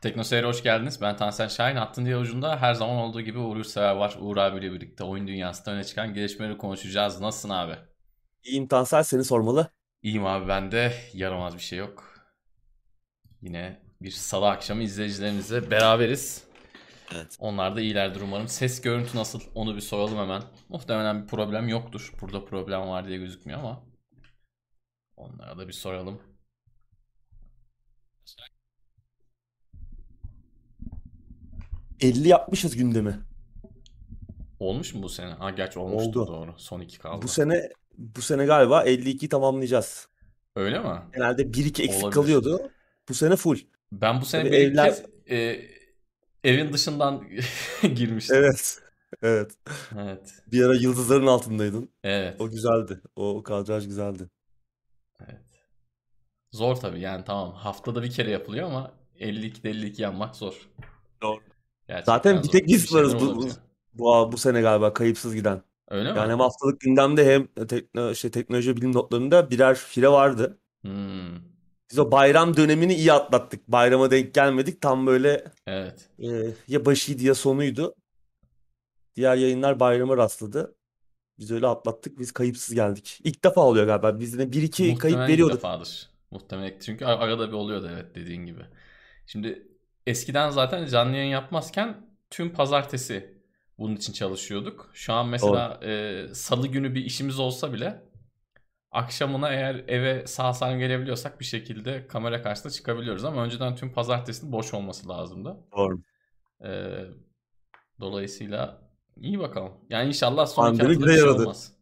Teknoseyir'e hoş geldiniz. Ben Tansel Şahin. Hattın diğer ucunda her zaman olduğu gibi Uğur Sever var. Uğur abiyle birlikte oyun dünyasında öne çıkan gelişmeleri konuşacağız. Nasılsın abi? İyiyim Tansel seni sormalı. İyiyim abi ben de. Yaramaz bir şey yok. Yine bir salı akşamı izleyicilerimizle beraberiz. Evet. Onlar da iyilerdir umarım. Ses görüntü nasıl onu bir soralım hemen. Muhtemelen bir problem yoktur. Burada problem var diye gözükmüyor ama. Onlara da bir soralım. 50 yapmışız gündemi. Olmuş mu bu sene? Ha gerçi olmuştu Oldu. doğru. Son iki kaldı. Bu sene bu sene galiba 52 tamamlayacağız. Öyle mi? Genelde 1-2 eksik Olabilir. kalıyordu. Bu sene full. Ben bu sene Tabii bir evler- kez e, evin dışından girmiştim. Evet. Evet. Evet. Bir ara yıldızların altındaydın. Evet. O güzeldi. O kadraj güzeldi. Evet. Zor tabii yani tamam haftada bir kere yapılıyor ama 52'de 52 yanmak zor. Doğru. Gerçekten Zaten bir tek biz şeyler varız bu, bu, bu, bu sene galiba kayıpsız giden. Öyle mi? Yani hem haftalık gündemde hem tekno, şey, teknoloji bilim notlarında birer fire vardı. Hmm, Biz o bayram dönemini iyi atlattık. Bayrama denk gelmedik. Tam böyle Evet. e, ya başıydı ya sonuydu. Diğer yayınlar bayrama rastladı. Biz öyle atlattık. Biz kayıpsız geldik. İlk defa oluyor galiba. Biz yine 1-2 kayıp Muhtemelen ilk veriyorduk. defadır. Muhtemelen çünkü ar- arada bir oluyordu evet dediğin gibi. Şimdi eskiden zaten canlı yayın yapmazken tüm pazartesi bunun için çalışıyorduk. Şu an mesela e, salı günü bir işimiz olsa bile akşamına eğer eve sağ salim gelebiliyorsak bir şekilde kamera karşısına çıkabiliyoruz ama önceden tüm pazartesinin boş olması lazımdı. Doğru. E, dolayısıyla iyi bakalım. Yani inşallah son iki Pandemi haftada bir şey yaradı. olmaz.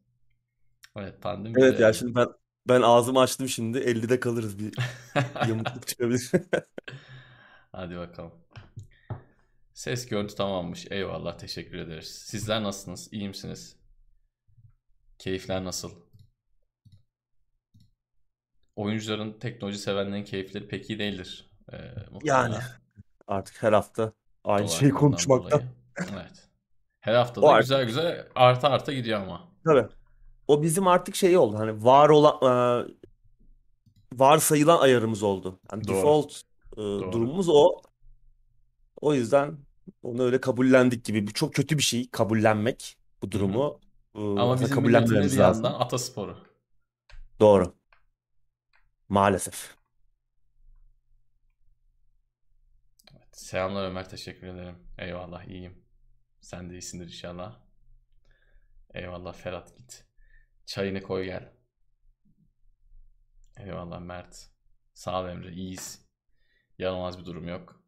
Evet pandemi Evet ya şimdi ben ben ağzımı açtım şimdi. 50'de kalırız bir yamukluk çıkabilir. Hadi bakalım. Ses görüntü tamammış. Eyvallah teşekkür ederiz. Sizler nasılsınız? İyi misiniz? Keyifler nasıl? Oyuncuların, teknoloji sevenlerin keyifleri pek iyi değildir. Ee, Yani artık her hafta aynı şeyi konuşmaktan. Evet. Her hafta O da artık güzel güzel arta arta gidiyor ama. tabii. O bizim artık şey oldu. Hani var olan e, varsayılan ayarımız oldu. Yani Doğru. default e, Doğru. durumumuz o. O yüzden onu öyle kabullendik gibi. Bu çok kötü bir şey kabullenmek bu durumu. E, Ama bizim milletin de kabullenmememiz bir lazım. yandan atasporu. Doğru. Maalesef. Selamlar Ömer teşekkür ederim. Eyvallah iyiyim. Sen de iyisindir inşallah. Eyvallah Ferhat git. Çayını koy gel. Eyvallah Mert. Sağ ol Emre iyiyiz. Yaramaz bir durum yok.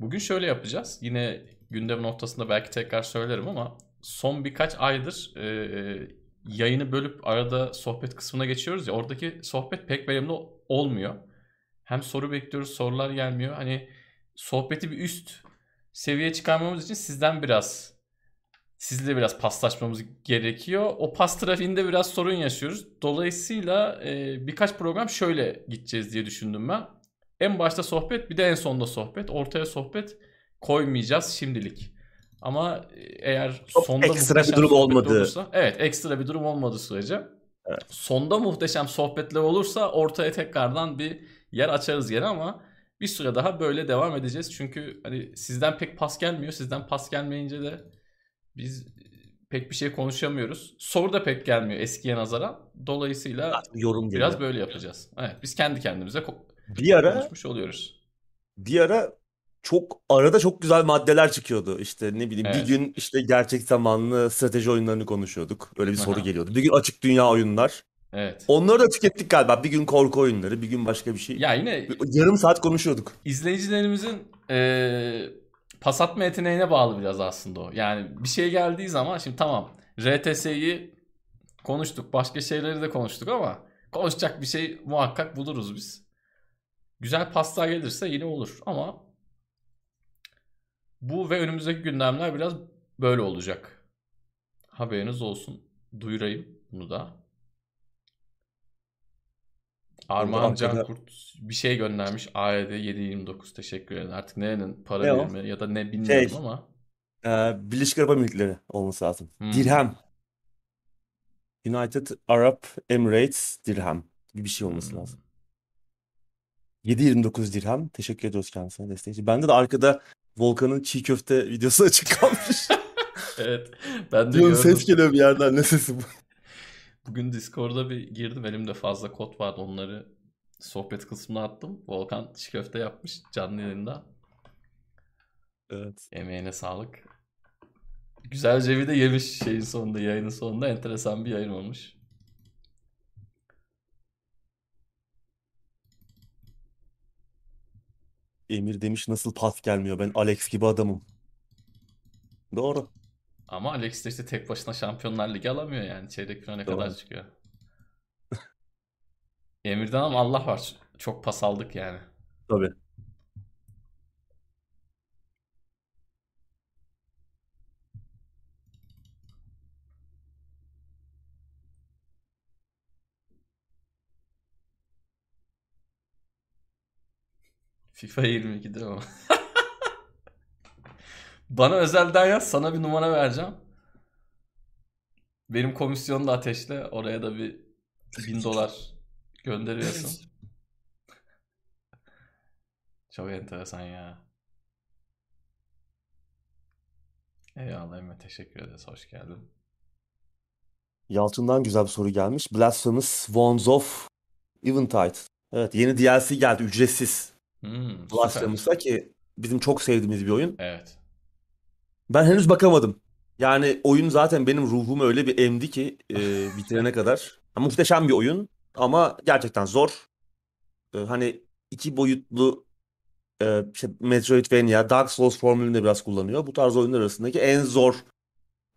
Bugün şöyle yapacağız. Yine gündem noktasında belki tekrar söylerim ama son birkaç aydır e, yayını bölüp arada sohbet kısmına geçiyoruz ya oradaki sohbet pek verimli olmuyor. Hem soru bekliyoruz, sorular gelmiyor. Hani sohbeti bir üst seviyeye çıkarmamız için sizden biraz sizle biraz paslaşmamız gerekiyor. O pas trafiğinde biraz sorun yaşıyoruz. Dolayısıyla e, birkaç program şöyle gideceğiz diye düşündüm ben. En başta sohbet bir de en sonda sohbet. Ortaya sohbet koymayacağız şimdilik. Ama eğer Çok sonda ekstra bir durum sohbetler olmadı. olursa evet ekstra bir durum olmadığı sürece Evet. sonda muhteşem sohbetler olursa ortaya tekrardan bir yer açarız yine ama bir süre daha böyle devam edeceğiz. Çünkü hani sizden pek pas gelmiyor. Sizden pas gelmeyince de biz pek bir şey konuşamıyoruz. Soru da pek gelmiyor eskiye nazaran. Dolayısıyla Yorum biraz geliyor. böyle yapacağız. Evet biz kendi kendimize Bir ara konuşmuş oluyoruz. bir ara çok arada çok güzel maddeler çıkıyordu. İşte ne bileyim bir Evet. gün işte gerçek zamanlı strateji oyunlarını konuşuyorduk. Öyle bir soru geliyordu. Bir gün açık dünya oyunlar. Evet. Onları da tükettik galiba. Bir gün korku oyunları, bir gün başka bir şey. Ya yine Yarım saat konuşuyorduk. izleyicilerimizin eee pas atma yeteneğine bağlı biraz aslında o. Yani bir şey geldiği zaman şimdi tamam RTS'yi konuştuk. Başka şeyleri de konuştuk ama konuşacak bir şey muhakkak buluruz biz. Güzel paslar gelirse yine olur ama bu ve önümüzdeki gündemler biraz böyle olacak. Haberiniz olsun. Duyurayım bunu da. Armağan arkada- Cankurt bir şey göndermiş. AED 729 teşekkür ederim. Artık nerenin para Ne o? birimi ya da ne bilmiyorum Şey, ama. Ee, Birleşik Arap Emirlikleri olması lazım. Hmm. Dirhem. United Arab Emirates Dirhem. gibi bir şey olması Hmm. lazım. 7.29 dirhem. Teşekkür ediyoruz kendisine destekçi. Bende de arkada Volkan'ın çiğ köfte videosu açık kalmış. Evet. Ben de Diyorum gördüm. ses geliyor bir yerden. Ne sesi bu? Bugün Discord'a bir girdim. Elimde fazla kod vardı. Onları sohbet kısmına attım. Volkan çiğ köfte yapmış canlı yayında. Evet. Emeğine sağlık. Güzelce bir de yemiş şeyin sonunda, yayının sonunda. Enteresan bir yayın olmuş. Emir demiş nasıl pas gelmiyor. Ben Alex gibi adamım. Doğru. Ama Alex de işte tek başına Şampiyonlar Ligi alamıyor yani. Çeyrek finale Doğru. kadar çıkıyor. Emir'den ama Allah var. Çok pas aldık yani. Tabii. FIFA 22'dir ama. Bana özelden yaz. Sana bir numara vereceğim. Benim komisyonu da ateşle. Oraya da bir bin dolar gönderiyorsun. Çok enteresan ya. Eyvallah Emre. Teşekkür ederiz. Hoş geldin. Yalçın'dan güzel bir soru gelmiş. Blasphemous Wands of Eventide. Evet yeni DLC geldi ücretsiz. Hmm, süper. Blasphemours'a ki bizim çok sevdiğimiz bir oyun. Evet. Ben henüz bakamadım. Yani oyun zaten benim ruhumu öyle bir emdi ki e, bitirene kadar. Ha, muhteşem bir oyun ama gerçekten zor. E, hani iki boyutlu e, işte Metroidvania, Dark Souls formülünü de biraz kullanıyor. Bu tarz oyunlar arasındaki en zor,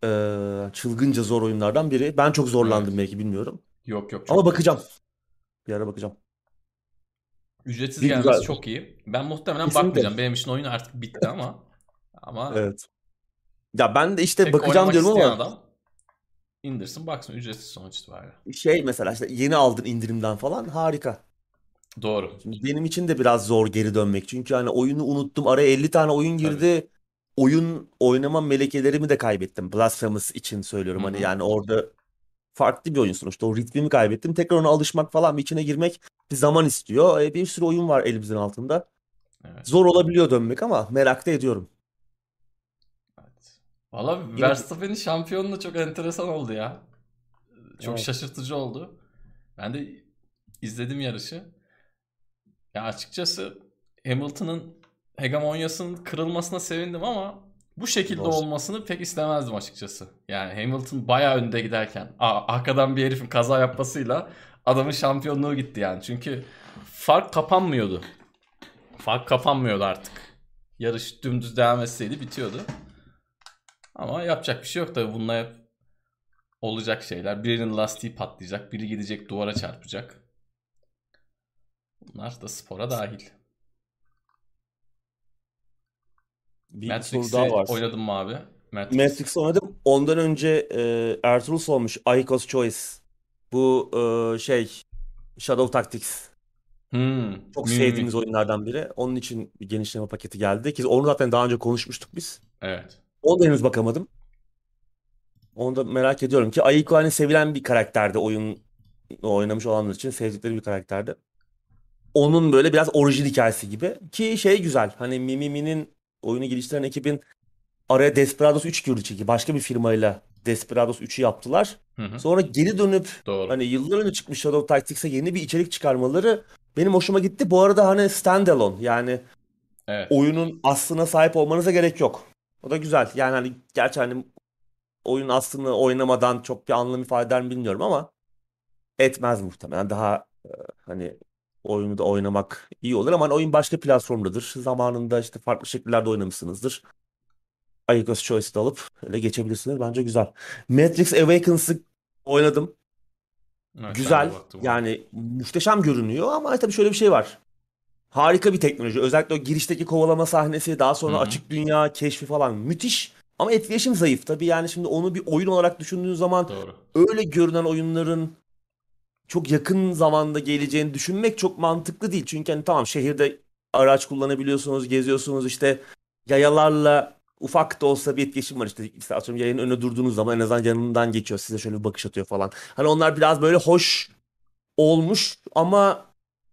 e, çılgınca zor oyunlardan biri. Ben çok zorlandım Evet. belki bilmiyorum. Yok yok. Ama bakacağım. Bir ara bakacağım. Ücretsiz Bir gelmesi güzel- çok iyi. Ben muhtemelen Kesinlikle. bakmayacağım. Benim için oyun artık bitti ama ama Evet. Ya ben de işte tek bakacağım diyorum ama adam indirsin baksın ücretsiz sonuç itibariyle. şey mesela işte yeni aldın indirimden falan harika. Doğru. Şimdi benim için de biraz zor geri dönmek. Çünkü hani oyunu unuttum. Araya 50 tane oyun girdi. Oyun oynama melekelerimi de kaybettim. Blasphemous için söylüyorum. Hı Hani yani orada farklı bir oyun sonuçta. O ritmimi kaybettim. Tekrar ona alışmak falan bir içine girmek bir zaman istiyor. E, bir sürü oyun var elimizin altında. Evet. Zor olabiliyor dönmek ama merak da ediyorum. Valla Yine- Verstappen'in şampiyonluğu çok enteresan oldu ya. Çok Evet. şaşırtıcı oldu. Ben de izledim yarışı. Ya açıkçası Hamilton'ın hegemonyasının kırılmasına sevindim ama bu şekilde Doğru. olmasını pek istemezdim açıkçası. Yani Hamilton bayağı önde giderken arkadan bir herifin kaza yapmasıyla adamın şampiyonluğu gitti yani. Çünkü fark kapanmıyordu. Fark kapanmıyordu artık. Yarış dümdüz devam etseydi bitiyordu. Ama yapacak bir şey yok tabii bunlar hep olacak şeyler. Birinin lastiği patlayacak, biri gidecek duvara çarpacak. Bunlar da spora dahil. Bir Matrix'i oynadın mı abi? Matrix. Matrix oynadım. Ondan önce e, Ertuğrul sormuş. Aykos Choice. Bu e, şey Shadow Tactics. Hmm. Çok mi. sevdiğimiz oyunlardan biri. Onun için bir genişleme paketi geldi. Ki onu zaten daha önce konuşmuştuk biz. Evet. Onu da henüz bakamadım. Onu da merak ediyorum ki Aiko hani sevilen bir karakterdi. Oyun oynamış olanlar için sevdikleri bir karakterdi. Onun böyle biraz orijin hikayesi gibi. Ki şey güzel. Hani Mimimi'nin oyunu geliştiren ekibin araya Desperados 3 girdi çünkü. Başka bir firmayla Desperados 3'ü yaptılar. Hı hı. Sonra geri dönüp Doğru. Hani yıllar önce çıkmış Shadow Tactics'e yeni bir içerik çıkarmaları benim hoşuma gitti. Bu arada hani standalone yani Evet. oyunun aslına sahip olmanıza gerek yok. O da güzel. Yani hani gerçi hani oyun aslını oynamadan çok bir anlam ifade eder mi bilmiyorum ama etmez muhtemelen. Daha e, hani oyunu da oynamak iyi olur ama hani oyun başka platformdadır. Zamanında işte farklı şekillerde oynamışsınızdır. Aykos Choice'ı da alıp öyle geçebilirsiniz. Bence güzel. Matrix Awakens'ı oynadım. Evet, Güzel. Yani muhteşem görünüyor ama tabii şöyle bir şey var. Harika bir teknoloji. Özellikle o girişteki kovalama sahnesi, daha sonra Hı hı. açık dünya keşfi falan müthiş. Ama etkileşim zayıf. Tabii yani şimdi onu bir oyun olarak düşündüğün zaman Doğru. öyle görünen oyunların çok yakın zamanda geleceğini düşünmek çok mantıklı değil. Çünkü hani tamam şehirde araç kullanabiliyorsunuz, geziyorsunuz işte yayalarla ufak da olsa bir etkileşim var işte. İşte atıyorum yayın önüne durduğunuz zaman en azından yanından geçiyor size şöyle bir bakış atıyor falan. Hani onlar biraz böyle hoş olmuş ama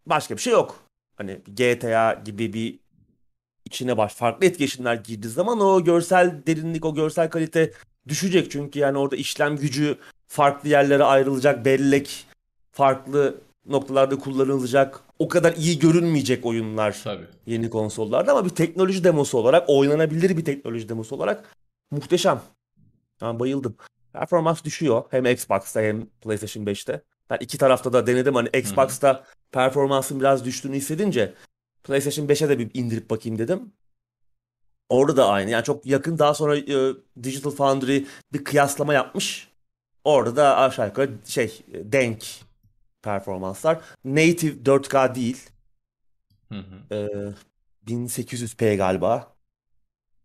başka bir şey yok. Hani GTA gibi bir içine baş farklı etkileşimler girdiği zaman o görsel derinlik, o görsel kalite düşecek. Çünkü yani orada işlem gücü farklı yerlere ayrılacak, bellek farklı noktalarda kullanılacak. O kadar iyi görünmeyecek oyunlar Tabii. yeni konsollarda ama bir teknoloji demosu olarak, oynanabilir bir teknoloji demosu olarak muhteşem. Ben bayıldım. Performans düşüyor hem Xbox'ta hem PlayStation 5'te. Ben iki tarafta da denedim hani Xbox'ta performansın biraz düştüğünü hissedince PlayStation 5'e de bir indirip bakayım dedim. Orada da aynı. Yani çok yakın daha sonra e, Digital Foundry bir kıyaslama yapmış. Orada da aşağı yukarı şey e, denk performanslar. Native 4K değil. Hı hı. E, 1800p galiba.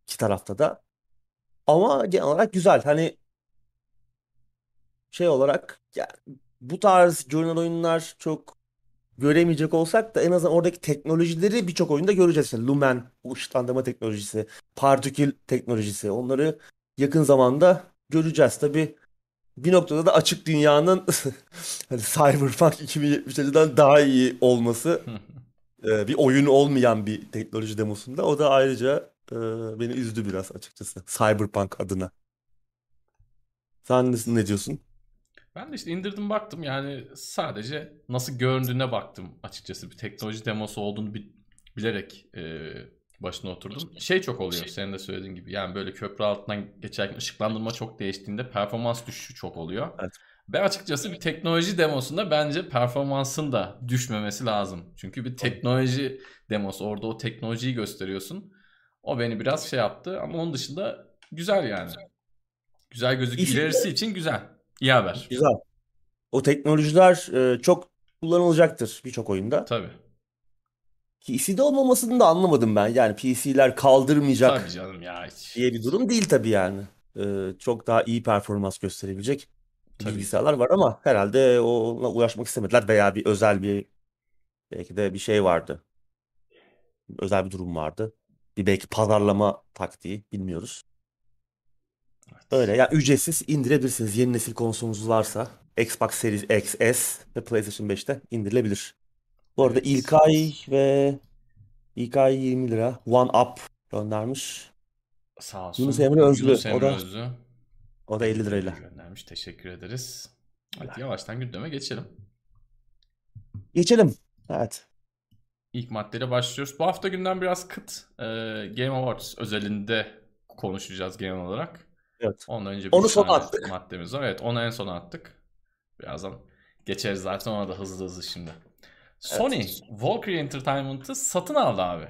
İki tarafta da. Ama genel olarak güzel. Hani şey olarak yani bu tarz görünen oyunlar çok göremeyecek olsak da en azından oradaki teknolojileri birçok oyunda göreceğiz. İşte Lumen, bu ışıklandırma teknolojisi, partikül teknolojisi onları yakın zamanda göreceğiz. Tabii bir noktada da açık dünyanın hani Cyberpunk 2077'den daha iyi olması e, bir oyun olmayan bir teknoloji demosunda o da ayrıca e, beni üzdü biraz açıkçası Cyberpunk adına. Sen ne diyorsun? Ben de işte indirdim baktım yani sadece nasıl göründüğüne baktım açıkçası. Bir teknoloji demosu olduğunu bi- bilerek e, başına oturdum. Şey çok oluyor senin de söylediğin gibi. Yani böyle köprü altından geçerken ışıklandırma çok değiştiğinde performans düşüşü çok oluyor. Evet. Ben açıkçası bir teknoloji demosunda bence performansın da düşmemesi lazım. Çünkü bir teknoloji demosu orada o teknolojiyi gösteriyorsun. O beni biraz şey yaptı ama onun dışında güzel yani. Güzel gözüküyor. İlerisi için güzel. İyi haber. Güzel. O teknolojiler e, çok kullanılacaktır birçok oyunda. Tabii. PC'de olmamasını da anlamadım ben. Yani PC'ler kaldırmayacak Tabii canım ya hiç. diye bir durum değil tabii yani. E, çok daha iyi performans gösterebilecek Tabii. bilgisayarlar var ama herhalde ona ulaşmak istemediler veya bir özel bir belki de bir şey vardı. Özel bir durum vardı. Bir belki pazarlama taktiği bilmiyoruz. Evet. Öyle yani ücretsiz indirebilirsiniz. Yeni nesil konsolunuz varsa Xbox Series X, S ve PlayStation 5'te indirilebilir. Bu arada Evet. İlkay ve İlkay 20 lira One Up göndermiş. Sağ olsun. Yunus Emre Özlü. Yunus O Emre da Özlü o da 50 lirayla. göndermiş. Teşekkür ederiz. Evet yavaştan gündeme geçelim. Geçelim. Evet. İlk maddeyle başlıyoruz. Bu hafta gündem biraz kıt. Ee, Game Awards özelinde konuşacağız genel olarak. Evet. Ondan önce bir Onu tane attık. maddemiz var. Evet onu en sona attık. Birazdan geçeriz zaten ona da hızlı hızlı şimdi. Sony, Valkyrie Entertainment'ı satın aldı abi.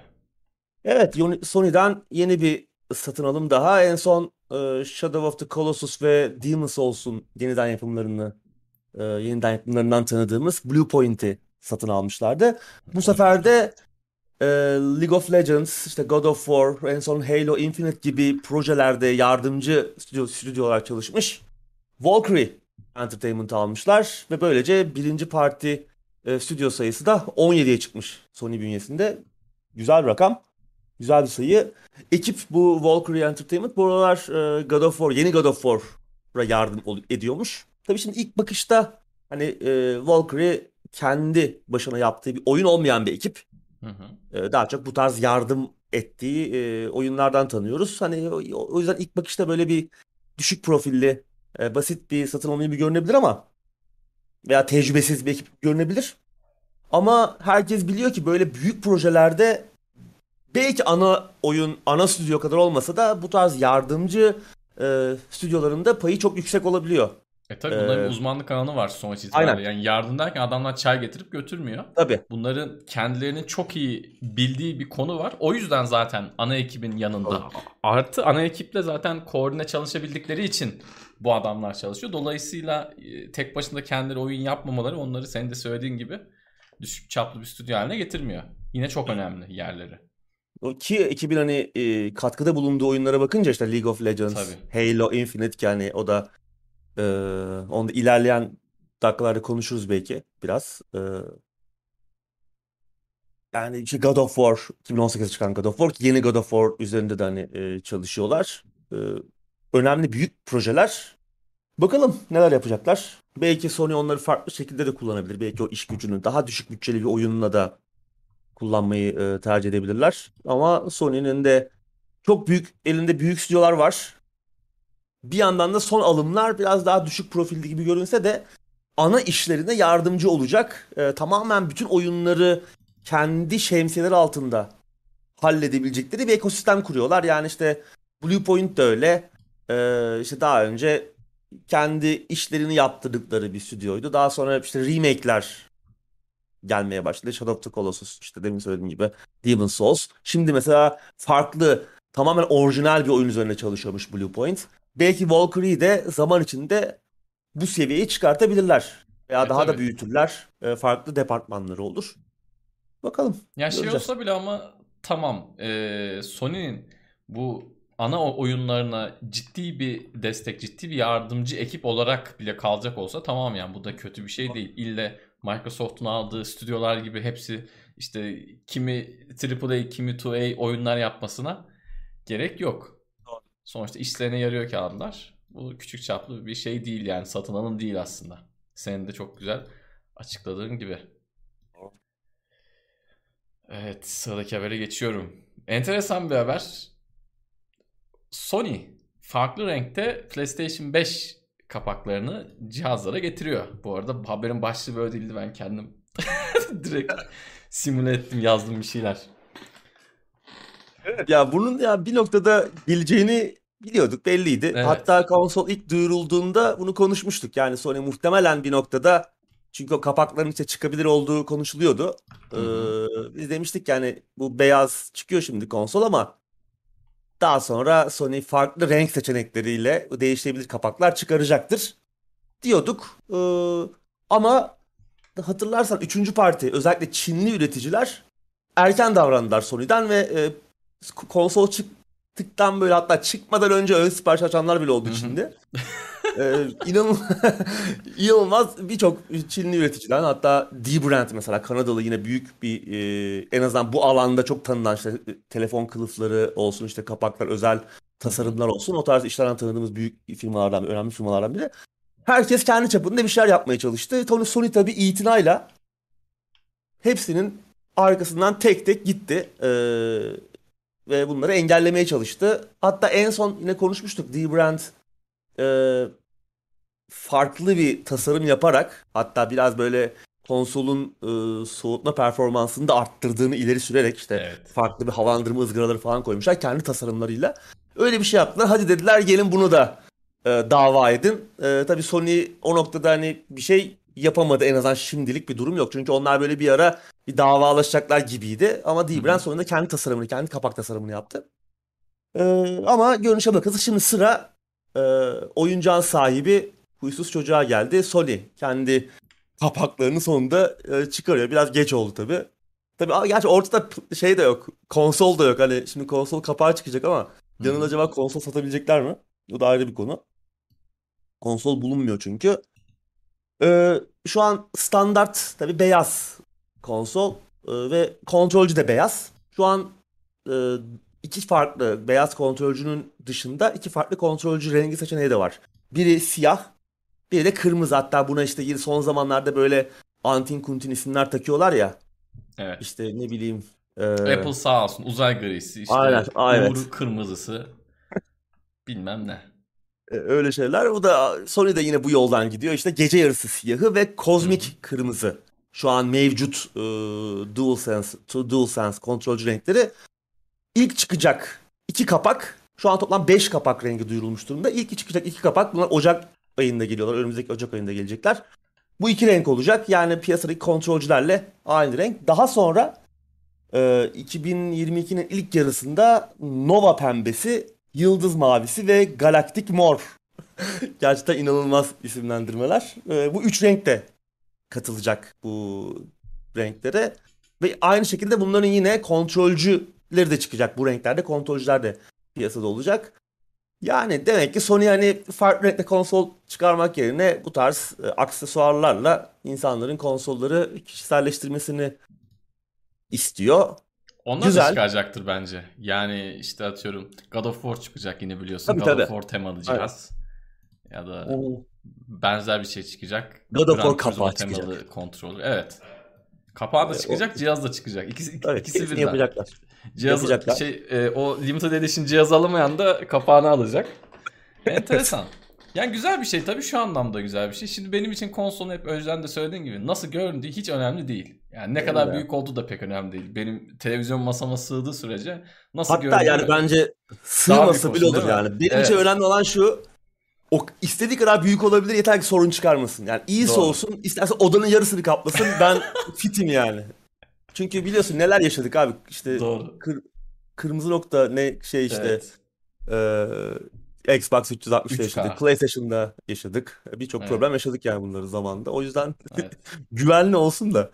Evet, Sony'den yeni bir satın alım daha. En son e, Shadow of the Colossus ve Demon's Souls'un yeniden yapımlarını e, yeniden yapımlarından tanıdığımız Bluepoint'i satın almışlardı. Bu sefer de e, League of Legends, işte God of War, en son Halo Infinite gibi projelerde yardımcı stüdyo, stüdyo olarak çalışmış Valkyrie Entertainment almışlar ve böylece birinci parti e, stüdyo sayısı da 17'ye çıkmış Sony bünyesinde. Güzel bir rakam. Güzel bir sayı. Ekip bu Valkyrie Entertainment bu aralar e, God of War, yeni God of War'a yardım ediyormuş. Tabii şimdi ilk bakışta hani e, Valkyrie kendi başına yaptığı bir oyun olmayan bir ekip. Hı hı. E, daha çok bu tarz yardım ettiği e, oyunlardan tanıyoruz. Hani o, o yüzden ilk bakışta böyle bir düşük profilli, e, basit bir satın alma gibi görünebilir ama veya tecrübesiz bir ekip görünebilir. Ama herkes biliyor ki böyle büyük projelerde belki ana oyun, ana stüdyo kadar olmasa da bu tarz yardımcı e, stüdyolarında payı çok yüksek olabiliyor. E tabii bunların Ee, uzmanlık alanı var sonuç itibariyle. aynen. Yani yardım derken adamlar çay getirip götürmüyor. Tabii. Bunların kendilerinin çok iyi bildiği bir konu var. O yüzden zaten ana ekibin yanında. Artı ana ekiple zaten koordine çalışabildikleri için bu adamlar çalışıyor. Dolayısıyla e, tek başına kendileri oyun yapmamaları onları senin de söylediğin gibi düşük çaplı bir stüdyo haline getirmiyor. Yine çok önemli yerleri. Ki ekibin hani e, katkıda bulunduğu oyunlara bakınca işte League of Legends, Tabii. Halo Infinite ki hani o da e, onu da ilerleyen dakikalarda konuşuruz belki biraz. E, yani işte God of War 2018'de çıkan God of War yeni God of War üzerinde de hani e, çalışıyorlar. E, önemli büyük projeler Bakalım neler yapacaklar. Belki Sony onları farklı şekilde de kullanabilir. Belki o iş gücünü daha düşük bütçeli bir oyunla da kullanmayı e, tercih edebilirler. Ama Sony'nin de çok büyük elinde büyük stüdyolar var. Bir yandan da son alımlar biraz daha düşük profilde gibi görünse de ana işlerine yardımcı olacak. E, tamamen bütün oyunları kendi şemsiyeleri altında halledebilecekleri bir ekosistem kuruyorlar. Yani işte Bluepoint de öyle. E, işte daha önce kendi işlerini yaptırdıkları bir stüdyoydu. Daha sonra işte remake'ler gelmeye başladı. Shadow of the Colossus işte demin söylediğim gibi Demon Souls. Şimdi mesela farklı tamamen orijinal bir oyun üzerine çalışıyormuş Bluepoint. Belki Valkyrie de zaman içinde bu seviyeyi çıkartabilirler. Veya e, daha tabii. da büyütürler. E, farklı departmanları olur. Bakalım. Ya şey olsa bile ama tamam. Ee, Sony'nin bu ana oyunlarına ciddi bir destek, ciddi bir yardımcı ekip olarak bile kalacak olsa tamam yani bu da kötü bir şey değil. İlle Microsoft'un aldığı stüdyolar gibi hepsi işte kimi AAA, kimi 2A oyunlar yapmasına gerek yok. Sonuçta işlerine yarıyor kağıtlar. Bu küçük çaplı bir şey değil yani satın alım değil aslında. Senin de çok güzel açıkladığın gibi. Evet sıradaki habere geçiyorum. Enteresan bir haber. Sony farklı renkte PlayStation 5 kapaklarını cihazlara getiriyor. Bu arada haberin başlığı böyle değildi ben kendim direkt simüle ettim yazdım bir şeyler. Evet ya bunun ya bir noktada geleceğini biliyorduk belliydi. Evet. Hatta konsol ilk duyurulduğunda bunu konuşmuştuk. Yani Sony muhtemelen bir noktada çünkü o kapakların işte çıkabilir olduğu konuşuluyordu. Ee, biz demiştik yani bu beyaz çıkıyor şimdi konsol ama daha sonra Sony farklı renk seçenekleriyle değişebilir kapaklar çıkaracaktır diyorduk. Ee, ama hatırlarsan üçüncü parti özellikle Çinli üreticiler erken davrandılar Sony'den ve e, konsol çıktıktan böyle hatta çıkmadan önce ön sipariş açanlar bile oldu Çin'de. ee, inanılmaz, inanılmaz birçok Çinli üreticiden hatta D-Brand mesela Kanadalı yine büyük bir e, en azından bu alanda çok tanınan işte telefon kılıfları olsun işte kapaklar özel tasarımlar olsun o tarz işlerden tanıdığımız büyük firmalardan önemli firmalardan biri. Herkes kendi çapında bir şeyler yapmaya çalıştı. Tony Sony tabii itinayla hepsinin arkasından tek tek gitti. Ee, ve bunları engellemeye çalıştı. Hatta en son yine konuşmuştuk. D-Brand e, farklı bir tasarım yaparak hatta biraz böyle konsolun e, soğutma performansını da arttırdığını ileri sürerek işte evet. farklı bir havalandırma ızgaraları falan koymuşlar kendi tasarımlarıyla. Öyle bir şey yaptılar. Hadi dediler gelin bunu da e, dava edin. E, tabii Sony o noktada hani bir şey yapamadı en azından şimdilik bir durum yok. Çünkü onlar böyle bir ara bir davalaşacaklar gibiydi. Ama Dibren sonunda kendi tasarımını, kendi kapak tasarımını yaptı. E, ama görünüşe bakılırsa şimdi sıra e, oyuncağın sahibi huysuz çocuğa geldi. Sony kendi kapaklarını sonunda e, çıkarıyor. Biraz geç oldu tabi. Tabi gerçi ortada şey de yok. Konsol da yok. Hani şimdi konsol kapağı çıkacak ama yanına acaba konsol satabilecekler mi? Bu da ayrı bir konu. Konsol bulunmuyor çünkü. Ee, şu an standart tabi beyaz konsol ee, ve kontrolcü de beyaz. Şu an e, iki farklı beyaz kontrolcünün dışında iki farklı kontrolcü rengi seçeneği de var. Biri siyah, biri de kırmızı. Hatta buna işte son zamanlarda böyle antin kuntin isimler takıyorlar ya. Evet. İşte ne bileyim. E... Apple sağ olsun uzay grisi işte aynen, aynen. Kırmızısı bilmem ne. E, öyle şeyler. Bu da Sony de yine bu yoldan gidiyor. İşte gece yarısı siyahı ve kozmik kırmızı. Şu an mevcut e, DualSense, DualSense kontrolcü renkleri ilk çıkacak iki kapak. Şu an toplam 5 kapak rengi duyurulmuş durumda. İlk çıkacak iki kapak bunlar Ocak ayında geliyorlar. Önümüzdeki Ocak ayında gelecekler. Bu iki renk olacak. Yani piyasadaki kontrolcülerle aynı renk. Daha sonra e, 2022'nin ilk yarısında Nova pembesi, Yıldız mavisi ve Galaktik mor. Gerçekten inanılmaz isimlendirmeler. E, bu üç renk de katılacak bu renklere. Ve aynı şekilde bunların yine kontrolcüleri de çıkacak. Bu renklerde kontrolcüler de piyasada olacak. Yani demek ki Sony hani farklı renkli konsol çıkarmak yerine bu tarz e, aksesuarlarla insanların konsolları kişiselleştirmesini istiyor. Onlar Güzel. da çıkaracaktır bence. Yani işte atıyorum God of War çıkacak yine biliyorsun. Tabii, God tabii. of War temalı cihaz. ya da Oo. benzer bir şey çıkacak. God of War kapağı temalı çıkacak. kontrolü. Evet. Kapağı da Ee, çıkacak, cihaz da çıkacak. İkisi, ik- Evet, ikisi birden. yapacaklar. Cihaz Yapacaklar. şey e, o limited edition cihaz alamayan da kapağını alacak. Enteresan. Yani güzel bir şey tabii şu anlamda güzel bir şey. Şimdi benim için konsolun hep önceden de söylediğim gibi nasıl göründüğü hiç önemli değil. Yani ne kadar Öyle. büyük olduğu da pek önemli değil. Benim televizyon masama sığdığı sürece nasıl Hatta göründüğü yani bence sığması bile olur yani. Benim Evet. için önemli olan şu. O istediği kadar büyük olabilir yeter ki sorun çıkarmasın. Yani iyisi Doğru. olsun, isterse odanın yarısını kaplasın. Ben fitim yani. Çünkü biliyorsun neler yaşadık abi. İşte Doğru. kır- kırmızı nokta ne şey işte Evet. eee, Xbox 360'da 3K. yaşadık. PlayStation'da yaşadık. Birçok Evet. problem yaşadık yani bunları zamanında. O yüzden Evet. güvenli olsun da.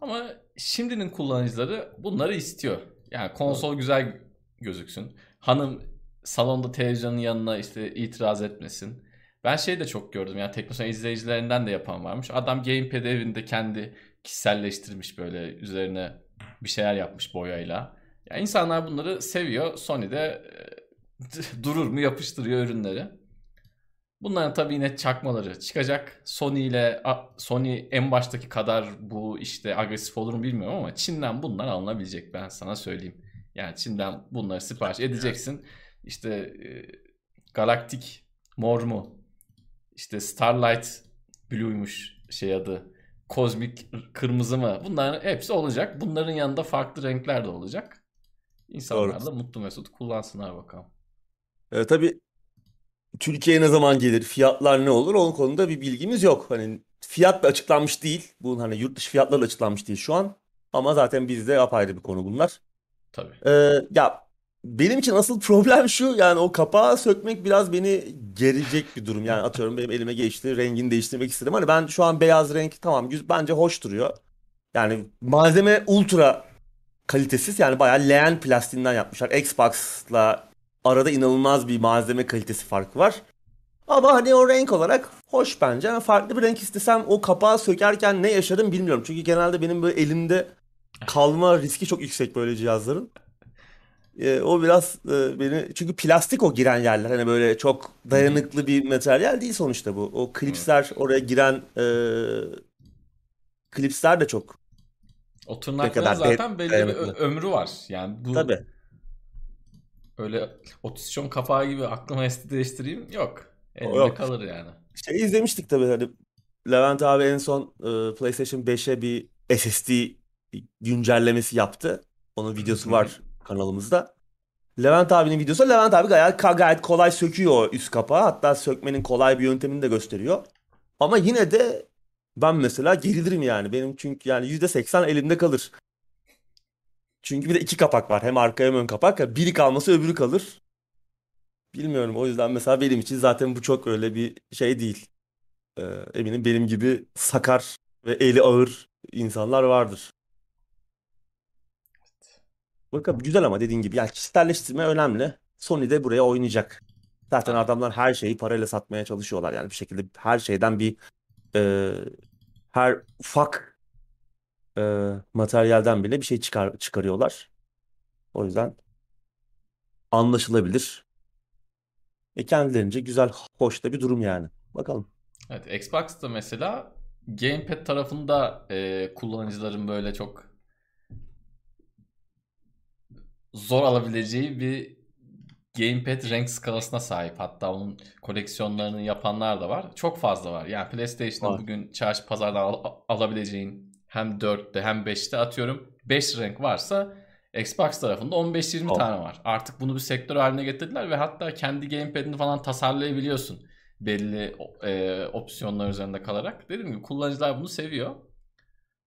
Ama şimdinin kullanıcıları bunları istiyor. Yani konsol güzel gözüksün. Hanım salonda televizyonun yanına işte itiraz etmesin. Ben şey de çok gördüm yani Teknosan izleyicilerinden de yapan varmış. Adam gamepad evinde kendi kişiselleştirmiş böyle üzerine bir şeyler yapmış boyayla. Yani insanlar bunları seviyor. Sony de e, durur mu yapıştırıyor ürünleri. Bunların tabii yine çakmaları çıkacak. Sony ile Sony en baştaki kadar bu işte agresif olur mu bilmiyorum ama Çin'den bunlar alınabilecek ben sana söyleyeyim. Yani Çin'den bunları sipariş edeceksin. İşte e, Galaktik mor mu? İşte Starlight Blue'ymuş şey adı. Kozmik kırmızı mı? Bunların hepsi olacak. Bunların yanında farklı renkler de olacak. İnsanlar Doğru. da mutlu mesut kullansınlar bakalım. E, tabii Türkiye'ye ne zaman gelir, fiyatlar ne olur onun konuda bir bilgimiz yok. Hani fiyat da açıklanmış değil. Bu hani yurt dışı fiyatları da açıklanmış değil şu an. Ama zaten bizde apayrı bir konu bunlar. Tabii. E, ya benim için asıl problem şu yani o kapağı sökmek biraz beni gerecek bir durum. Yani atıyorum benim elime geçti, rengini değiştirmek istedim. Hani ben şu an beyaz renk tamam bence hoş duruyor. Yani malzeme ultra kalitesiz yani bayağı leğen plastiğinden yapmışlar. Xbox'la arada inanılmaz bir malzeme kalitesi farkı var. Ama hani o renk olarak hoş bence. Ama farklı bir renk istesem o kapağı sökerken ne yaşarım bilmiyorum. Çünkü genelde benim böyle elimde kalma riski çok yüksek böyle cihazların. Ee, o biraz e, beni çünkü plastik o giren yerler hani böyle çok dayanıklı bir materyal değil sonuçta bu. O klipsler oraya giren e, klipsler de çok O tırnakların zaten belli bir dayanıklı. ömrü var. Yani bu Tabii. Öyle 33 kafağı gibi aklıma esti değiştireyim yok. Elinde Yok. kalır yani. Şey izlemiştik tabii hani Levent abi en son e, PlayStation 5'e bir SSD güncellemesi yaptı. Onun videosu var kanalımızda. Levent abinin videosu Levent abi gayet, gayet kolay söküyor o üst kapağı. Hatta sökmenin kolay bir yöntemini de gösteriyor. Ama yine de ben mesela gerilirim yani. Benim çünkü yani %80 elimde kalır. Çünkü bir de iki kapak var. Hem arka hem ön kapak. Biri kalması öbürü kalır. Bilmiyorum. O yüzden mesela benim için zaten bu çok öyle bir şey değil. Ee, eminim benim gibi sakar ve eli ağır insanlar vardır. Bakalım güzel ama dediğin gibi. Yani kişiselleştirme önemli. Sony de buraya oynayacak. Zaten adamlar her şeyi parayla satmaya çalışıyorlar. Yani bir şekilde her şeyden bir e, her ufak e, materyalden bile bir şey çıkar çıkarıyorlar. O yüzden anlaşılabilir. E kendilerince güzel, hoş da bir durum yani. Bakalım. Evet Xbox'ta mesela gamepad tarafında e, kullanıcıların böyle çok zor alabileceği bir gamepad renk skalasına sahip. Hatta onun koleksiyonlarını yapanlar da var. Çok fazla var. Yani PlayStation'da bugün çarşı pazardan al- alabileceğin hem 4'te hem 5'te atıyorum 5 renk varsa Xbox tarafında 15-20 Tamam. tane var. Artık bunu bir sektör haline getirdiler ve hatta kendi gamepad'ini falan tasarlayabiliyorsun. Belli e, opsiyonlar üzerinde kalarak. Dediğim gibi kullanıcılar bunu seviyor.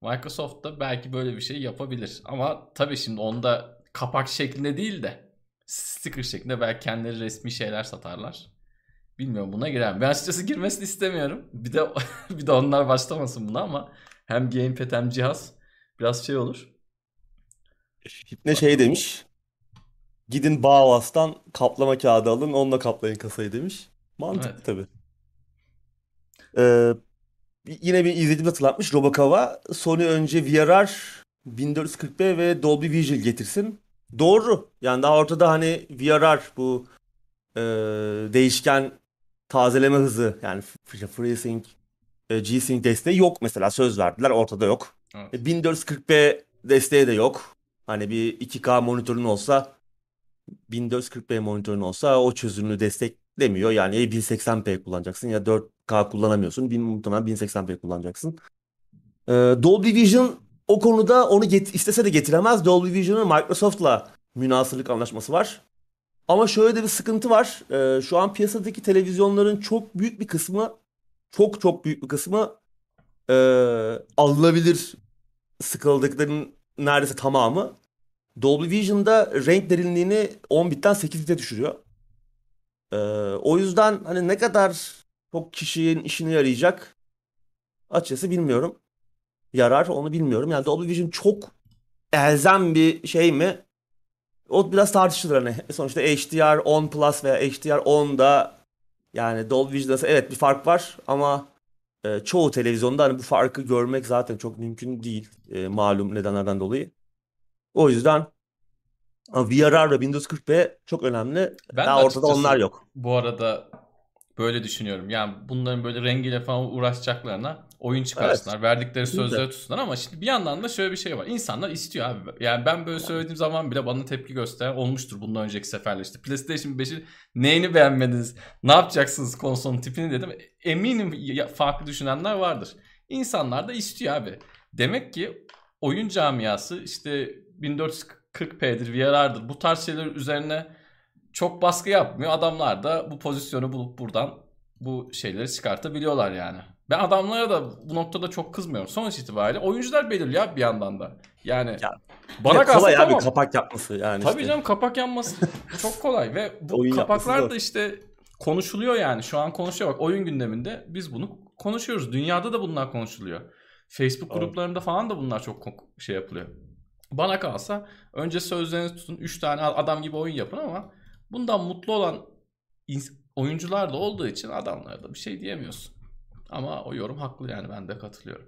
Microsoft da belki böyle bir şey yapabilir. Ama tabii şimdi onda kapak şeklinde değil de sticker şeklinde belki kendileri resmi şeyler satarlar. Bilmiyorum buna girer mi? Ben açıkçası girmesini istemiyorum. Bir de bir de onlar başlamasın buna ama hem gamepad hem cihaz biraz şey olur. Ne şey demiş. Gidin Bauhaus'tan kaplama kağıdı alın, onunla kaplayın kasayı demiş. Mantıklı Evet. tabii. Ee, yine bir izleyicimiz hatırlatmış. Robocop'a Sony önce VRR 1440p ve Dolby Vision getirsin. Doğru. Yani daha ortada hani VRR bu e, değişken tazeleme hızı yani FreeSync, e, G-Sync desteği yok mesela söz verdiler ortada yok. Evet. 1440p desteği de yok. Hani bir 2K monitörün olsa 1440p monitörün olsa o çözünürlüğü desteklemiyor. Yani ya 1080p kullanacaksın ya 4K kullanamıyorsun. Bin, muhtemelen 1080p kullanacaksın. Ee, Dolby Vision o konuda onu get istese de getiremez. Dolby Vision'ın Microsoft'la münasırlık anlaşması var. Ama şöyle de bir sıkıntı var. Ee, şu an piyasadaki televizyonların çok büyük bir kısmı çok çok büyük bir kısmı e, alınabilir sıkıldıkların neredeyse tamamı. Dolby Vision'da renk derinliğini 10 bitten 8 bite düşürüyor. Ee, o yüzden hani ne kadar çok kişinin işine yarayacak açıkçası bilmiyorum. Yarar onu bilmiyorum. Yani Dolby Vision çok elzem bir şey mi? O biraz tartışılır hani. Sonuçta HDR 10 Plus veya HDR 10'da yani Dolby Vision'da evet bir fark var ama e, çoğu televizyonda hani bu farkı görmek zaten çok mümkün değil. E, malum nedenlerden dolayı. O yüzden VRR ve Windows 40p çok önemli. Ben Daha ortada onlar yok. Bu arada böyle düşünüyorum. Yani bunların böyle rengiyle falan uğraşacaklarına oyun çıkarsınlar. Evet. Verdikleri sözleri tutsunlar ama şimdi bir yandan da şöyle bir şey var. İnsanlar istiyor abi. Yani ben böyle söylediğim zaman bile bana tepki gösteren olmuştur bundan önceki seferler işte. PlayStation 5'i neyini beğenmediniz? Ne yapacaksınız konsolun tipini dedim. Eminim farklı düşünenler vardır. İnsanlar da istiyor abi. Demek ki oyun camiası işte 1440p'dir, VR'dır bu tarz şeyler üzerine çok baskı yapmıyor. Adamlar da bu pozisyonu bulup buradan bu şeyleri çıkartabiliyorlar yani. Ben adamlara da bu noktada çok kızmıyorum. Sonuç itibariyle oyuncular belirliyor bir yandan da. Yani ya, bana kalsa kolay tamam. abi kapak yapması yani. Tabii işte. canım kapak yapması çok kolay ve bu Oyun kapaklar da işte konuşuluyor yani. Şu an konuşuyor bak oyun gündeminde biz bunu konuşuyoruz. Dünyada da bunlar konuşuluyor. Facebook evet. gruplarında falan da bunlar çok şey yapılıyor. Bana kalsa önce sözlerinizi tutun 3 tane adam gibi oyun yapın ama bundan mutlu olan oyuncular da olduğu için adamlara da bir şey diyemiyorsun. Ama o yorum haklı yani ben de katılıyorum.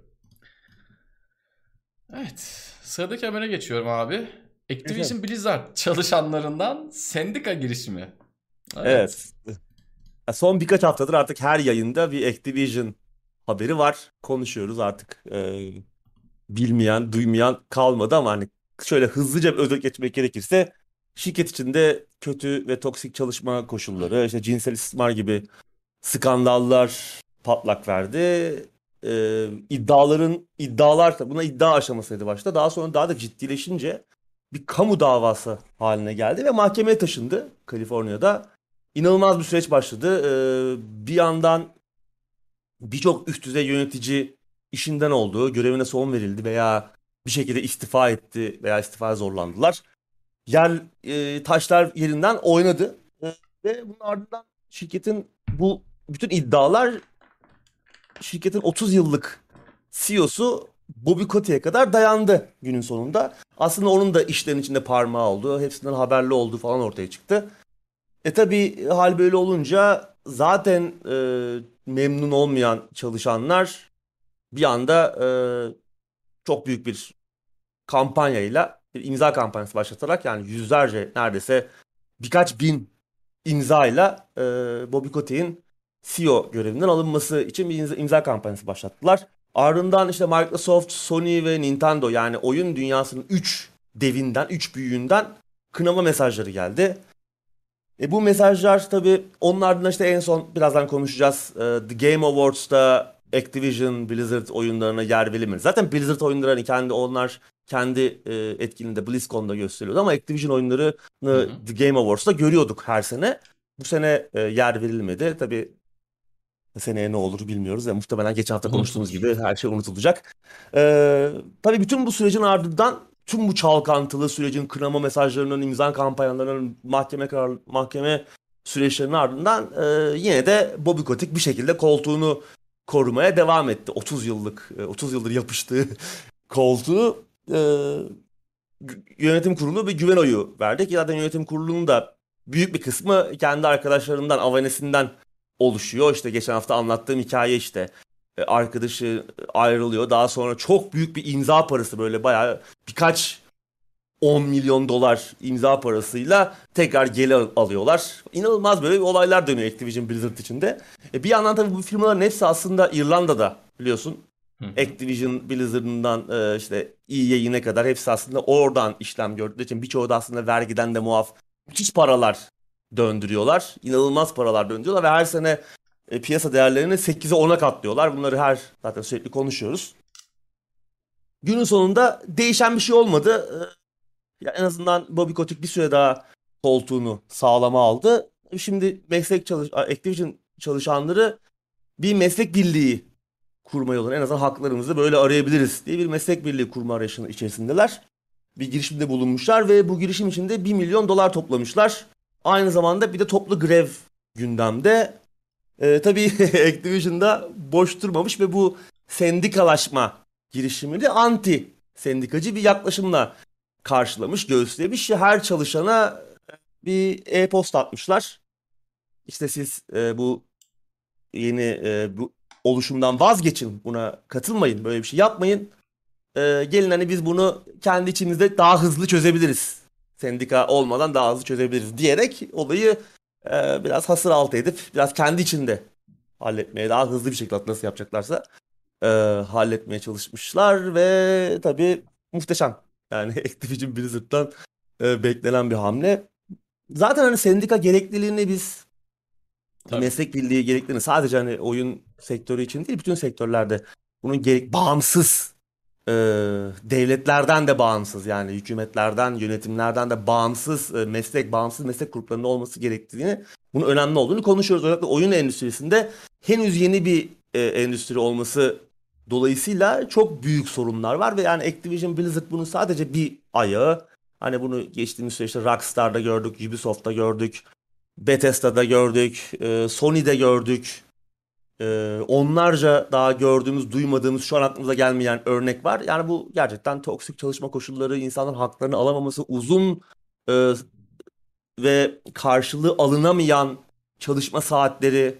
Evet. Sıradaki habere geçiyorum abi. Activision Blizzard çalışanlarından sendika girişimi. Evet. evet. Son birkaç haftadır artık her yayında bir Activision haberi var. Konuşuyoruz artık. Ee, bilmeyen, duymayan kalmadı ama hani şöyle hızlıca bir özet geçmek gerekirse şirket içinde kötü ve toksik çalışma koşulları, işte cinsel istismar gibi skandallar patlak verdi. Ee, iddiaların iddialar buna iddia aşamasıydı başta. Daha sonra daha da ciddileşince bir kamu davası haline geldi ve mahkemeye taşındı Kaliforniya'da. İnanılmaz bir süreç başladı. Ee, bir yandan birçok üst düzey yönetici işinden oldu, görevine son verildi veya bir şekilde istifa etti veya istifa zorlandılar. Yer e, taşlar yerinden oynadı e, ve bunun ardından şirketin bu bütün iddialar şirketin 30 yıllık CEO'su Bobby Kotick'e kadar dayandı günün sonunda. Aslında onun da işlerin içinde parmağı oldu. Hepsinden haberli olduğu falan ortaya çıktı. E tabi hal böyle olunca zaten e, memnun olmayan çalışanlar bir anda e, çok büyük bir kampanyayla bir imza kampanyası başlatarak yani yüzlerce neredeyse birkaç bin imzayla e, Bobby Kotick'in CEO görevinden alınması için bir imza, kampanyası başlattılar. Ardından işte Microsoft, Sony ve Nintendo yani oyun dünyasının 3 devinden, 3 büyüğünden kınama mesajları geldi. E bu mesajlar tabii onun ardından işte en son birazdan konuşacağız. E, The Game Awards'ta Activision, Blizzard oyunlarına yer verilmedi. Zaten Blizzard oyunları hani kendi onlar kendi e, etkinliğinde BlizzCon'da gösteriyordu ama Activision oyunlarını Hı-hı. The Game Awards'ta görüyorduk her sene. Bu sene e, yer verilmedi. Tabii seneye ne olur bilmiyoruz. Ya, muhtemelen geçen hafta konuştuğumuz gibi her şey unutulacak. Ee, tabii bütün bu sürecin ardından tüm bu çalkantılı sürecin kınama mesajlarının, imza kampanyalarının, mahkeme karar, mahkeme süreçlerinin ardından e, yine de Bobby Kotick bir şekilde koltuğunu korumaya devam etti. 30 yıllık, 30 e, yıldır yapıştığı koltuğu e, yönetim kurulu bir güven oyu verdi ki zaten yönetim kurulunun da büyük bir kısmı kendi arkadaşlarından, avanesinden oluşuyor. İşte geçen hafta anlattığım hikaye işte e, arkadaşı ayrılıyor. Daha sonra çok büyük bir imza parası böyle bayağı birkaç 10 milyon dolar imza parasıyla tekrar geri alıyorlar. İnanılmaz böyle olaylar dönüyor Activision Blizzard içinde. E bir yandan tabii bu firmaların hepsi aslında İrlanda'da biliyorsun. Activision Blizzard'ından e, işte EA'ye kadar hepsi aslında oradan işlem gördüğü için birçoğu da aslında vergiden de muaf müthiş paralar döndürüyorlar. İnanılmaz paralar döndürüyorlar ve her sene e, piyasa değerlerini 8'e 10'a katlıyorlar. Bunları her zaten sürekli konuşuyoruz. Günün sonunda değişen bir şey olmadı. E, ya en azından Bobby Kotick bir süre daha koltuğunu sağlama aldı. Şimdi meslek çalış Activision çalışanları bir meslek birliği kurma yolunu en azından haklarımızı böyle arayabiliriz diye bir meslek birliği kurma arayışının içerisindeler. Bir girişimde bulunmuşlar ve bu girişim içinde 1 milyon dolar toplamışlar. Aynı zamanda bir de toplu grev gündemde. Ee, tabii Activision'da boş durmamış ve bu sendikalaşma girişimini anti sendikacı bir yaklaşımla karşılamış, göğüslemiş. Her çalışana bir e-posta atmışlar. İşte siz e, bu yeni e, bu oluşumdan vazgeçin. Buna katılmayın. Böyle bir şey yapmayın. E, gelin hani biz bunu kendi içimizde daha hızlı çözebiliriz. Sendika olmadan daha hızlı çözebiliriz diyerek olayı e, biraz hasır altı edip biraz kendi içinde halletmeye daha hızlı bir şekilde nasıl yapacaklarsa e, halletmeye çalışmışlar ve tabii muhteşem. Yani Activision Blizzard'dan e, beklenen bir hamle. Zaten hani sendika gerekliliğini biz Tabii. meslek birliği gerekliliğini sadece hani oyun sektörü için değil bütün sektörlerde bunun gerek bağımsız e, devletlerden de bağımsız yani hükümetlerden yönetimlerden de bağımsız e, meslek bağımsız meslek gruplarının olması gerektiğini bunun önemli olduğunu konuşuyoruz. Özellikle oyun endüstrisinde henüz yeni bir e, endüstri olması dolayısıyla çok büyük sorunlar var ve yani Activision Blizzard bunun sadece bir ayağı. Hani bunu geçtiğimiz süreçte Rockstar'da gördük, Ubisoft'ta gördük, Bethesda'da gördük, e, Sony'de gördük. E, onlarca daha gördüğümüz, duymadığımız, şu an aklımıza gelmeyen örnek var. Yani bu gerçekten toksik çalışma koşulları, insanların haklarını alamaması, uzun e, ve karşılığı alınamayan çalışma saatleri,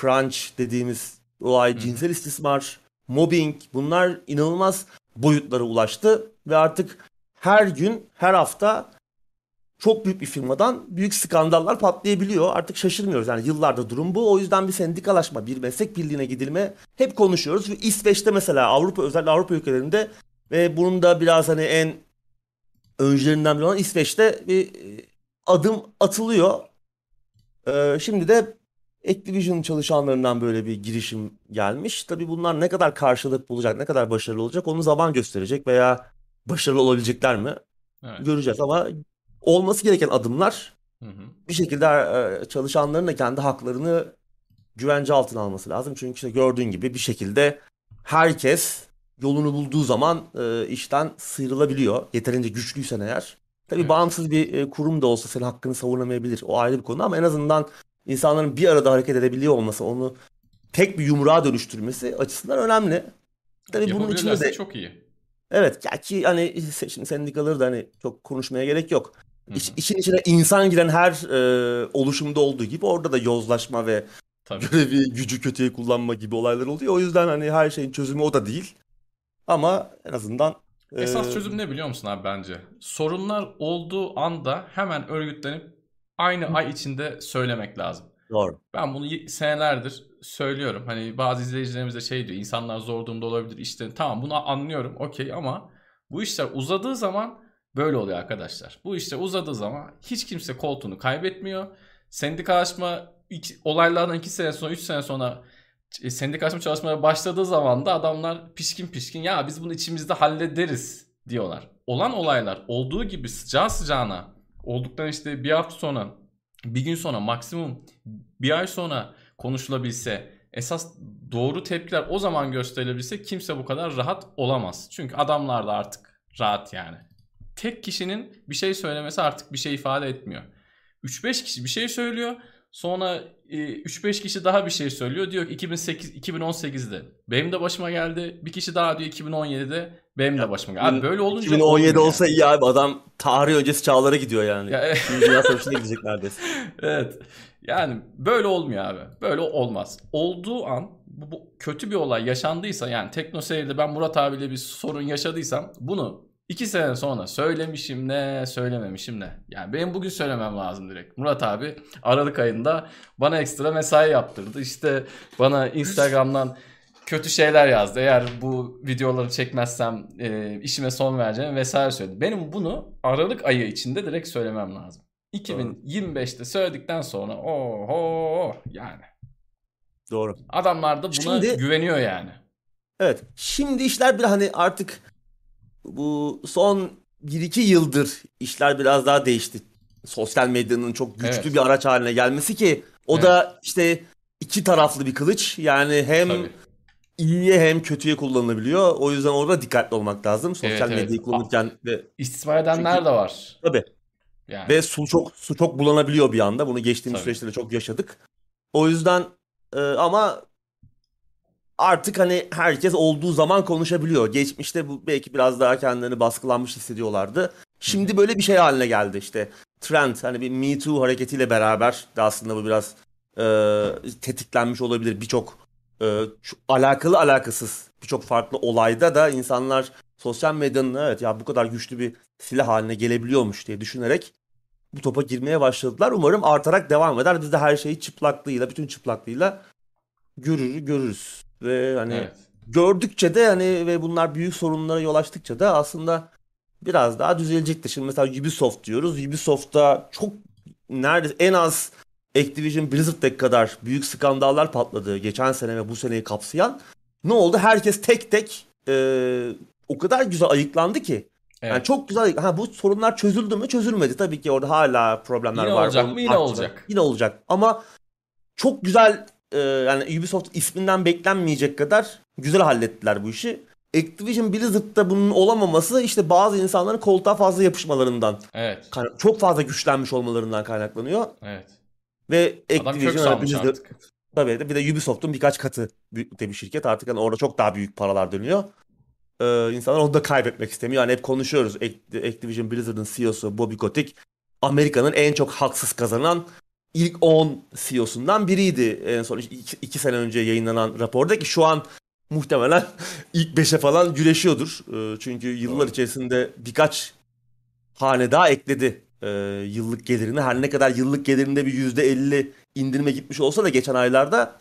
crunch dediğimiz olay, cinsel istismar, mobbing bunlar inanılmaz boyutlara ulaştı ve artık her gün, her hafta çok büyük bir firmadan büyük skandallar patlayabiliyor. Artık şaşırmıyoruz. Yani yıllardır durum bu. O yüzden bir sendikalaşma, bir meslek birliğine gidilme hep konuşuyoruz. Ve İsveç'te mesela Avrupa özellikle Avrupa ülkelerinde ve bunun da biraz hani en öncülerinden biri olan İsveç'te bir e, adım atılıyor. Ee, şimdi de Activision çalışanlarından böyle bir girişim gelmiş. Tabii bunlar ne kadar karşılık bulacak, ne kadar başarılı olacak onu zaman gösterecek veya başarılı olabilecekler mi? Evet. Göreceğiz ama olması gereken adımlar hı hı. bir şekilde e, çalışanların da kendi haklarını güvence altına alması lazım. Çünkü işte gördüğün gibi bir şekilde herkes yolunu bulduğu zaman e, işten sıyrılabiliyor. Yeterince güçlüysen eğer. Tabii evet. bağımsız bir e, kurum da olsa senin hakkını savunamayabilir. O ayrı bir konu ama en azından insanların bir arada hareket edebiliyor olması, onu tek bir yumruğa dönüştürmesi açısından önemli. Tabii bunun içinde de çok iyi. Evet, gerçi hani şimdi sendikaları da hani çok konuşmaya gerek yok. İç, işin içine insan giren her e, oluşumda olduğu gibi orada da yozlaşma ve Tabii. görevi gücü kötüye kullanma gibi olaylar oluyor. O yüzden hani her şeyin çözümü o da değil. Ama en azından e... Esas çözüm ne biliyor musun abi bence? Sorunlar olduğu anda hemen örgütlenip aynı ay içinde söylemek lazım. Doğru. Ben bunu senelerdir söylüyorum. Hani bazı izleyicilerimiz de şey diyor. insanlar zor durumda olabilir işte. Tamam bunu anlıyorum. Okey ama bu işler uzadığı zaman Böyle oluyor arkadaşlar. Bu işte uzadığı zaman hiç kimse koltuğunu kaybetmiyor. Sendikalaşma iki, olaylardan 2 sene sonra 3 sene sonra e, sendikalaşma çalışmaya başladığı zaman da adamlar pişkin pişkin ya biz bunu içimizde hallederiz diyorlar. Olan olaylar olduğu gibi sıcağı sıcağına olduktan işte bir hafta sonra bir gün sonra maksimum bir ay sonra konuşulabilse esas doğru tepkiler o zaman gösterilebilse kimse bu kadar rahat olamaz. Çünkü adamlar da artık rahat yani tek kişinin bir şey söylemesi artık bir şey ifade etmiyor. 3-5 kişi bir şey söylüyor. Sonra 3-5 e, kişi daha bir şey söylüyor. Diyor ki 2008 2018'de benim de başıma geldi. Bir kişi daha diyor 2017'de benim de başıma geldi. Abi böyle olunca 2017 olsa yani. iyi abi adam tarih öncesi çağlara gidiyor yani. Ya, Şimdi Dünya Savaşı'na gidecek neredeyse. evet. Yani böyle olmuyor abi. Böyle olmaz. Olduğu an bu, bu kötü bir olay yaşandıysa yani Tekno Seyir'de ben Murat abiyle bir sorun yaşadıysam bunu İki sene sonra söylemişim ne söylememişim ne. Yani benim bugün söylemem lazım direkt. Murat abi Aralık ayında bana ekstra mesai yaptırdı. İşte bana Instagram'dan kötü şeyler yazdı. Eğer bu videoları çekmezsem e, işime son vereceğim vesaire söyledi. Benim bunu Aralık ayı içinde direkt söylemem lazım. 2025'te söyledikten sonra oho yani. Doğru. Adamlar da buna Şimdi, güveniyor yani. Evet. Şimdi işler bir hani artık bu son 1-2 yıldır işler biraz daha değişti. Sosyal medyanın çok güçlü evet. bir araç haline gelmesi ki o evet. da işte iki taraflı bir kılıç. Yani hem Tabii. iyiye hem kötüye kullanılabiliyor. O yüzden orada dikkatli olmak lazım. Sosyal evet, medyayı evet. kullanırken ve istismar edenler Çünkü, de var. Tabii. Yani. Ve su çok su çok bulanabiliyor bir anda. Bunu geçtiğimiz Tabii. süreçte de çok yaşadık. O yüzden e, ama artık hani herkes olduğu zaman konuşabiliyor. Geçmişte bu belki biraz daha kendilerini baskılanmış hissediyorlardı. Şimdi böyle bir şey haline geldi işte. Trend hani bir Me Too hareketiyle beraber de aslında bu biraz e, tetiklenmiş olabilir. Birçok e, alakalı alakasız birçok farklı olayda da insanlar sosyal medyanın evet ya bu kadar güçlü bir silah haline gelebiliyormuş diye düşünerek bu topa girmeye başladılar. Umarım artarak devam eder. Biz de her şeyi çıplaklığıyla, bütün çıplaklığıyla görür, görürüz. Ve hani evet. gördükçe de hani ve bunlar büyük sorunlara yol açtıkça da aslında biraz daha düzelecektir. Şimdi mesela Ubisoft diyoruz. Ubisoft'ta çok neredeyse en az Activision Blizzard'daki kadar büyük skandallar patladı geçen sene ve bu seneyi kapsayan. Ne oldu? Herkes tek tek e, o kadar güzel ayıklandı ki. Evet. Yani çok güzel. Ha bu sorunlar çözüldü mü? Çözülmedi. Tabii ki orada hala problemler yine var. Olacak mı? Yine artacak. olacak. Yine olacak. Ama çok güzel e, yani Ubisoft isminden beklenmeyecek kadar güzel hallettiler bu işi. Activision Blizzard'da bunun olamaması işte bazı insanların koltuğa fazla yapışmalarından. Evet. Çok fazla güçlenmiş olmalarından kaynaklanıyor. Evet. Ve Activision Blizzard artık. Tabii de bir de Ubisoft'un birkaç katı büyüklükte bir şirket. Artık yani orada çok daha büyük paralar dönüyor. Ee, insanlar onu da kaybetmek istemiyor. Yani hep konuşuyoruz. Activision Blizzard'ın CEO'su Bobby Kotick Amerika'nın en çok haksız kazanan ilk 10 CEO'sundan biriydi en son 2 sene önce yayınlanan raporda ki şu an muhtemelen ilk 5'e falan güreşiyordur. Ee, çünkü yıllar içerisinde birkaç hane daha ekledi e, yıllık gelirini. Her ne kadar yıllık gelirinde bir %50 indirime gitmiş olsa da geçen aylarda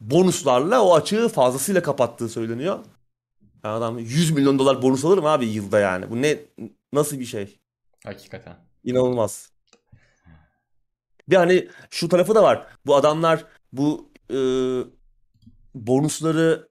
bonuslarla o açığı fazlasıyla kapattığı söyleniyor. Yani adam 100 milyon dolar bonus alır mı abi yılda yani? Bu ne nasıl bir şey? Hakikaten. İnanılmaz. Bir hani şu tarafı da var. Bu adamlar bu e, bonusları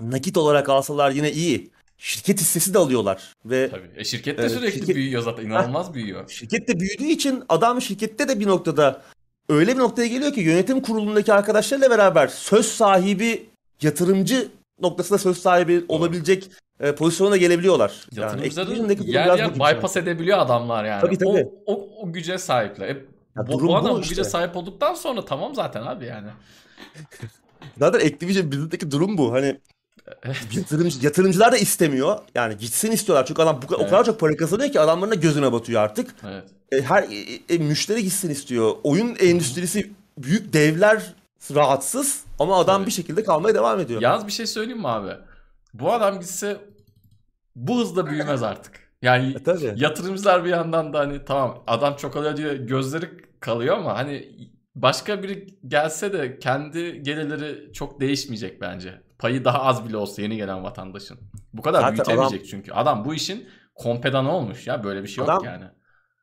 nakit olarak alsalar yine iyi. Şirket hissesi de alıyorlar ve Tabii. E şirket de e, sürekli şirket, büyüyor zaten. inanılmaz büyüyor. Şirket de büyüdüğü için adam şirkette de bir noktada öyle bir noktaya geliyor ki yönetim kurulundaki arkadaşlarıyla beraber söz sahibi yatırımcı noktasında söz sahibi Doğru. olabilecek e, pozisyona gelebiliyorlar. Yatırımcıların yani, yer yer bypass edebiliyor adamlar yani. Tabii, tabii. O, o, o güce sahipler. E, ya bu, bu adam bu, işte. güce sahip olduktan sonra tamam zaten abi yani. zaten Activision Blizzard'daki durum bu. Hani yatırımcı, yatırımcılar da istemiyor. Yani gitsin istiyorlar. Çünkü adam bu, evet. o kadar çok para kazanıyor ki adamların da gözüne batıyor artık. Evet. E, her e, e, müşteri gitsin istiyor. Oyun endüstrisi büyük devler rahatsız ama adam evet. bir şekilde kalmaya devam ediyor. Yaz bir şey söyleyeyim mi abi? Bu adam gitse bu hızla büyümez artık. Yani e, tabii. yatırımcılar bir yandan da hani tamam adam çok alıyor diyor gözleri kalıyor ama hani başka biri gelse de kendi gelirleri çok değişmeyecek bence. Payı daha az bile olsa yeni gelen vatandaşın. Bu kadar Zaten büyütemeyecek adam, çünkü. Adam bu işin kompedanı olmuş ya böyle bir şey yok yani.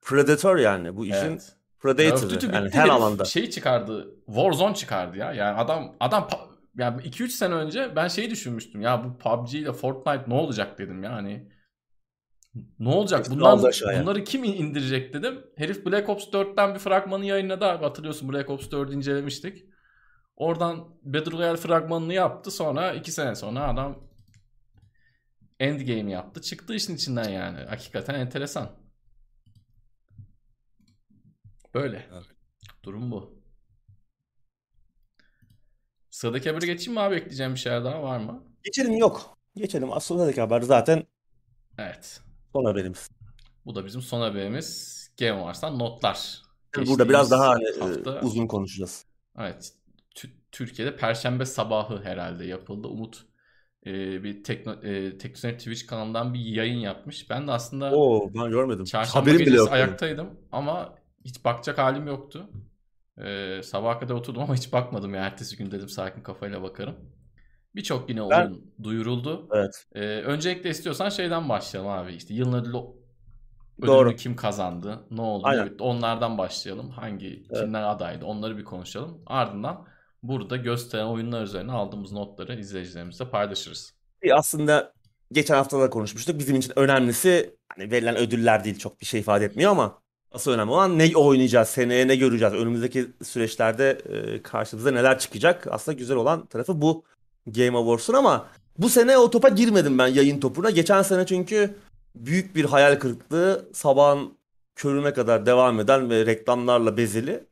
Predator yani bu işin evet. Predator yani her alanda. Şey çıkardı. Warzone çıkardı ya. Yani adam adam yani 2-3 sene önce ben şeyi düşünmüştüm. Ya bu PUBG ile Fortnite ne olacak dedim ya hani. Ne olacak? Bundan, bunları kim indirecek dedim. Herif Black Ops 4'ten bir fragmanı yayınladı abi. Hatırlıyorsun Black Ops 4'ü incelemiştik. Oradan Battle Royale fragmanını yaptı. Sonra 2 sene sonra adam Endgame yaptı. Çıktı işin içinden yani. Hakikaten enteresan. Böyle. Evet. Durum bu. Sıradaki haberi geçeyim mi abi? Ekleyeceğim bir şeyler daha var mı? Geçelim yok. Geçelim. Aslında sıradaki haber zaten Evet. Son haberimiz. Bu da bizim son haberimiz. Game Wars'tan notlar. Burada biraz daha hani, e, hafta, uzun konuşacağız. Evet. Türkiye'de Perşembe sabahı herhalde yapıldı. Umut e, bir tekno, e, Teknoseyir Twitch kanalından bir yayın yapmış. Ben de aslında Oo ben görmedim. çarşamba Haberim bile gecesi yok. benim. ayaktaydım ama hiç bakacak halim yoktu. E, sabaha kadar oturdum ama hiç bakmadım ya. Ertesi gün dedim sakin kafayla bakarım. Birçok yine Ben- oyun duyuruldu. Evet. E, öncelikle istiyorsan şeyden başlayalım abi. İşte yılın ödülü ödülünü Doğru. kim kazandı? Ne oldu? ne Aynen. bitti? Onlardan başlayalım. Hangi Evet. kimler adaydı? Onları bir konuşalım. Ardından burada gösteren oyunlar üzerine aldığımız notları izleyicilerimizle paylaşırız. Aslında geçen hafta da konuşmuştuk. Bizim için önemlisi hani verilen ödüller değil çok bir şey ifade etmiyor ama asıl önemli olan ne oynayacağız, seneye ne göreceğiz, önümüzdeki süreçlerde karşımıza neler çıkacak. Aslında güzel olan tarafı bu Game Awards'un ama bu sene o topa girmedim ben yayın topuna. Geçen sene çünkü büyük bir hayal kırıklığı sabahın körüne kadar devam eden ve reklamlarla bezeli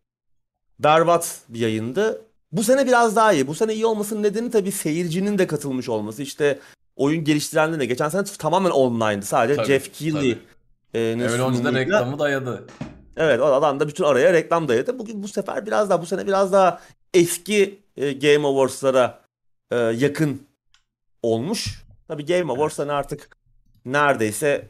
berbat bir yayındı. Bu sene biraz daha iyi. Bu sene iyi olmasının nedeni tabii seyircinin de katılmış olması. İşte oyun geliştirenlerin de. Geçen sene tamamen online'dı. Sadece Tabii, Jeff Keighley tabii. e, sunumuyla- reklamı dayadı. Evet o adam da bütün araya reklam dayadı. Bugün bu sefer biraz daha bu sene biraz daha eski e, Game Awards'lara e, yakın olmuş. Tabii Game Awards hani artık neredeyse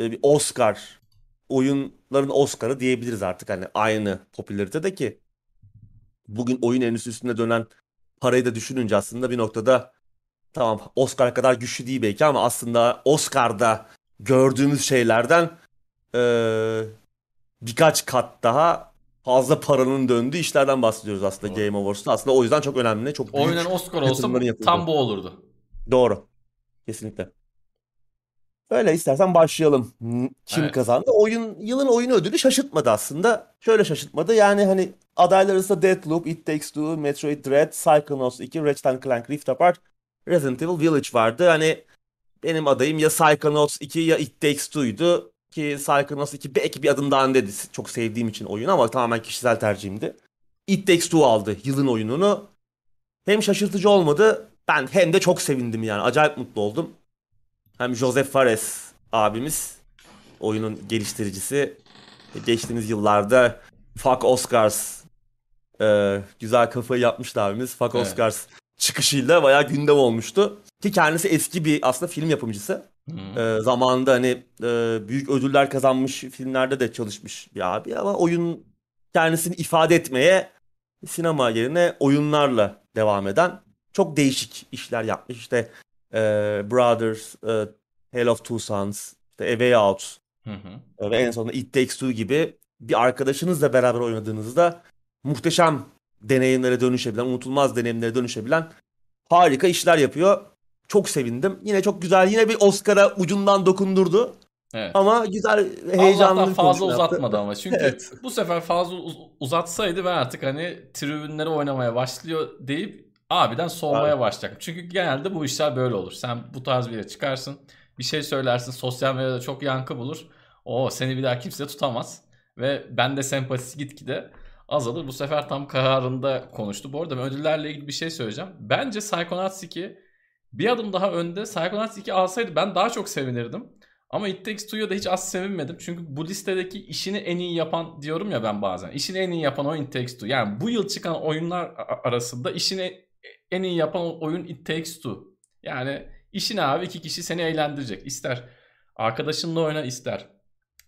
e, bir Oscar oyunların Oscar'ı diyebiliriz artık hani aynı popülaritede ki bugün oyun endüstrisinde dönen parayı da düşününce aslında bir noktada tamam Oscar kadar güçlü değil belki ama aslında Oscar'da gördüğümüz şeylerden e, birkaç kat daha fazla paranın döndüğü işlerden bahsediyoruz aslında Doğru. Game Awards'ta. Aslında o yüzden çok önemli. Çok büyük Oyunun Oscar olsa tam bu olurdu. Doğru. Kesinlikle. Öyle istersen başlayalım. Hmm, Kim Evet. kazandı? Oyun yılın oyunu ödülü şaşırtmadı aslında. Şöyle şaşırtmadı. Yani hani adaylar arasında Deathloop, It Takes Two, Metroid Dread, Psychonauts 2, Ratchet Clank Rift Apart, Resident Evil Village vardı. Hani benim adayım ya Psychonauts 2 ya It Takes Two'ydu. Ki Psychonauts 2 belki bir adım daha öndeydi. Çok sevdiğim için oyun ama tamamen kişisel tercihimdi. It Takes Two aldı yılın oyununu. Hem şaşırtıcı olmadı ben hem de çok sevindim yani. Acayip mutlu oldum. Hem Joseph Fares abimiz oyunun geliştiricisi geçtiğimiz yıllarda Fuck Oscars e, güzel kafayı yapmıştı abimiz. Fuck Evet. Oscars çıkışıyla bayağı gündem olmuştu. Ki kendisi eski bir aslında film yapımcısı. Hı. E, zamanında hani e, büyük ödüller kazanmış filmlerde de çalışmış bir abi ama oyun kendisini ifade etmeye sinema yerine oyunlarla devam eden çok değişik işler yapmış. İşte e, Brothers, e, Tale of Two Sons, işte A Way Out Hı hı. e, ve en sonunda It Takes Two gibi bir arkadaşınızla beraber oynadığınızda muhteşem deneyimlere dönüşebilen, unutulmaz deneyimlere dönüşebilen harika işler yapıyor. Çok sevindim. Yine çok güzel. Yine bir Oscar'a ucundan dokundurdu. Evet. Ama güzel, heyecanlı Allah'tan fazla yaptı. uzatmadı ama. Çünkü Evet. bu sefer fazla uz- uzatsaydı ben artık hani tribünlere oynamaya başlıyor deyip abiden soğumaya başlayacak. Çünkü genelde bu işler böyle olur. Sen bu tarz bir yere çıkarsın. Bir şey söylersin. Sosyal medyada çok yankı bulur. O seni bir daha kimse tutamaz. Ve bende sempatisi gitgide azalır. Bu sefer tam kararında konuştu. Bu arada ben ödüllerle ilgili bir şey söyleyeceğim. Bence Psychonauts 2 bir adım daha önde. Psychonauts 2 alsaydı ben daha çok sevinirdim. Ama It Takes Two'ya da hiç az sevinmedim. Çünkü bu listedeki işini en iyi yapan diyorum ya ben bazen. İşini en iyi yapan oyun It Takes Two. Yani bu yıl çıkan oyunlar arasında işini en iyi yapan oyun It Takes Two. Yani işini abi iki kişi seni eğlendirecek. İster arkadaşınla oyna ister.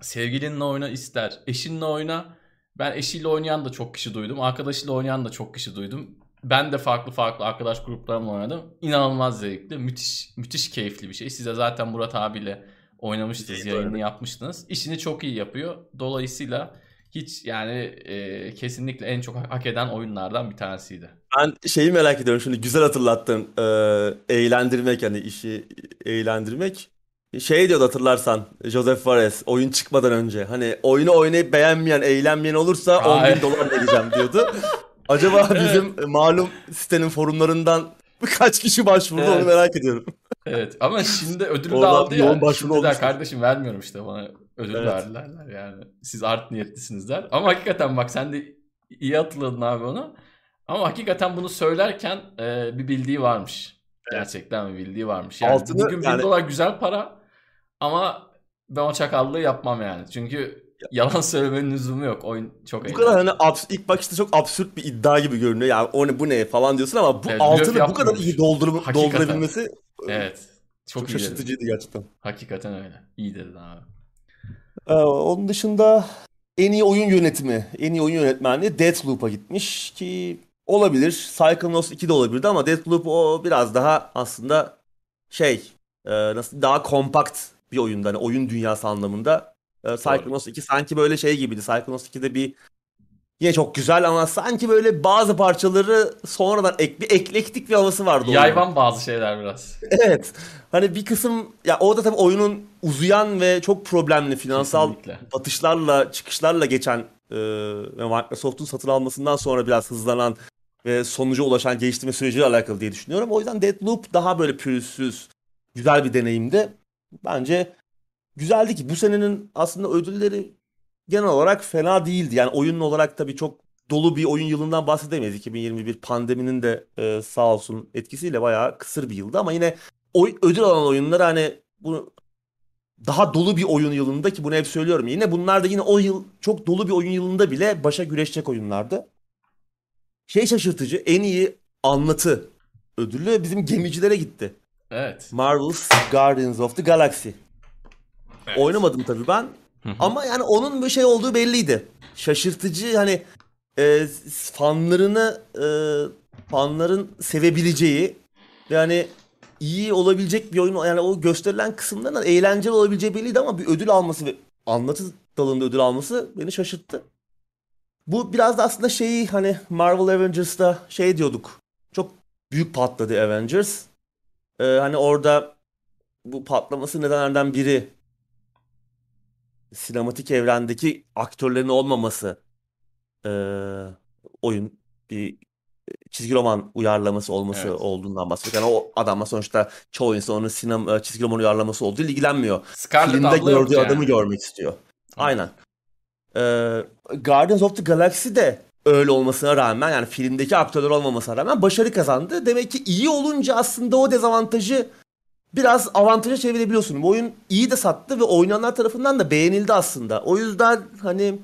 Sevgilinle oyna ister. Eşinle oyna. Ben eşiyle oynayan da çok kişi duydum. Arkadaşıyla oynayan da çok kişi duydum. Ben de farklı farklı arkadaş gruplarımla oynadım. İnanılmaz zevkli. Müthiş müthiş keyifli bir şey. Size zaten Murat abiyle oynamıştınız, yayını oynadık. yapmıştınız. İşini çok iyi yapıyor. Dolayısıyla hiç yani e, kesinlikle en çok hak eden oyunlardan bir tanesiydi. Ben şeyi merak ediyorum şimdi güzel hatırlattın. Ee, eğlendirmek hani işi eğlendirmek. Şey diyordu hatırlarsan Joseph Fares oyun çıkmadan önce. Hani oyunu oynayıp beğenmeyen, eğlenmeyen olursa 10 Ay. bin dolar vereceğim diyordu. Acaba bizim malum sitenin forumlarından kaç kişi başvurdu onu Evet. merak ediyorum. Evet ama şimdi ödül de aldı ya. Şimdi olmuştur. kardeşim vermiyorum işte bana ödül Evet. verdiler yani. Siz art niyetlisiniz der. Ama hakikaten bak sen de iyi hatırladın abi onu. Ama hakikaten bunu söylerken e, bir bildiği varmış. Gerçekten bir bildiği varmış. Yani Altını- bugün bin yani- dolar güzel para ama ben o çakallığı yapmam yani. Çünkü yalan söylemenin lüzumu yok. Oyun çok Bu eğlenceli. kadar hani abs- ilk bakışta çok absürt bir iddia gibi görünüyor. Yani o ne bu ne falan diyorsun ama bu Evet, altını bu kadar iyi Hakikaten. doldurabilmesi Evet. Çok, çok iyi dedin. şaşırtıcıydı gerçekten. Hakikaten öyle. İyi dedin abi. Ee, onun dışında en iyi oyun yönetimi, en iyi oyun yönetmenliği Deathloop'a gitmiş ki olabilir. Psychonauts 2 de olabilirdi ama Deathloop o biraz daha aslında şey e, nasıl daha kompakt bir oyunda hani oyun dünyası anlamında. E, Psychonauts 2 sanki böyle şey gibiydi. Psychonauts 2'de bir yine çok güzel ama sanki böyle bazı parçaları sonradan ek, bir eklektik bir havası vardı. Yayvan bazı şeyler biraz. Evet. Hani bir kısım ya orada tabii oyunun uzayan ve çok problemli finansal Kesinlikle. batışlarla çıkışlarla geçen e, ve Microsoft'un satın almasından sonra biraz hızlanan ve sonuca ulaşan geliştirme süreciyle alakalı diye düşünüyorum. O yüzden Deathloop daha böyle pürüzsüz, güzel bir deneyimdi. Bence güzeldi ki bu senenin aslında ödülleri genel olarak fena değildi. Yani oyun olarak tabii çok dolu bir oyun yılından bahsedemeyiz. 2021 pandeminin de e, sağ olsun etkisiyle bayağı kısır bir yıldı ama yine oy, ödül alan oyunlar hani bu daha dolu bir oyun yılında ki bunu hep söylüyorum. Yine bunlar da yine o yıl çok dolu bir oyun yılında bile başa güreşecek oyunlardı. Şey şaşırtıcı en iyi anlatı ödülü bizim gemicilere gitti. Evet. Marvel's Guardians of the Galaxy. Evet. Oynamadım tabii ben. Ama yani onun bir şey olduğu belliydi. Şaşırtıcı hani e, fanlarını e, fanların sevebileceği ve hani iyi olabilecek bir oyun yani o gösterilen kısımların eğlenceli olabileceği belliydi ama bir ödül alması ve anlatı dalında ödül alması beni şaşırttı. Bu biraz da aslında şeyi hani Marvel Avengers'ta şey diyorduk. Çok büyük patladı Avengers. Ee, hani orada bu patlaması nedenlerden biri sinematik evrendeki aktörlerin olmaması ee, oyun bir çizgi roman uyarlaması olması Evet. olduğundan bahsediyor. Yani o adamla sonuçta çoğu insan onun sinema, çizgi roman uyarlaması olduğu ilgilenmiyor. Scarlet Filmde gördüğü yani. adamı görmek istiyor. Aynen. Ee, Guardians of the Galaxy de öyle olmasına rağmen yani filmdeki aktörler olmamasına rağmen başarı kazandı. Demek ki iyi olunca aslında o dezavantajı biraz avantaja çevirebiliyorsun. Bu oyun iyi de sattı ve oynayanlar tarafından da beğenildi aslında. O yüzden hani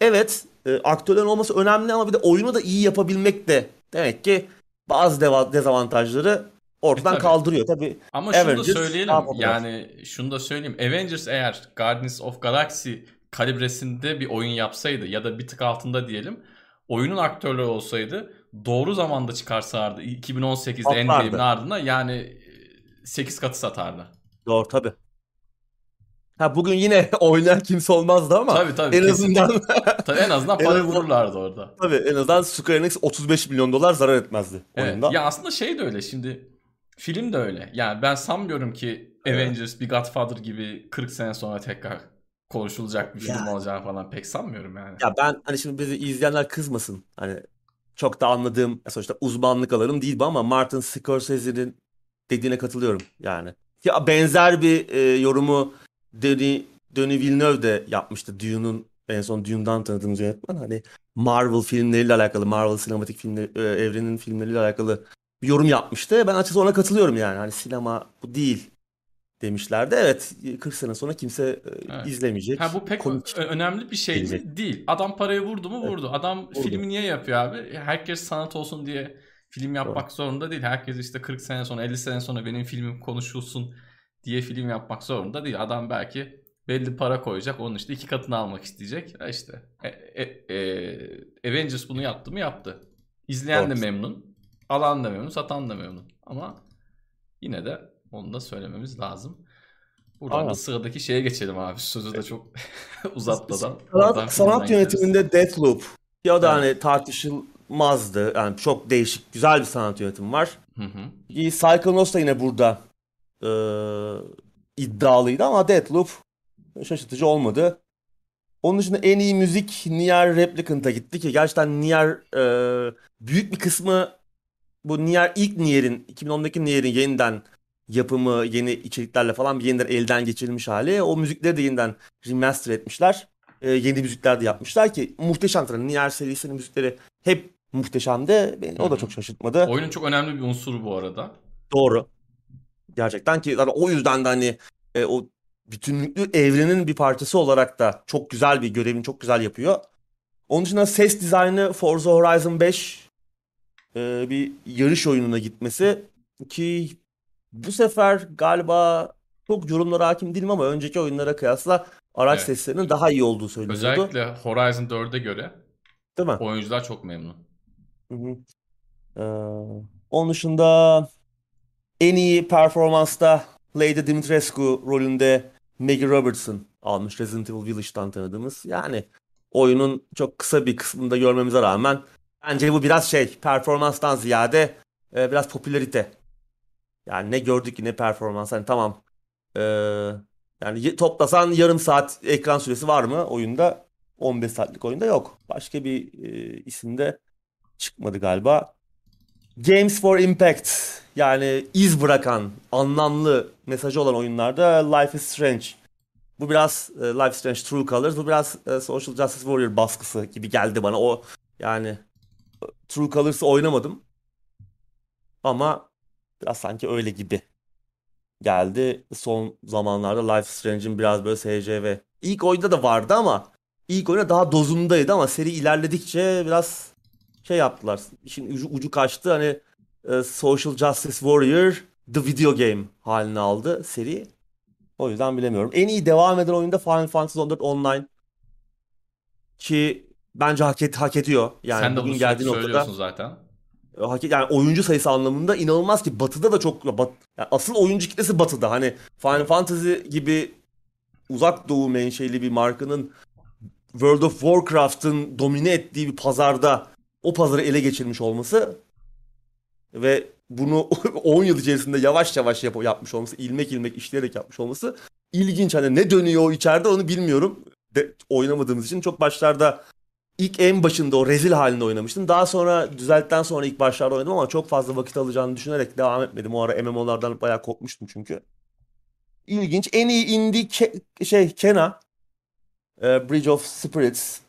evet e, aktörlerin olması önemli ama bir de oyunu da iyi yapabilmek de demek ki bazı deva- dezavantajları ortadan E, tabii. kaldırıyor. Tabii Ama şunu da Avengers söyleyelim. Yani şunu da söyleyeyim. Avengers eğer Guardians of Galaxy kalibresinde bir oyun yapsaydı ya da bir tık altında diyelim. Oyunun aktörleri olsaydı doğru zamanda çıkarsalardı. 2018'de Patlardı. Endgame'in ardından yani 8 katı satardı. Doğru tabii. Ha bugün yine oynayan kimse olmazdı ama Tabii tabii. en kesin. azından Tabii en azından En para azından- vururlardı orada. tabii en azından Square Enix 35 milyon dolar zarar etmezdi Evet. oyunda. Ya aslında şey de öyle şimdi film de öyle. Yani ben sanmıyorum ki Avengers bir Godfather gibi 40 sene sonra tekrar konuşulacak bir film Ya. olacağını falan pek sanmıyorum yani. Ya ben hani şimdi bizi izleyenler kızmasın. Hani çok da anladığım sonuçta uzmanlık alanım değil bu ama Martin Scorsese'nin dediğine katılıyorum yani. Ya benzer bir e, yorumu Denis, Denis Villeneuve de yapmıştı. Dune'un en son Dune'dan tanıdığımız yönetmen. Hani Marvel filmleriyle alakalı, Marvel sinematik filmleri, e, evrenin filmleriyle alakalı bir yorum yapmıştı. Ben açıkçası ona katılıyorum yani. Hani sinema bu değil demişlerdi. Evet 40 sene sonra kimse e, Evet. izlemeyecek. Ha bu pek Komik. önemli bir şey gelecek. değil. Adam parayı vurdu mu vurdu. Adam Vurdu. filmi niye yapıyor abi? Herkes sanat olsun diye film yapmak zorunda değil. Herkes işte 40 sene sonra 50 sene sonra benim filmim konuşulsun diye film yapmak zorunda değil. Adam belki belli para koyacak. Onun işte iki katını almak isteyecek. Ha işte e, e, e, Avengers bunu yaptı mı yaptı. İzleyen de Doğru. memnun. Alan da memnun. Satan da memnun. Ama yine de onu da söylememiz lazım. Buradan Aynen. da sıradaki şeye geçelim abi. Sözü de çok uzatmadan. Sanat, sanat yönetiminde Deathloop. Ya da Evet. hani tartışılmazdı. Yani çok değişik, güzel bir sanat yönetimi var. Hı hı. Psychonauts da yine burada e, iddialıydı ama Deathloop şaşırtıcı olmadı. Onun dışında en iyi müzik Nier Replicant'a gitti ki gerçekten Nier e, büyük bir kısmı bu Nier ilk Nier'in 2010'daki Nier'in yeniden yapımı yeni içeriklerle falan bir yeniden elden geçirilmiş hali. O müzikleri de yeniden remaster etmişler. E, yeni müzikler de yapmışlar ki muhteşem tabii. Nier serisinin müzikleri hep muhteşemdi. Beni o da çok şaşırtmadı. Oyunun çok önemli bir unsuru bu arada. Doğru. Gerçekten ki zaten o yüzden de hani e, o bütünlüklü evrenin bir parçası olarak da çok güzel bir görevini çok güzel yapıyor. Onun dışında ses dizaynı Forza Horizon 5 e, bir yarış oyununa gitmesi ki Bu sefer galiba çok yorumlara hakim değilim ama önceki oyunlara kıyasla araç Evet. seslerinin daha iyi olduğu söyleniyordu. Özellikle Horizon 4'e göre Değil mi? oyuncular çok memnun. Hı hı. Ee, onun dışında en iyi performansta Lady Dimitrescu rolünde Maggie Robertson almış Resident Evil Village'dan tanıdığımız. Yani oyunun çok kısa bir kısmında görmemize rağmen bence bu biraz şey performanstan ziyade e, biraz popülarite. Yani ne gördük ki ne performans. Hani tamam e, yani toplasan yarım saat ekran süresi var mı oyunda? 15 saatlik oyunda yok. Başka bir e, isimde çıkmadı galiba. Games for Impact yani iz bırakan, anlamlı mesajı olan oyunlarda Life is Strange. Bu biraz e, Life is Strange True Colors, bu biraz e, Social Justice Warrior baskısı gibi geldi bana. O yani e, True Colors'ı oynamadım. Ama biraz sanki öyle gibi geldi. Son zamanlarda Life is Strange'in biraz böyle SCV. İlk oyunda da vardı ama ilk oyunda daha dozundaydı ama seri ilerledikçe biraz şey yaptılar. İşin ucu, ucu kaçtı. Hani e, Social Justice Warrior The Video Game halini aldı seri. O yüzden bilemiyorum. En iyi devam eden oyunda Final Fantasy 14 Online ki bence hak, et, hak ediyor. Yani Sen de bugün bunu geldiği sürekli noktada zaten. e, hak- yani oyuncu sayısı anlamında inanılmaz ki Batı'da da çok bat, yani asıl oyuncu kitlesi Batı'da. Hani Final Fantasy gibi uzak doğu menşeli bir markanın World of Warcraft'ın domine ettiği bir pazarda o pazarı ele geçirmiş olması ve bunu 10 yıl içerisinde yavaş yavaş yap yapmış olması, ilmek ilmek işleyerek yapmış olması ilginç. Hani ne dönüyor içeride onu bilmiyorum. De, oynamadığımız için çok başlarda ilk en başında o rezil halinde oynamıştım. Daha sonra düzelttikten sonra ilk başlarda oynadım ama çok fazla vakit alacağını düşünerek devam etmedim. O ara MMO'lardan bayağı kopmuştum çünkü. İlginç. En iyi indie Ke- şey Kena e, Bridge of Spirits.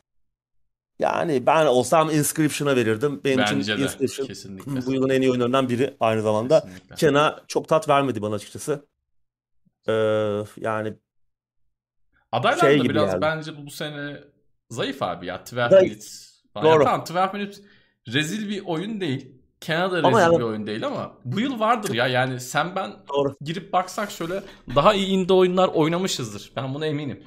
Yani ben olsam Inscription'a verirdim. Benim Bence için de Inscription kesinlikle. bu yılın en iyi oyunlarından biri aynı zamanda. Kesinlikle. Kena çok tat vermedi bana açıkçası. Ee, yani Adaylar şey da biraz geldi. bence bu sene zayıf abi ya. 12 Zayıf. Minutes falan. Ya Doğru. tamam 12 Minutes rezil bir oyun değil. Kenada rezil yani- bir oyun değil ama bu yıl vardır ya. Yani sen ben doğru. girip baksak şöyle daha iyi indie oyunlar oynamışızdır. Ben buna eminim.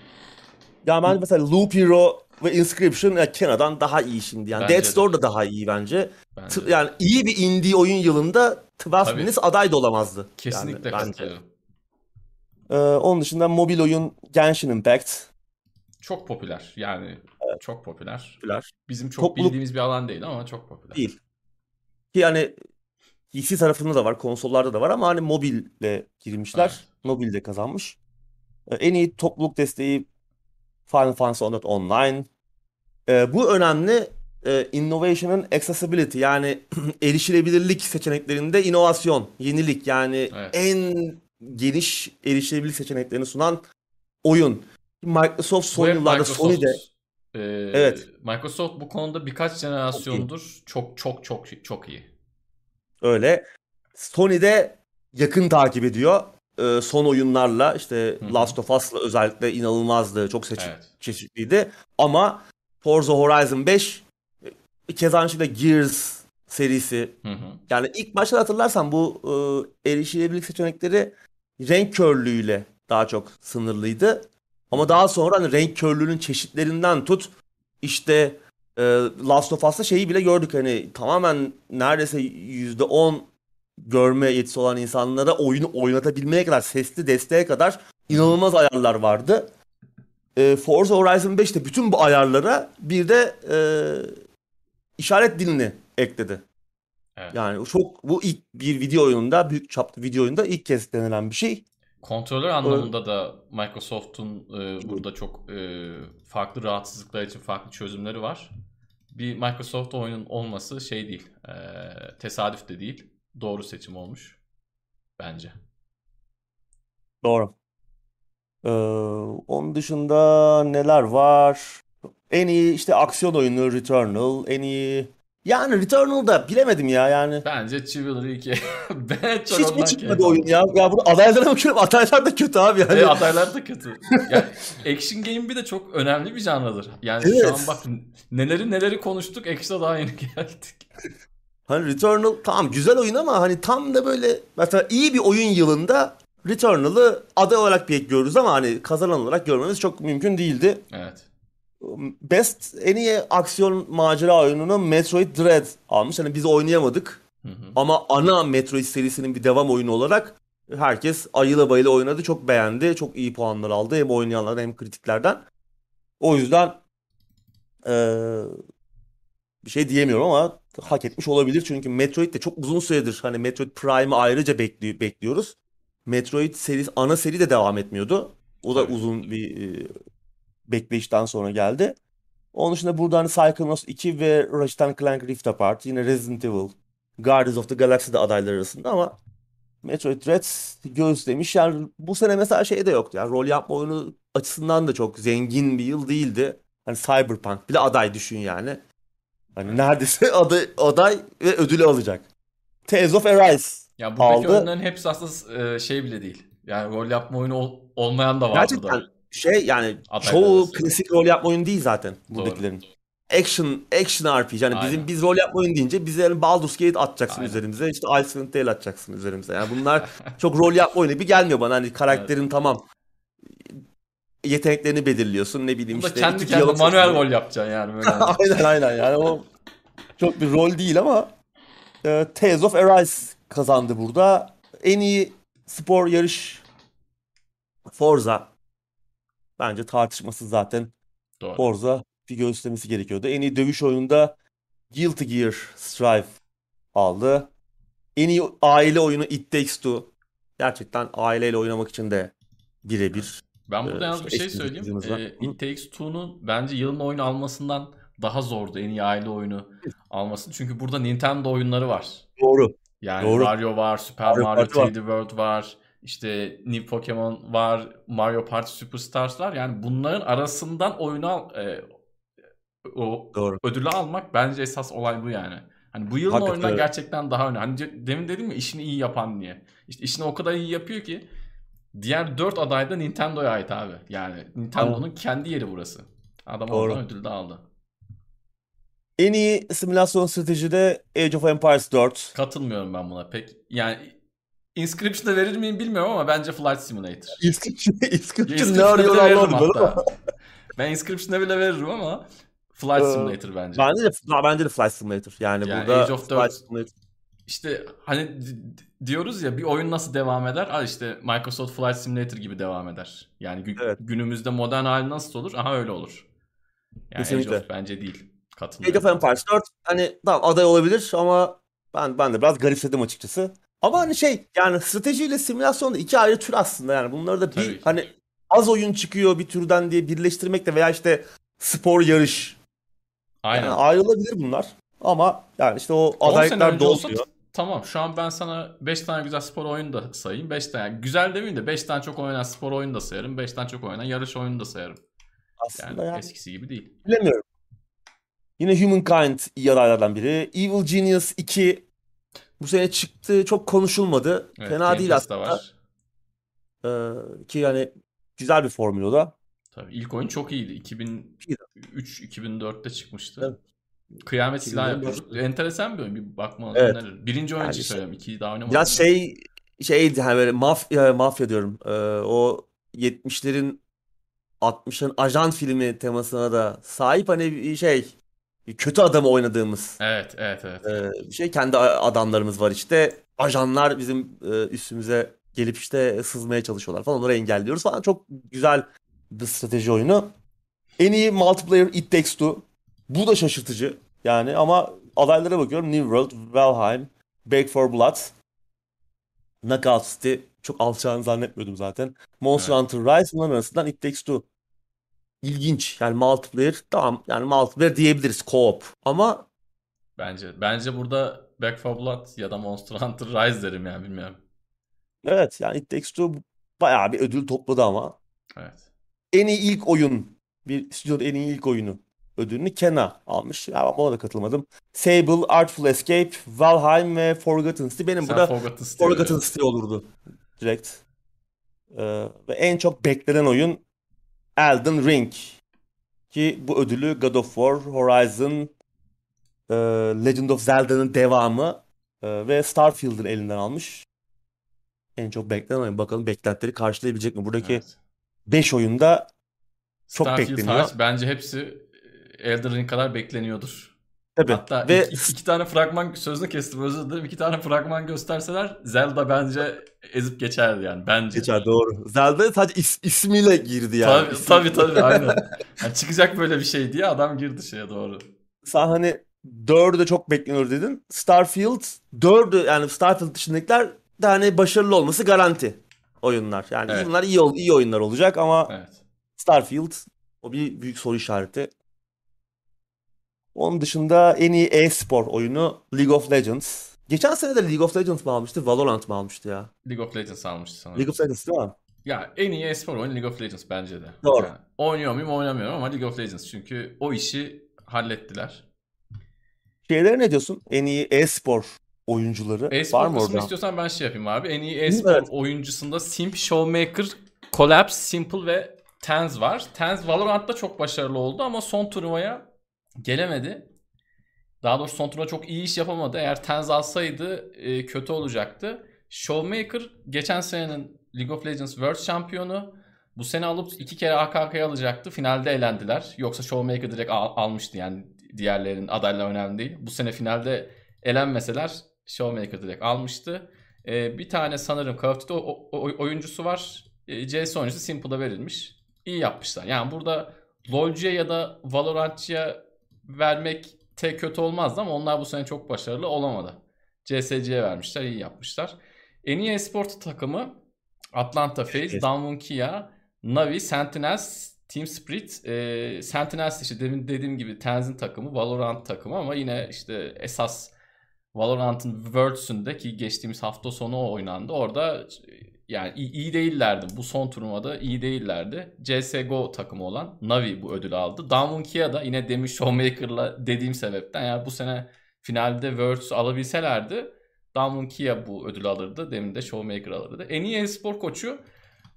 Ya ben mesela Loop Hero ve Inscription ya Kena'dan daha iyi şimdi. Yani Bence Dead de. Store da daha iyi bence. Bence. T- yani iyi bir indie oyun yılında 12 Tabii. Minutes aday da olamazdı. Kesinlikle Yani katılıyorum. Ee, onun dışında mobil oyun Genshin Impact. Çok popüler. Yani çok popüler. Popüler. Bizim çok Topluluk- bildiğimiz bir alan değil ama çok popüler. Değil. Ki yani PC tarafında da var, konsollarda da var ama hani mobille girmişler. Evet. Mobilde kazanmış. Ee, En iyi topluluk desteği Final Fantasy 14 Online. Ee, bu önemli. Ee, innovation'ın accessibility yani erişilebilirlik seçeneklerinde inovasyon, yenilik yani Evet. en geniş erişilebilirlik seçeneklerini sunan oyun. Microsoft son yıllarda. Sony'de Ee, Evet. Microsoft bu konuda birkaç jenerasyondur çok çok çok çok iyi. Öyle. Sony'de yakın takip ediyor. Ee, son oyunlarla işte Hı hı. Last of Us'la özellikle inanılmazdı. Çok seçi- Evet. çeşitliydi. Ama Forza Horizon 5 e, keza aynı şekilde Gears serisi. Hı hı. Yani ilk başta hatırlarsan bu e, erişilebilirlik seçenekleri renk körlüğüyle daha çok sınırlıydı. Ama daha sonra hani renk körlüğünün çeşitlerinden tut işte e, Last of Us'ta şeyi bile gördük hani tamamen neredeyse %10 görme yetisi olan insanlara oyunu oynatabilmeye kadar sesli desteğe kadar inanılmaz ayarlar vardı. E, Forza Horizon 5 de bütün bu ayarlara bir de e, işaret dilini ekledi. Evet. Yani çok bu ilk bir video oyununda büyük çaplı video oyunda ilk kez denilen bir şey. Kontrolör anlamında da Microsoft'un e, burada çok e, farklı rahatsızlıklar için farklı çözümleri var. Bir Microsoft oyunun olması şey değil, e, tesadüf de değil, doğru seçim olmuş bence. Doğru. Ee, onun dışında neler var? En iyi işte aksiyon oyunu Returnal, en iyi yani Returnal'da bilemedim ya yani. Bence Chivalry 2 ben çok Hiç mi çıkmadı oyun ya? Ya bunu adaylara bakıyorum. Adaylar da kötü abi yani. E, adaylar da kötü. Yani action game bir de çok önemli bir janradır. Yani şu Evet. an bak neleri neleri konuştuk, action'a daha yeni geldik. Hani Returnal tamam güzel oyun ama hani tam da böyle mesela iyi bir oyun yılında Returnal'ı aday olarak bekliyoruz ama hani kazanan olarak görmemiz çok mümkün değildi. Evet. Best en iyi aksiyon macera oyununu Metroid Dread almış. Hani biz oynayamadık. Hı hı. Ama ana Metroid serisinin bir devam oyunu olarak herkes ayıla bayıla oynadı. Çok beğendi. Çok iyi puanlar aldı. Hem oynayanlardan hem kritiklerden. O yüzden eee, bir şey diyemiyorum ama hak etmiş olabilir. Çünkü Metroid de çok uzun süredir hani Metroid Prime'ı ayrıca bekli- bekliyoruz. Metroid serisi ana seri de devam etmiyordu. O da Tabii. uzun bir eee, bekleyişten sonra geldi. Onun dışında burada hani Psychonauts 2 ve Ratchet Clank Rift Apart, yine Resident Evil, Guardians of the Galaxy de adaylar arasında ama Metroid Dread göğüslemiş. Yani bu sene mesela şey de yoktu. Yani rol yapma oyunu açısından da çok zengin bir yıl değildi. Hani Cyberpunk bile aday düşün yani. Hani neredeyse aday, aday ve ödülü alacak. Tales of Arise. Ya buradaki Aldı. oyunların hepsi aslında e, şey bile değil. Yani rol yapma oyunu ol- olmayan da var Gerçekten burada. şey yani Adaylar çoğu arasında. klasik rol yapma oyunu değil zaten buradakilerin. Action, action RPG. Yani bizim Aynen. biz rol yapma oyunu deyince bize yani Baldur's Gate atacaksın Aynen. üzerimize. işte Icewind Dale atacaksın üzerimize. Yani bunlar çok rol yapma oyunu gibi gelmiyor bana. Hani karakterin tamam yeteneklerini belirliyorsun. Ne bileyim işte kendi kendine manuel rol yapacaksın yani böyle. aynen aynen yani o çok bir rol değil ama e, Tales of Arise kazandı burada. En iyi spor yarış Forza. Bence tartışmasız zaten Doğru. Forza bir göğüslemesi gerekiyordu. En iyi dövüş oyununda Guilty Gear Strive aldı. En iyi aile oyunu It Takes Two. Gerçekten aileyle oynamak için de birebir. Ben burada Ee, yalnız bir şey söyleyeyim. Ee. It Takes Two'nun bence yılın oyunu almasından daha zordu en iyi aile oyunu alması. Çünkü burada Nintendo oyunları var. Doğru. Yani Doğru. Mario var, Super Mario Mario Party var. 3D World var, işte New Pokemon var, Mario Party Superstars var. Yani bunların arasından oyunu al, e, o Doğru. ödülü almak bence esas olay bu yani. Hani bu yılın Hakikaten oyundan öyle. gerçekten daha önemli. Hani de- demin dedim ya işini iyi yapan diye. İşte işini o kadar iyi yapıyor ki diğer 4 aday da Nintendo'ya ait abi. Yani Nintendo'nun kendi yeri burası. Adam Doğru. oradan ödül de aldı. En iyi simülasyon stratejide Age of Empires 4. Katılmıyorum ben buna pek. Yani Inscription'da verir miyim bilmiyorum ama bence Flight Simulator. Inscription, Inscription ne arıyor anlamadım ben ama. Ben Inscription'da bile veririm ama Flight Ee, Simulator bence. Bence de, bence de Flight Simulator. Yani, Yani burada Age of Flight 4 Simulator. İşte hani diyoruz ya bir oyun nasıl devam eder? Al işte Microsoft Flight Simulator gibi devam eder. Yani gü- Evet. günümüzde modern hali nasıl olur? Aha öyle olur. Yani Kesinlikle. Age of bence değil. Age of Katılmıyorum. Empires 4 hani tamam aday olabilir ama ben ben de biraz garipsedim açıkçası. Ama hani şey yani stratejiyle simülasyon da iki ayrı tür aslında yani bunları da bir Tabii hani az oyun çıkıyor bir türden diye birleştirmekle veya işte spor yarış Aynen. yani ayrılabilir bunlar. Ama yani işte o 10 sene adaylıklar dolmuyor. Tamam şu an ben sana 5 tane güzel spor oyunu da sayayım. 5 tane güzel demeyeyim de 5 tane çok oynanan spor oyunu da sayarım. 5 tane çok oynanan yarış oyunu da sayarım. Aslında Yani yani eskisi gibi değil. bilemiyorum. Yine Humankind iyi adaylardan biri. Evil Genius 2 bu sene çıktı. Çok konuşulmadı. Evet, Fena değil aslında. var. Ee, ki yani güzel bir formül o da. Tabii ilk oyun çok iyiydi. 2003-2004'te çıkmıştı. Kıyamet silah 2004. yapıyordu. Enteresan bir oyun. Bir bakmanızı Evet. Birinci oyun Yani için şey- söylüyorum. İkiyi daha oynamadım. Biraz şey şeydi hani böyle mafya mafya diyorum. Ee, o 70'lerin 60'ların ajan filmi temasına da sahip hani bir şey kötü adamı oynadığımız Evet, evet, evet. e, bir şey. Kendi adamlarımız var işte. Ajanlar bizim e, üstümüze gelip işte sızmaya çalışıyorlar falan. Onları engelliyoruz falan. Çok güzel bir strateji oyunu. En iyi multiplayer It Takes Two. Bu da şaşırtıcı. Yani ama adaylara bakıyorum. New World, Valheim, Back 4 Blood, Knockout City. Çok alçağını zannetmiyordum zaten. Monster Evet. Hunter Rise bunların arasından It Takes Two. İlginç. Yani multiplayer tamam yani multiplayer diyebiliriz co-op. Ama Bence bence burada Back 4 Blood ya da Monster Hunter Rise derim yani bilmiyorum. evet yani It Takes Two bayağı bir ödül topladı ama. Evet. En iyi ilk oyun. Bir stüdyoda en iyi ilk oyunu ödülünü Kena almış. Ya ona da katılmadım. Sable, Artful Escape, Valheim ve Forgotten City. Benim Sen burada Forgotten City Forgotten. City olurdu direkt. Ee, ve en çok beklenen oyun Elden Ring. Ki bu ödülü God of War, Horizon, e, Legend of Zelda'nın devamı e, ve Starfield'ın elinden almış. En çok beklenen oyun. Bakalım beklentileri karşılayabilecek mi? Buradaki Evet. 5 oyunda çok Starfield bekleniyor. hariç bence hepsi Elden Ring kadar bekleniyordur. tabii. Hatta ve iki, iki tane fragman sözünü kestim özür dilerim. İki tane fragman gösterseler Zelda bence ezip geçerdi yani bence. geçer doğru. Zelda sadece is- ismiyle girdi yani. Tabii İsmi- tabii, tabii aynen. Yani çıkacak böyle bir şey diye adam girdi şeye doğru. Sen hani 4'ü de çok bekleniyor dedin. Starfield 4'ü yani Starfield dışındakiler de hani başarılı olması garanti oyunlar. Yani Evet. bunlar iyi iyi oyunlar olacak ama Evet. Starfield o bir büyük soru işareti. Onun dışında en iyi e-spor oyunu League of Legends. Geçen sene de League of Legends mı almıştı? Valorant mı almıştı ya? League of Legends almıştı sanırım. League of Legends değil mi? Ya en iyi espor oyunu League of Legends bence de. Doğru. Yani oynuyor muyum oynamıyorum ama League of Legends çünkü o işi hallettiler. Şeylere ne diyorsun? En iyi e-spor oyuncuları var E-spor mı kısmını orada? istiyorsan ben şey yapayım abi. En iyi e-spor Evet. oyuncusunda Simp, Showmaker, Collapse, Simple ve Tenz var. Tenz Valorant'ta çok başarılı oldu ama son turnuvaya gelemedi. Daha doğrusu son turnuva çok iyi iş yapamadı. Eğer Tenz alsaydı e, kötü olacaktı. Showmaker geçen senenin League of Legends World şampiyonu. Bu sene alıp iki kere AKK'ya alacaktı. Finalde elendiler. Yoksa Showmaker direkt al- almıştı yani diğerlerinin adayla önemli değil. Bu sene finalde elenmeseler Showmaker direkt almıştı. Ee, bir tane sanırım Call of Duty o- o- oyuncusu var. Ee, CS oyuncusu Simple'a verilmiş. İyi yapmışlar. Yani burada LoL'cuya ya da Valorantçıya vermek tek kötü olmazdı ama onlar bu sene çok başarılı olamadı. CSG'ye vermişler, iyi yapmışlar. En iyi esport takımı Atlanta FaZe, Evet. Damwon Kia, Navi, Sentinels, Team Spirit. Ee, Sentinels işte demin dediğim gibi Tenzin takımı, Valorant takımı ama yine işte esas Valorant'ın Worlds'ünde ki geçtiğimiz hafta sonu o oynandı. Orada e, yani iyi, iyi değillerdi. Bu son turnuvada iyi değillerdi. CSGO takımı olan Navi bu ödülü aldı. Damwon Kia da yine demin Showmaker'la dediğim sebepten yani bu sene finalde Worlds alabilselerdi Damwon Kia bu ödülü alırdı. Demin de Showmaker alırdı. En iyi e-spor koçu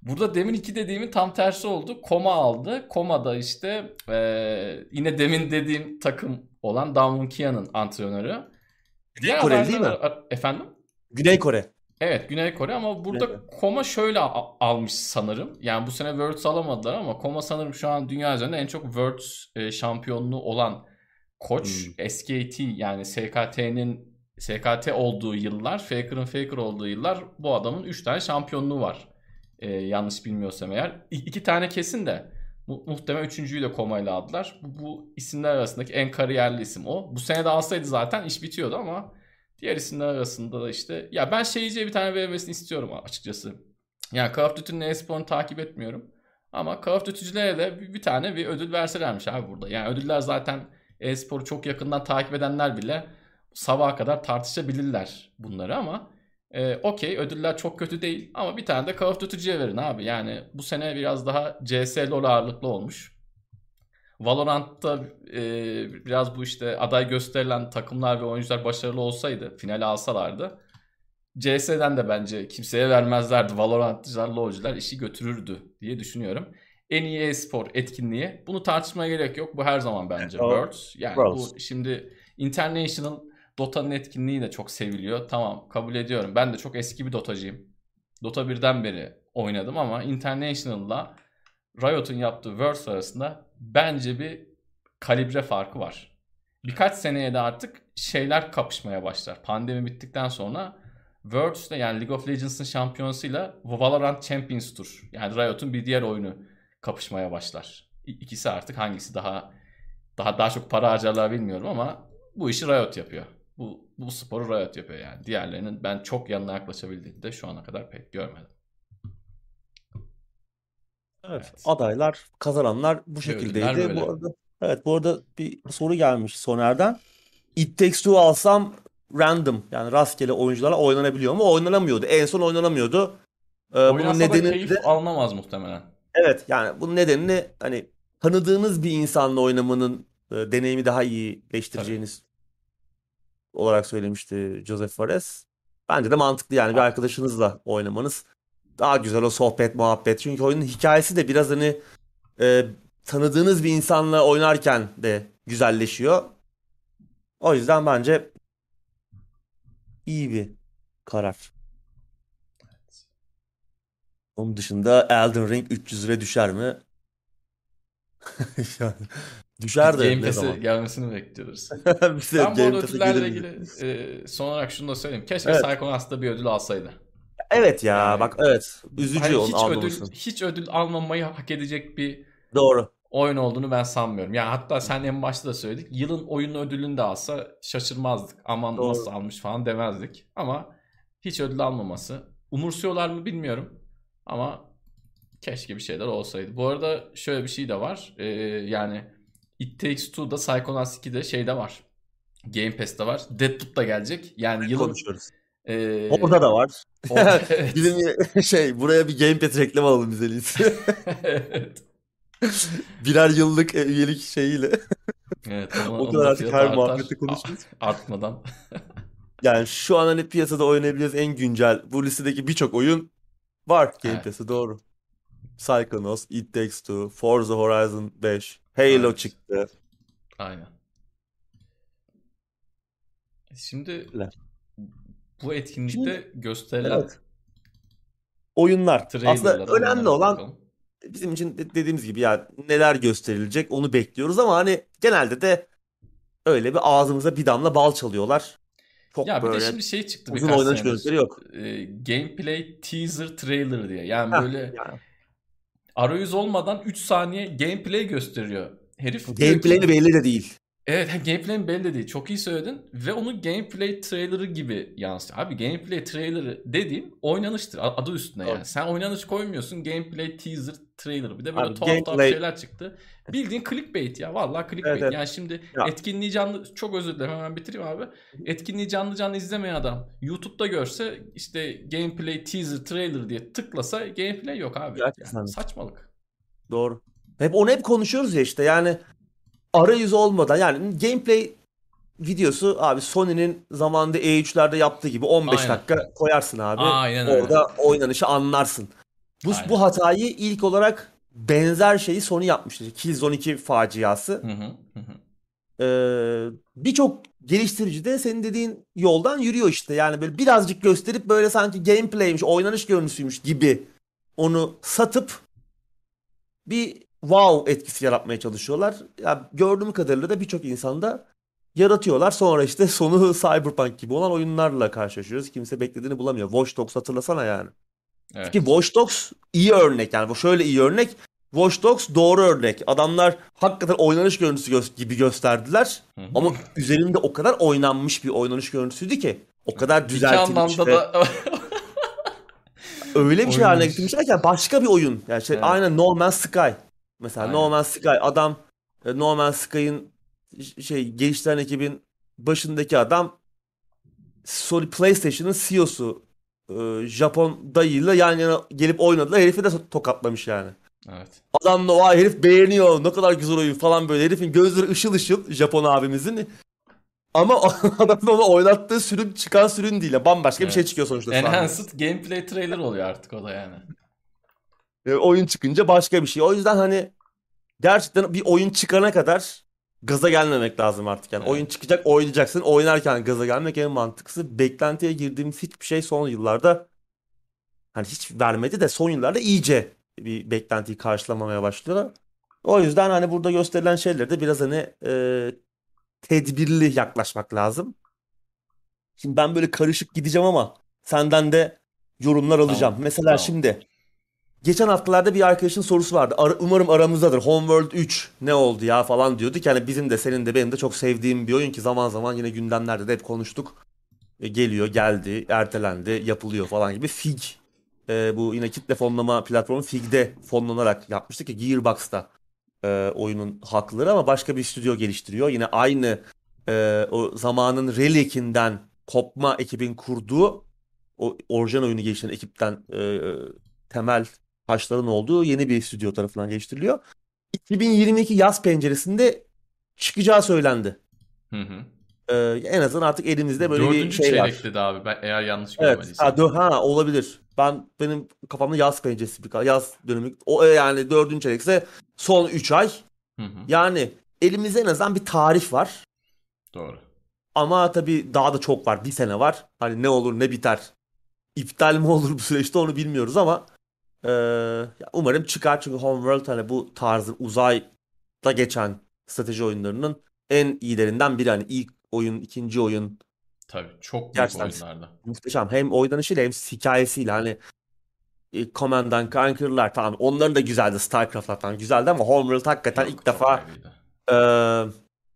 Burada demin iki dediğimin tam tersi oldu. Koma aldı. Koma'da işte eee, yine demin dediğim takım olan Damwon Kia'nın antrenörü. Diğer Koreli değil mi? Efendim? Güney Kore. Evet Güney Kore ama burada Evet. Koma şöyle almış sanırım. Yani bu sene Worlds alamadılar ama Koma sanırım şu an dünya üzerinde en çok Worlds e, şampiyonluğu olan koç. Hmm. SKT yani SKT'nin SKT olduğu yıllar, Faker'ın Faker olduğu yıllar bu adamın 3 tane şampiyonluğu var. E, yanlış bilmiyorsam eğer. İ- iki tane kesin de mu- muhtemelen üçüncüyü de Koma ile aldılar. Bu, bu isimler arasındaki en kariyerli isim o. Bu sene de alsaydı zaten iş bitiyordu ama Diğer isimler arasında da işte ya ben şeyciye bir tane verilmesini istiyorum açıkçası. Yani Call of Duty'nin e-sporunu takip etmiyorum. Ama Call of Duty'cilere de bir, tane bir ödül verselermiş abi burada. Yani ödüller zaten e-sporu çok yakından takip edenler bile sabaha kadar tartışabilirler bunları ama e, okey ödüller çok kötü değil ama bir tane de Call of Duty'ciye verin abi. Yani bu sene biraz daha CS LoL ağırlıklı olmuş. Valorant'ta e, biraz bu işte aday gösterilen takımlar ve oyuncular başarılı olsaydı, finale alsalardı CS'den de bence kimseye vermezlerdi. Valorant'cılar, LoL'cular işi götürürdü diye düşünüyorum. En iyi e-spor etkinliği. Bunu tartışmaya gerek yok. Bu her zaman bence Evet. Worlds. Yani Worlds. bu şimdi International Dota'nın etkinliği de çok seviliyor. Tamam kabul ediyorum. Ben de çok eski bir Dota'cıyım. Dota 1'den beri oynadım ama International'la Riot'un yaptığı Worlds arasında bence bir kalibre farkı var. Birkaç seneye de artık şeyler kapışmaya başlar. Pandemi bittikten sonra Worlds'te yani League of Legends'ın şampiyonasıyla Valorant Champions Tour yani Riot'un bir diğer oyunu kapışmaya başlar. İkisi artık hangisi daha daha daha çok para harcarlar bilmiyorum ama bu işi Riot yapıyor. Bu bu sporu Riot yapıyor yani. Diğerlerinin ben çok yanına yaklaşabildiğini de şu ana kadar pek görmedim. Evet. Evet. Adaylar, kazananlar bu şekildeydi. böyle. Bu arada evet bu arada bir soru gelmiş Soner'den. It Takes Two alsam random yani rastgele oyuncularla oynanabiliyor mu? Oynanamıyordu. En son oynanamıyordu. Ee, bunun da nedeni keyif de alınamaz muhtemelen. evet yani bunun nedenini hani tanıdığınız bir insanla oynamanın e, deneyimi daha iyileştireceğiniz olarak söylemişti Joseph Fares. Bence de mantıklı yani bir arkadaşınızla oynamanız daha güzel o sohbet muhabbet. Çünkü oyunun hikayesi de biraz hani e, tanıdığınız bir insanla oynarken de güzelleşiyor. O yüzden bence iyi bir karar. Onun dışında Elden Ring 300 lira düşer mi? yani, düşer de Game Pass'e gelmesini bekliyoruz. Ben bu arada Pass'e ödüllerle ilgili e, son olarak şunu da söyleyeyim. Keşke Evet. Psychonauts'ta bir ödül alsaydı. Evet ya Yani- bak evet. Üzücü Hani hiç ödül hiç ödül almamayı hak edecek bir Doğru. oyun olduğunu ben sanmıyorum. Yani hatta sen en başta da söyledik. Yılın oyunu ödülünü de alsa şaşırmazdık. Aman Doğru. nasıl almış falan demezdik. Ama hiç ödül almaması. Umursuyorlar mı bilmiyorum. Ama keşke bir şeyler olsaydı. Bu arada şöyle bir şey de var. Ee, yani It Takes Two'da Psychonauts 2'de şeyde var. Game Pass'te var. Deadloop da gelecek. Yani yılın Konuşuyoruz. e, Orada da var. Bizim şey buraya bir Game Pass reklam alalım biz en iyisi. evet. Birer yıllık e, üyelik şeyiyle. Evet, ama O kadar da artık her muhabbeti konuşuyoruz. A- Artmadan. Yani şu an hani piyasada oynayabileceğiz en güncel bu listedeki birçok oyun var Game Evet. Pass'e doğru. Psychonauts, It Takes Two, Forza Horizon 5, Halo Evet. çıktı. Aynen. Şimdi Öyle. Bu etkinlikte gösterilen Evet. Oyunlar. Aslında önemli olan bakalım. bizim için de- dediğimiz gibi ya neler gösterilecek onu bekliyoruz ama hani genelde de öyle bir ağzımıza bir damla bal çalıyorlar. Çok Ya bir de böyle şimdi şey çıktı uzun oynanış görüntüleri yok. Ee, gameplay teaser trailer diye. Yani Heh, böyle yani arayüz olmadan 3 saniye gameplay gösteriyor. Herif gameplay'i belli de değil. Evet ha, gameplay'in belli de değil. Çok iyi söyledin. Ve onu gameplay trailer'ı gibi yansıtıyor. Abi gameplay trailer'ı dediğin oynanıştır. Adı üstünde Doğru. yani. Sen oynanış koymuyorsun. Gameplay teaser trailer. Bir de böyle Abi tuhaf tuhaf gameplay- şeyler çıktı. Bildiğin clickbait ya. Vallahi clickbait. Evet, evet. Yani şimdi Ya. etkinliği canlı... Çok özür dilerim hemen bitireyim abi. Etkinliği canlı canlı izlemeyen adam YouTube'da görse işte gameplay teaser trailer diye tıklasa gameplay yok abi. Gerçekten. Yani saçmalık. Doğru. Hep onu hep konuşuyoruz ya işte yani arayüz olmadan yani gameplay videosu abi Sony'nin zamanında E3'lerde yaptığı gibi 15 Aynen. dakika koyarsın abi. Aynen öyle. Orada oynanışı anlarsın. Bu Aynen. bu hatayı ilk olarak benzer şeyi Sony yapmıştı. Killzone 2 faciası. Hı hı. Ee, birçok geliştirici de senin dediğin yoldan yürüyor işte. Yani böyle birazcık gösterip böyle sanki gameplay'miş, oynanış görüntüsüymüş gibi onu satıp bir wow etkisi yaratmaya çalışıyorlar. Ya gördüğüm kadarıyla da birçok insanda yaratıyorlar. Sonra işte sonu Cyberpunk gibi olan oyunlarla karşılaşıyoruz. Kimse beklediğini bulamıyor. Watch Dogs hatırlasana yani. Evet. Ki Watch Dogs iyi örnek yani bu şöyle iyi örnek. Watch Dogs doğru örnek. Adamlar hakikaten oynanış görüntüsü gö- gibi gösterdiler. Hı hı. Ama üzerinde o kadar oynanmış bir oynanış görüntüsüydü ki. O kadar İki düzeltilmiş anlamda ve da öyle bir şey haline getirmişler ki başka bir oyun. Yani şey, Evet. aynen No Man's Sky. Mesela Aynen. No Man's Sky adam e, No Man's Sky'ın şey geliştiren ekibin başındaki adam Sony PlayStation'ın CEO'su e, Japon dayıyla yan yana gelip oynadılar. Herifi de to- tokatlamış yani. evet. Adam da vay herif beğeniyor ne kadar güzel oyun falan böyle. Herifin gözleri ışıl ışıl Japon abimizin. Ama adam da ona oynattığı sürüm çıkan sürüm değil. Bambaşka bir şey Evet. çıkıyor sonuçta. Enhanced gameplay trailer oluyor artık o da yani. E, oyun çıkınca başka bir şey. O yüzden hani gerçekten bir oyun çıkana kadar gaza gelmemek lazım artık. Yani Evet. oyun çıkacak oynayacaksın. Oynarken gaza gelmek en mantıklısı. Beklentiye girdiğimiz hiçbir şey son yıllarda hani hiç vermedi de son yıllarda iyice bir beklentiyi karşılamamaya başlıyorlar. O yüzden hani burada gösterilen şeyleri de biraz hani e, tedbirli yaklaşmak lazım. Şimdi ben böyle karışık gideceğim ama senden de yorumlar alacağım. Mesela tamam. şimdi geçen haftalarda bir arkadaşın sorusu vardı. Ar- umarım aramızdadır. Homeworld 3 ne oldu ya falan diyorduk. Yani bizim de senin de benim de çok sevdiğim bir oyun ki zaman zaman yine gündemlerde de hep konuştuk. E, geliyor, geldi, ertelendi, yapılıyor falan gibi. Fig e, bu yine kitle fonlama platformu Fig'de fonlanarak yapmıştık ki Gearbox'ta e, oyunun hakları ama başka bir stüdyo geliştiriyor. Yine aynı e, o zamanın Relic'inden kopma ekibin kurduğu o orijinal oyunu geliştiren ekipten e, temel taşların olduğu yeni bir stüdyo tarafından geliştiriliyor. 2022 yaz penceresinde çıkacağı söylendi. Hı hı. E, en azından artık elimizde böyle bir Dördüncü şey var. çeyrek dedi abi ben eğer yanlış Evet. görmediysem. Ha, dö- ha olabilir. Ben benim kafamda yaz penceresi bir yaz dönümü. O e, yani dördüncü çeyrekse son 3 ay. Hı hı. Yani elimizde en azından bir tarih var. Doğru. Ama tabii daha da çok var. Bir sene var. Hani ne olur ne biter. İptal mi olur bu süreçte onu bilmiyoruz ama e, umarım çıkar. Çünkü Homeworld hani bu tarzın uzayda geçen strateji oyunlarının en iyilerinden biri. Hani ilk oyun, ikinci oyun. Tabii çok büyük Gerçekten oyunlarda. muhteşem. Hem oynanışıyla hem hikayesiyle hani e, Command and Conquer'lar tamam onların da güzeldi. StarCraft'lar falan güzeldi ama Homeworld hakikaten Yok, ilk defa e,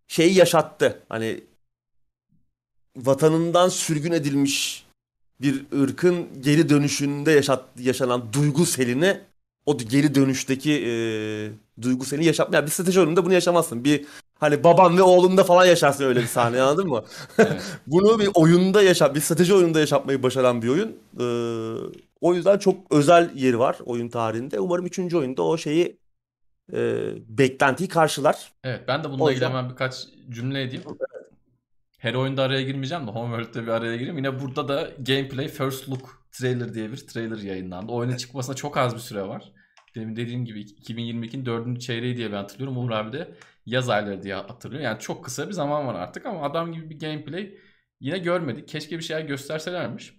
şeyi yaşattı. Hani vatanından sürgün edilmiş bir ırkın geri dönüşünde yaşat, yaşanan duygu selini o geri dönüşteki e, duygu selini yaşatmaya bir strateji oyununda bunu yaşamazsın. Bir hani baban ve oğlunda falan yaşarsın öyle bir sahne anladın mı? Evet. Bunu bir oyunda yaşa, bir strateji oyununda yaşatmayı başaran bir oyun. Ee, o yüzden çok özel yeri var oyun tarihinde. Umarım üçüncü oyunda o şeyi e, beklentiyi karşılar. Evet ben de bununla ilgili hemen birkaç cümle edeyim. Her oyunda araya girmeyeceğim de Homeworld'de bir araya gireyim. Yine burada da Gameplay First Look trailer diye bir trailer yayınlandı. Oyunun çıkmasına çok az bir süre var. Demin dediğim gibi 2022'nin dördüncü çeyreği diye ben hatırlıyorum. Uğur abi de yaz ayları diye hatırlıyor. Yani çok kısa bir zaman var artık ama adam gibi bir gameplay yine görmedik. Keşke bir şeyler gösterselermiş.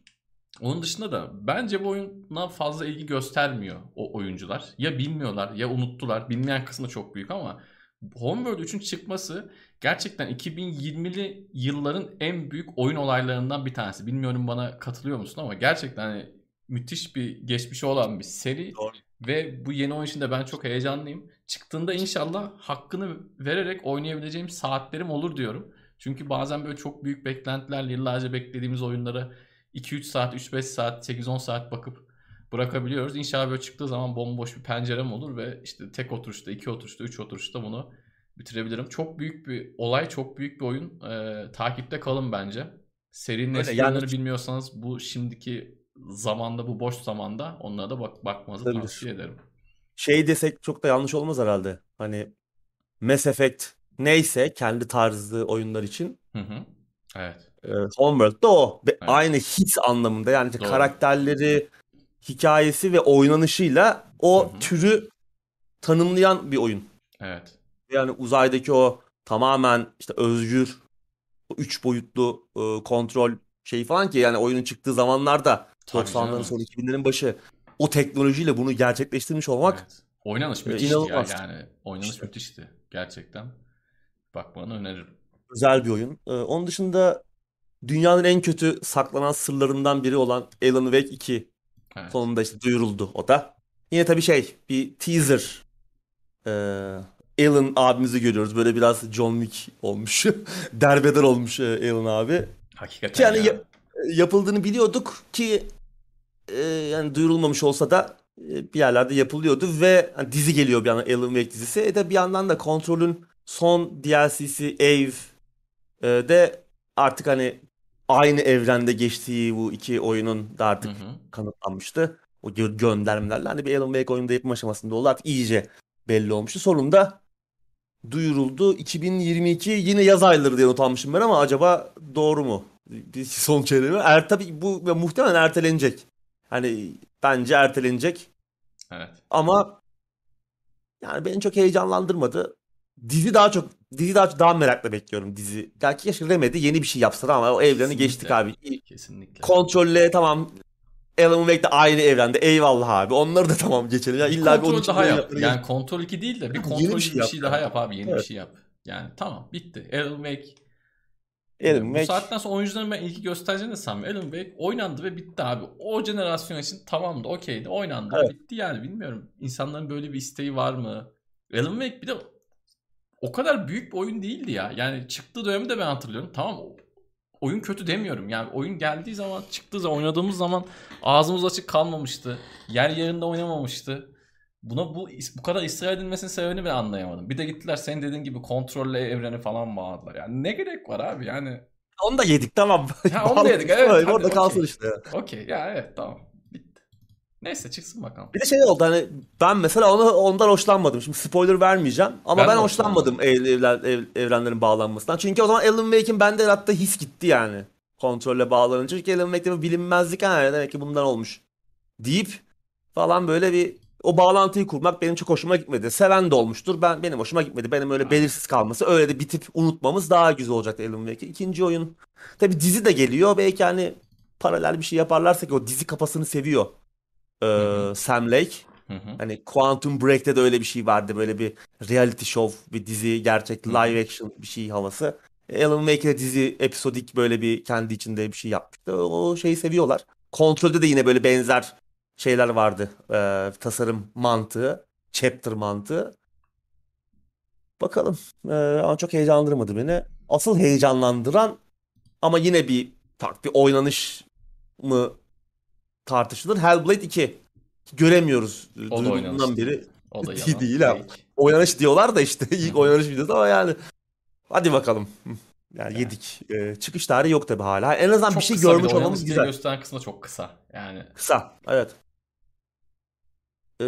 Onun dışında da bence bu oyuna fazla ilgi göstermiyor o oyuncular. Ya bilmiyorlar ya unuttular. Bilmeyen kısmı çok büyük ama Homeworld 3'ün çıkması gerçekten 2020'li yılların en büyük oyun olaylarından bir tanesi. Bilmiyorum bana katılıyor musun ama gerçekten hani müthiş bir geçmişi olan bir seri Doğru. ve bu yeni oyun için de ben çok heyecanlıyım. Çıktığında inşallah hakkını vererek oynayabileceğim saatlerim olur diyorum. Çünkü bazen böyle çok büyük beklentilerle yıllarca beklediğimiz oyunlara 2-3 saat, 3-5 saat, 8-10 saat bakıp bırakabiliyoruz. İnşallah böyle çıktığı zaman bomboş bir pencerem olur ve işte tek oturuşta, iki oturuşta, üç oturuşta bunu bitirebilirim. Çok büyük bir olay, çok büyük bir oyun. Ee, takipte kalın bence. Serinin Öyle, eski yani- bilmiyorsanız bu şimdiki zamanda, bu boş zamanda onlara da bak bakmanızı Tabii. tavsiye ederim. Şey desek çok da yanlış olmaz herhalde. Hani Mass Effect neyse kendi tarzı oyunlar için Hı hı. Evet. e, Homeworld'da o. Ve Evet. Aynı his anlamında yani işte karakterleri, hikayesi ve oynanışıyla o Hı hı. türü tanımlayan bir oyun. Evet. Yani uzaydaki o tamamen işte özgür, üç boyutlu e, kontrol şeyi falan ki yani oyunun çıktığı zamanlarda Tabii 90'ların canım. sonu 2000'lerin başı o teknolojiyle bunu gerçekleştirmiş olmak Evet. Oynanış e, müthişti ya inanılmaz. yani. Oynanış İşte. müthişti. Gerçekten. Bakmanı öneririm. güzel bir oyun. E, onun dışında dünyanın en kötü saklanan sırlarından biri olan Alan Wake 2 Evet. sonunda işte duyuruldu o da. Yine tabii şey bir teaser. E, Alan abimizi görüyoruz. Böyle biraz John Wick olmuş. Derbeder olmuş e, Alan abi. Hakikaten Ki yani ya. ya- yapıldığını biliyorduk ki e, yani duyurulmamış olsa da e, bir yerlerde yapılıyordu ve hani dizi geliyor bir yandan Alan Wake dizisi. E de bir yandan da Control'ün son DLC'si Eve e, de artık hani aynı evrende geçtiği bu iki oyunun da artık hı. kanıtlanmıştı. O gö- göndermelerle hani bir Alan Wake oyunda yapım aşamasında oldu artık iyice belli olmuştu. Sonunda duyuruldu. 2022 yine yaz ayları diye not almışım ben ama acaba doğru mu? Bir son çeyreği mi? Er, tabii bu muhtemelen ertelenecek. Hani bence ertelenecek Evet. ama yani beni çok heyecanlandırmadı. Dizi daha çok dizi daha daha merakla bekliyorum dizi. Belki keşke Remedy yeni bir şey yapsa ama o evreni geçtik Kesinlikle. abi. Kesinlikle. Kontrolle tamam Alan Wake de aynı evrende. Eyvallah abi. Onları da tamam geçelim. Ya illa bir kontrol 13 daha bölüm yap. yapmanı Yani kontrol 2 değil de bir kontrol bir bir şey bir şey yani. daha yap abi. Yeni Evet. bir şey yap. Yani tamam bitti. Alan Wake. Alan Bu Wake saatten sonra oyuncuların ben ilgi göstereceğini de sanmıyorum. Alan Wake oynandı ve bitti abi. O jenerasyon için tamamdı, okeydi. Oynandı, Evet. bitti yani. Bilmiyorum. İnsanların böyle bir isteği var mı? Alan Wake bir de o kadar büyük bir oyun değildi ya. Yani çıktığı dönemi de ben hatırlıyorum. Tamam oyun kötü demiyorum. Yani oyun geldiği zaman, çıktığı zaman, oynadığımız zaman ağzımız açık kalmamıştı. Yer yerinde oynamamıştı. Buna bu bu kadar ısrar edilmesinin sebebini ben anlayamadım. Bir de gittiler senin dediğin gibi kontrolle evreni falan bağladılar. Yani ne gerek var abi? Yani onu da yedik tamam. Ha, onu da yedik, evet, Öyle, hadi, Orada kalsın işte. okey ya evet tamam. Neyse çıksın bakalım. Bir de şey oldu hani ben mesela onu ondan hoşlanmadım. Şimdi spoiler vermeyeceğim ama Ben ben, hoşlanmadım ev, evler, ev- evrenlerin bağlanmasından. Çünkü o zaman Alan Wake'in bende yarattığı his gitti yani. Kontrolle bağlanınca. Çünkü Alan Wake'de bir bilinmezlik ha demek ki bundan olmuş. Deyip falan böyle bir o bağlantıyı kurmak benim çok hoşuma gitmedi. Seven de olmuştur. Ben benim hoşuma gitmedi. Benim öyle belirsiz kalması, öyle de bitip unutmamız daha güzel olacak Alan Wake. İkinci oyun tabii dizi de geliyor. Belki hani paralel bir şey yaparlarsa ki o dizi kafasını seviyor. Ee, Sam Lake. Hı hı. Hani Quantum Break'te de öyle bir şey vardı. Böyle bir reality show, bir dizi, gerçek live action bir şey havası. Alan Wake'de dizi episodik böyle bir kendi içinde bir şey yapmıştı. O şeyi seviyorlar. Kontrolde de yine böyle benzer şeyler vardı. Ee, tasarım mantığı, chapter mantığı. Bakalım. Ee, ama çok heyecanlandırmadı beni. Asıl heyecanlandıran ama yine bir farklı bir oynanış mı tartışılır. Hellblade 2. Göremiyoruz. O da oynanış. beri. O da Değil yalan. değil ha. Fake. Oynanış diyorlar da işte ilk oynanış videosu ama yani hadi bakalım. Yani Evet. yedik. Ee, çıkış tarihi yok tabii hala. En azından Çok bir şey kısa bir de görmüş oynanış olmamız güzel. gösteren kısmı çok kısa. Yani Kısa. Evet. Ee,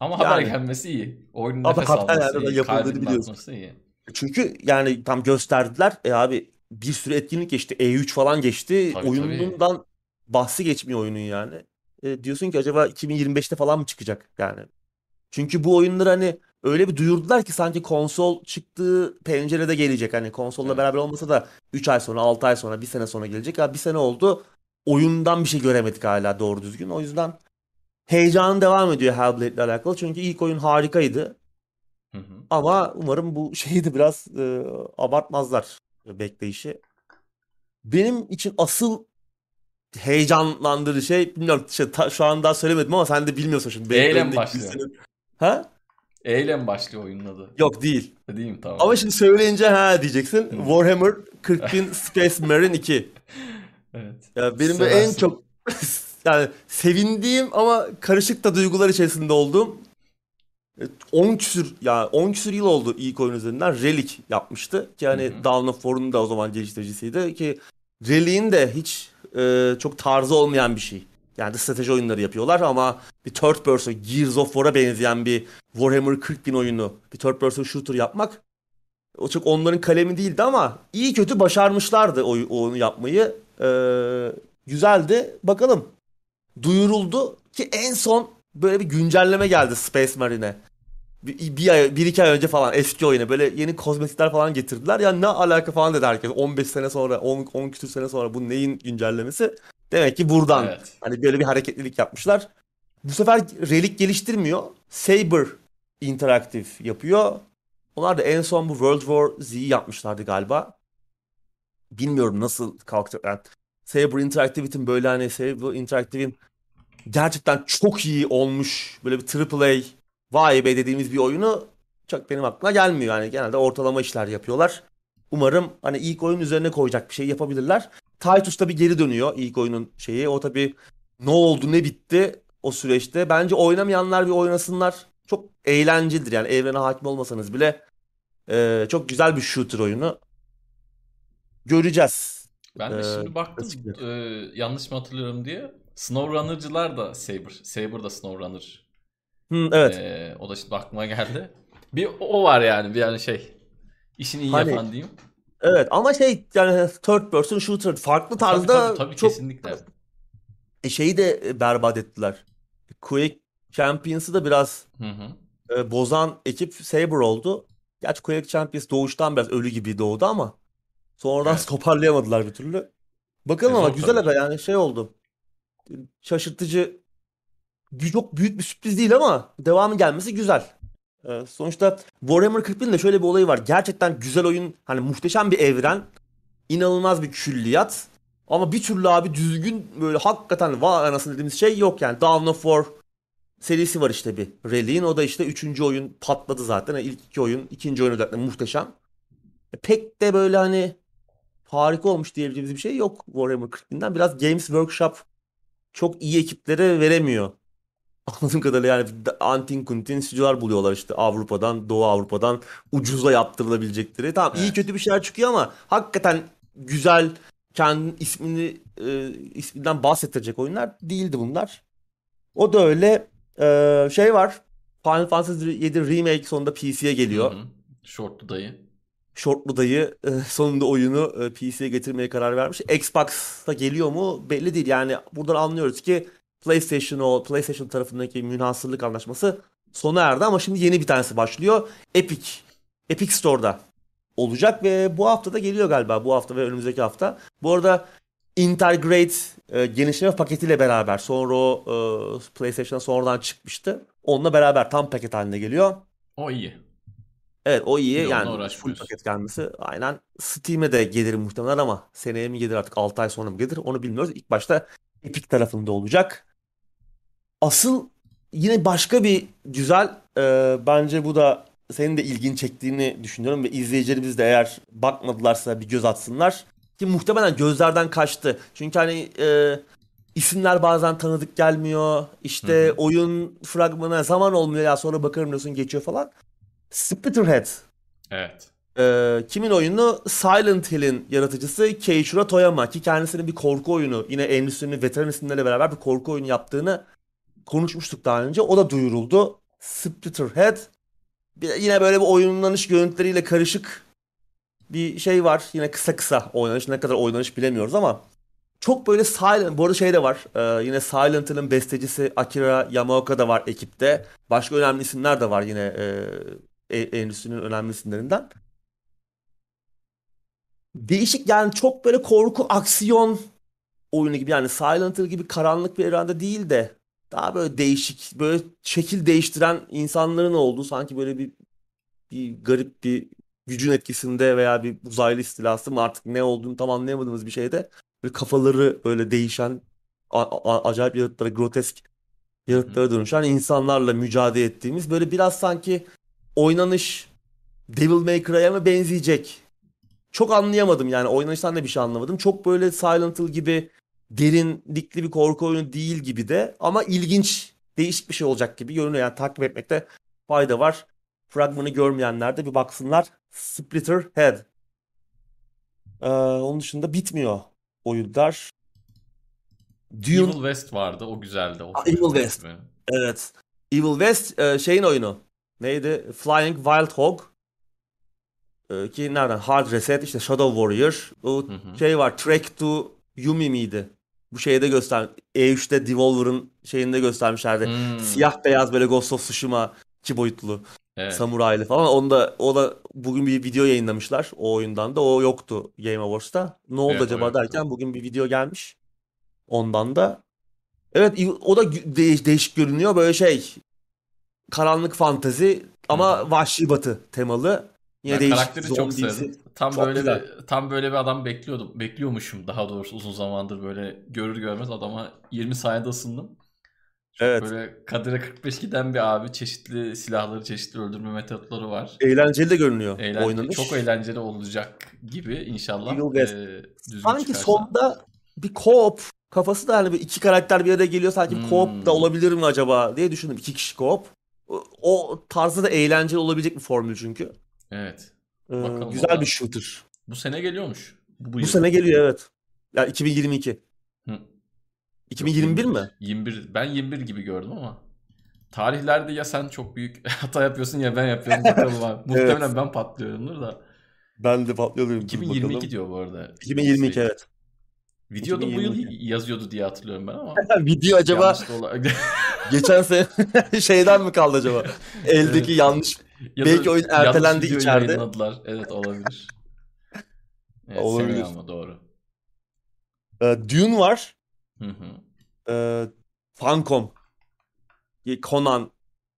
ama haber Yani. gelmesi iyi. Oyunun Ama nefes haber alması iyi. Kalbinin biliyorsun. atması iyi. çünkü yani tam gösterdiler. E abi bir sürü etkinlik geçti. E3 falan geçti. Tabii, Oyunundan bahsi geçmiyor oyunun yani. E, diyorsun ki acaba 2025'te falan mı çıkacak yani? Çünkü bu oyunları hani öyle bir duyurdular ki sanki konsol çıktığı pencerede gelecek. Hani konsolla Evet. beraber olmasa da 3 ay sonra, 6 ay sonra, 1 sene sonra gelecek. Ya bir sene oldu. Oyundan bir şey göremedik hala doğru düzgün. O yüzden heyecanın devam ediyor Hellblade ile alakalı. Çünkü ilk oyun harikaydı. Hı hı. Ama umarım bu şeyi de biraz e, abartmazlar bekleyişi. Benim için asıl heyecanlandırıcı şey bilmiyorum işte ta- şu an daha söylemedim ama sen de bilmiyorsun şimdi. E önümdeki başlıyor? listenin- Ha? E ile mi başlıyor oyunun adı? Yok değil. Değil mi? Tamam. Ama şimdi söyleyince ha diyeceksin. Warhammer 40.000 Space Marine 2. Evet. Ya benim de en çok yani sevindiğim ama karışık da duygular içerisinde olduğum e, 10 küsür ya 10 küsür yıl oldu ilk oyun üzerinden Relic yapmıştı ki hani Hı hı. Dawn of War'un da o zaman geliştiricisiydi ki Relic'in de hiç e, çok tarzı olmayan bir şey. Yani strateji oyunları yapıyorlar ama bir third person Gears of War'a benzeyen bir Warhammer 40.000 oyunu bir third person shooter yapmak o çok onların kalemi değildi ama iyi kötü başarmışlardı o, onu yapmayı. Ee, güzeldi. Bakalım. Duyuruldu ki en son böyle bir güncelleme geldi Space Marine'e. Bir, bir, ay, bir iki ay önce falan eski oyuna böyle yeni kozmetikler falan getirdiler. Ya ne alaka falan dedi herkes. 15 sene sonra, 10, 10 küsur sene sonra bu neyin güncellemesi? Demek ki buradan. Evet. Hani böyle bir hareketlilik yapmışlar. Bu sefer Relic geliştirmiyor. Saber Interactive yapıyor. Onlar da en son bu World War Z'yi yapmışlardı galiba. Bilmiyorum nasıl kalkacak. Yani Saber Interactive'in böyle hani Saber Interactive'in gerçekten çok iyi olmuş böyle bir AAA vay be dediğimiz bir oyunu çok benim aklıma gelmiyor. Yani genelde ortalama işler yapıyorlar. Umarım hani ilk oyun üzerine koyacak bir şey yapabilirler. Titus tabii geri dönüyor ilk oyunun şeyi. O tabii ne oldu ne bitti o süreçte. Bence oynamayanlar bir oynasınlar. Çok eğlencelidir yani evrene hakim olmasanız bile e, çok güzel bir shooter oyunu. Göreceğiz. Ben de Ee, şimdi baktım e, yanlış mı hatırlıyorum diye. SnowRunner'cılar da Saber. Saber da SnowRunner. Hı, evet. E, o da şimdi aklıma geldi. Bir o var yani bir yani şey. İşini iyi Hani- yapan diyeyim. Evet ama şey yani third person shooter farklı Tabii tarzda tabii, tabii çok kesinlikle. E, şeyi de e, berbat ettiler. Quake Champions'ı da biraz Hı hı. e, bozan ekip Saber oldu. Gerçi Quake Champions doğuştan biraz ölü gibi doğdu ama sonradan Evet. toparlayamadılar bir türlü. Bakalım E, ama güzel tabii. aga yani şey oldu. Şaşırtıcı çok büyük bir sürpriz değil ama devamı gelmesi güzel. E, sonuçta Warhammer 40.000'de şöyle bir olayı var. Gerçekten güzel oyun, hani muhteşem bir evren, inanılmaz bir külliyat. Ama bir türlü abi düzgün böyle hakikaten vay anasını dediğimiz şey yok yani. Dawn of War serisi var işte bir Relic'in. O da işte üçüncü oyun patladı zaten. Yani ilk iki oyun, ikinci oyun özellikle muhteşem. E, Pek de böyle hani harika olmuş diyebileceğimiz bir şey yok Warhammer 40.000'den. Biraz Games Workshop çok iyi ekiplere veremiyor. Anladığım kadarıyla yani antin kuntin stüdyolar buluyorlar işte Avrupa'dan, Doğu Avrupa'dan ucuza yaptırılabilecekleri. Tamam iyi Evet. kötü bir şeyler çıkıyor ama hakikaten güzel kendi ismini e, isminden bahsettirecek oyunlar değildi bunlar. O da öyle. E, şey var. Final Fantasy 7 Remake sonunda PC'ye geliyor. Hı. Shortlu dayı. Shortlu dayı e, sonunda oyunu e, PC'ye getirmeye karar vermiş. Xbox'a geliyor mu belli değil. Yani buradan anlıyoruz ki PlayStation o PlayStation tarafındaki münhasırlık anlaşması sona erdi ama şimdi yeni bir tanesi başlıyor. Epic. Epic Store'da olacak ve bu hafta da geliyor galiba. Bu hafta ve önümüzdeki hafta. Bu arada Integrate e, genişleme paketiyle beraber sonra o e, PlayStation'a sonradan çıkmıştı. Onunla beraber tam paket haline geliyor. O iyi. Evet o iyi onunla yani full paket gelmesi. Aynen Steam'e de gelir muhtemelen ama seneye mi gelir artık 6 ay sonra mı gelir onu bilmiyoruz. İlk başta Epic tarafında olacak. Asıl yine başka bir güzel e, bence bu da senin de ilgini çektiğini düşünüyorum ve izleyicilerimiz de eğer bakmadılarsa bir göz atsınlar. Ki muhtemelen gözlerden kaçtı. Çünkü hani e, isimler bazen tanıdık gelmiyor. İşte Hı hı. oyun fragmanına zaman olmuyor ya sonra bakarım diyorsun geçiyor falan. Splinterhead. Evet. Ee, kimin oyunu? Silent Hill'in yaratıcısı Keiichiro Toyama ki kendisinin bir korku oyunu yine endüstrinin veteran isimleriyle beraber bir korku oyunu yaptığını konuşmuştuk daha önce. O da duyuruldu. Splinterhead. Bir- yine böyle bir oynanış görüntüleriyle karışık bir şey var. Yine kısa kısa oynanış. Ne kadar oynanış bilemiyoruz ama çok böyle Silent, bu arada şey de var. Ee, yine Silent Hill'in bestecisi Akira Yamaoka da var ekipte. Başka önemli isimler de var yine e, e- endüstrinin önemli isimlerinden. Değişik yani çok böyle korku aksiyon oyunu gibi yani Silent Hill gibi karanlık bir evrende değil de daha böyle değişik böyle şekil değiştiren insanların olduğu sanki böyle bir bir garip bir gücün etkisinde veya bir uzaylı istilası mı artık ne olduğunu tam anlayamadığımız bir şeyde böyle kafaları böyle değişen acayip yaratıklara grotesk yaratıklara dönüşen insanlarla mücadele ettiğimiz böyle biraz sanki oynanış Devil May Cry'a mı benzeyecek? Çok anlayamadım yani oynanıştan da bir şey anlamadım. Çok böyle Silent Hill gibi derinlikli bir korku oyunu değil gibi de ama ilginç, değişik bir şey olacak gibi görünüyor. Yani takip etmekte fayda var. Fragmanı görmeyenler de bir baksınlar. Splitter Head. Ee, onun dışında bitmiyor oyunlar. Dune Evil West vardı. O güzeldi. O Aa, Evil West. benim. Evet. Evil West e, şeyin oyunu. Neydi? Flying Wild Hog. E, ki nereden? Hard Reset işte Shadow Warrior. O Hı hı. şey var. Trek to Yumi miydi? Bu şeyde göster. E3'te Devolver'ın şeyinde göstermişlerdi. Hmm, Siyah beyaz böyle Ghost of Tsushima iki boyutlu. Evet. Samuraylı falan. Onda o da bugün bir video yayınlamışlar o oyundan da. O yoktu Game Awards'ta. Ne oldu Evet, acaba yoktu. derken bugün bir video gelmiş. Ondan da. Evet o da değiş- değişik görünüyor. Böyle şey karanlık fantezi ama vahşi batı temalı. Yine Ben karakteri çok sevdim. Tam Çok böyle güzel. bir tam böyle bir adam bekliyordum. Bekliyormuşum daha doğrusu uzun zamandır böyle görür görmez adama 20 saniyede ısındım. Çok Evet. böyle kadere 45 giden bir abi. Çeşitli silahları, çeşitli öldürme metotları var. Eğlenceli de görünüyor Eğlenceli, oynanış. çok eğlenceli olacak gibi inşallah. Düzgün Sanki çıkarsa. sonda bir co-op kafası da hani bir iki karakter bir araya geliyor sanki bir co-op da Hmm. olabilir mi acaba diye düşündüm. İki kişi co-op. O, o tarzda da eğlenceli olabilecek bir formül çünkü. Evet. Ee, Bakalım güzel valla. bir shooter. Bu sene geliyormuş. Bu, bu sene geliyor evet. Ya 2022. Hı. 2021 Yok, mi? 21. Ben 21 gibi gördüm ama. Tarihlerde ya sen çok büyük hata yapıyorsun ya ben yapıyorum bakalım abi. Muhtemelen ben patlıyorumdur da. Ben de patlıyordum. 2022 diyor bu arada. 2022 Şey, evet. Videoda bu yıl 2022. yazıyordu diye hatırlıyorum ben ama. Video acaba geçen sene şeyden mi kaldı acaba? Eldeki Evet. yanlış. Ya Belki oyun ertelendi içeride. yayınladılar. Evet olabilir. Evet, Olabilir. ama doğru. Ee, Dune var. Hı hı. Ee, Funcom. Conan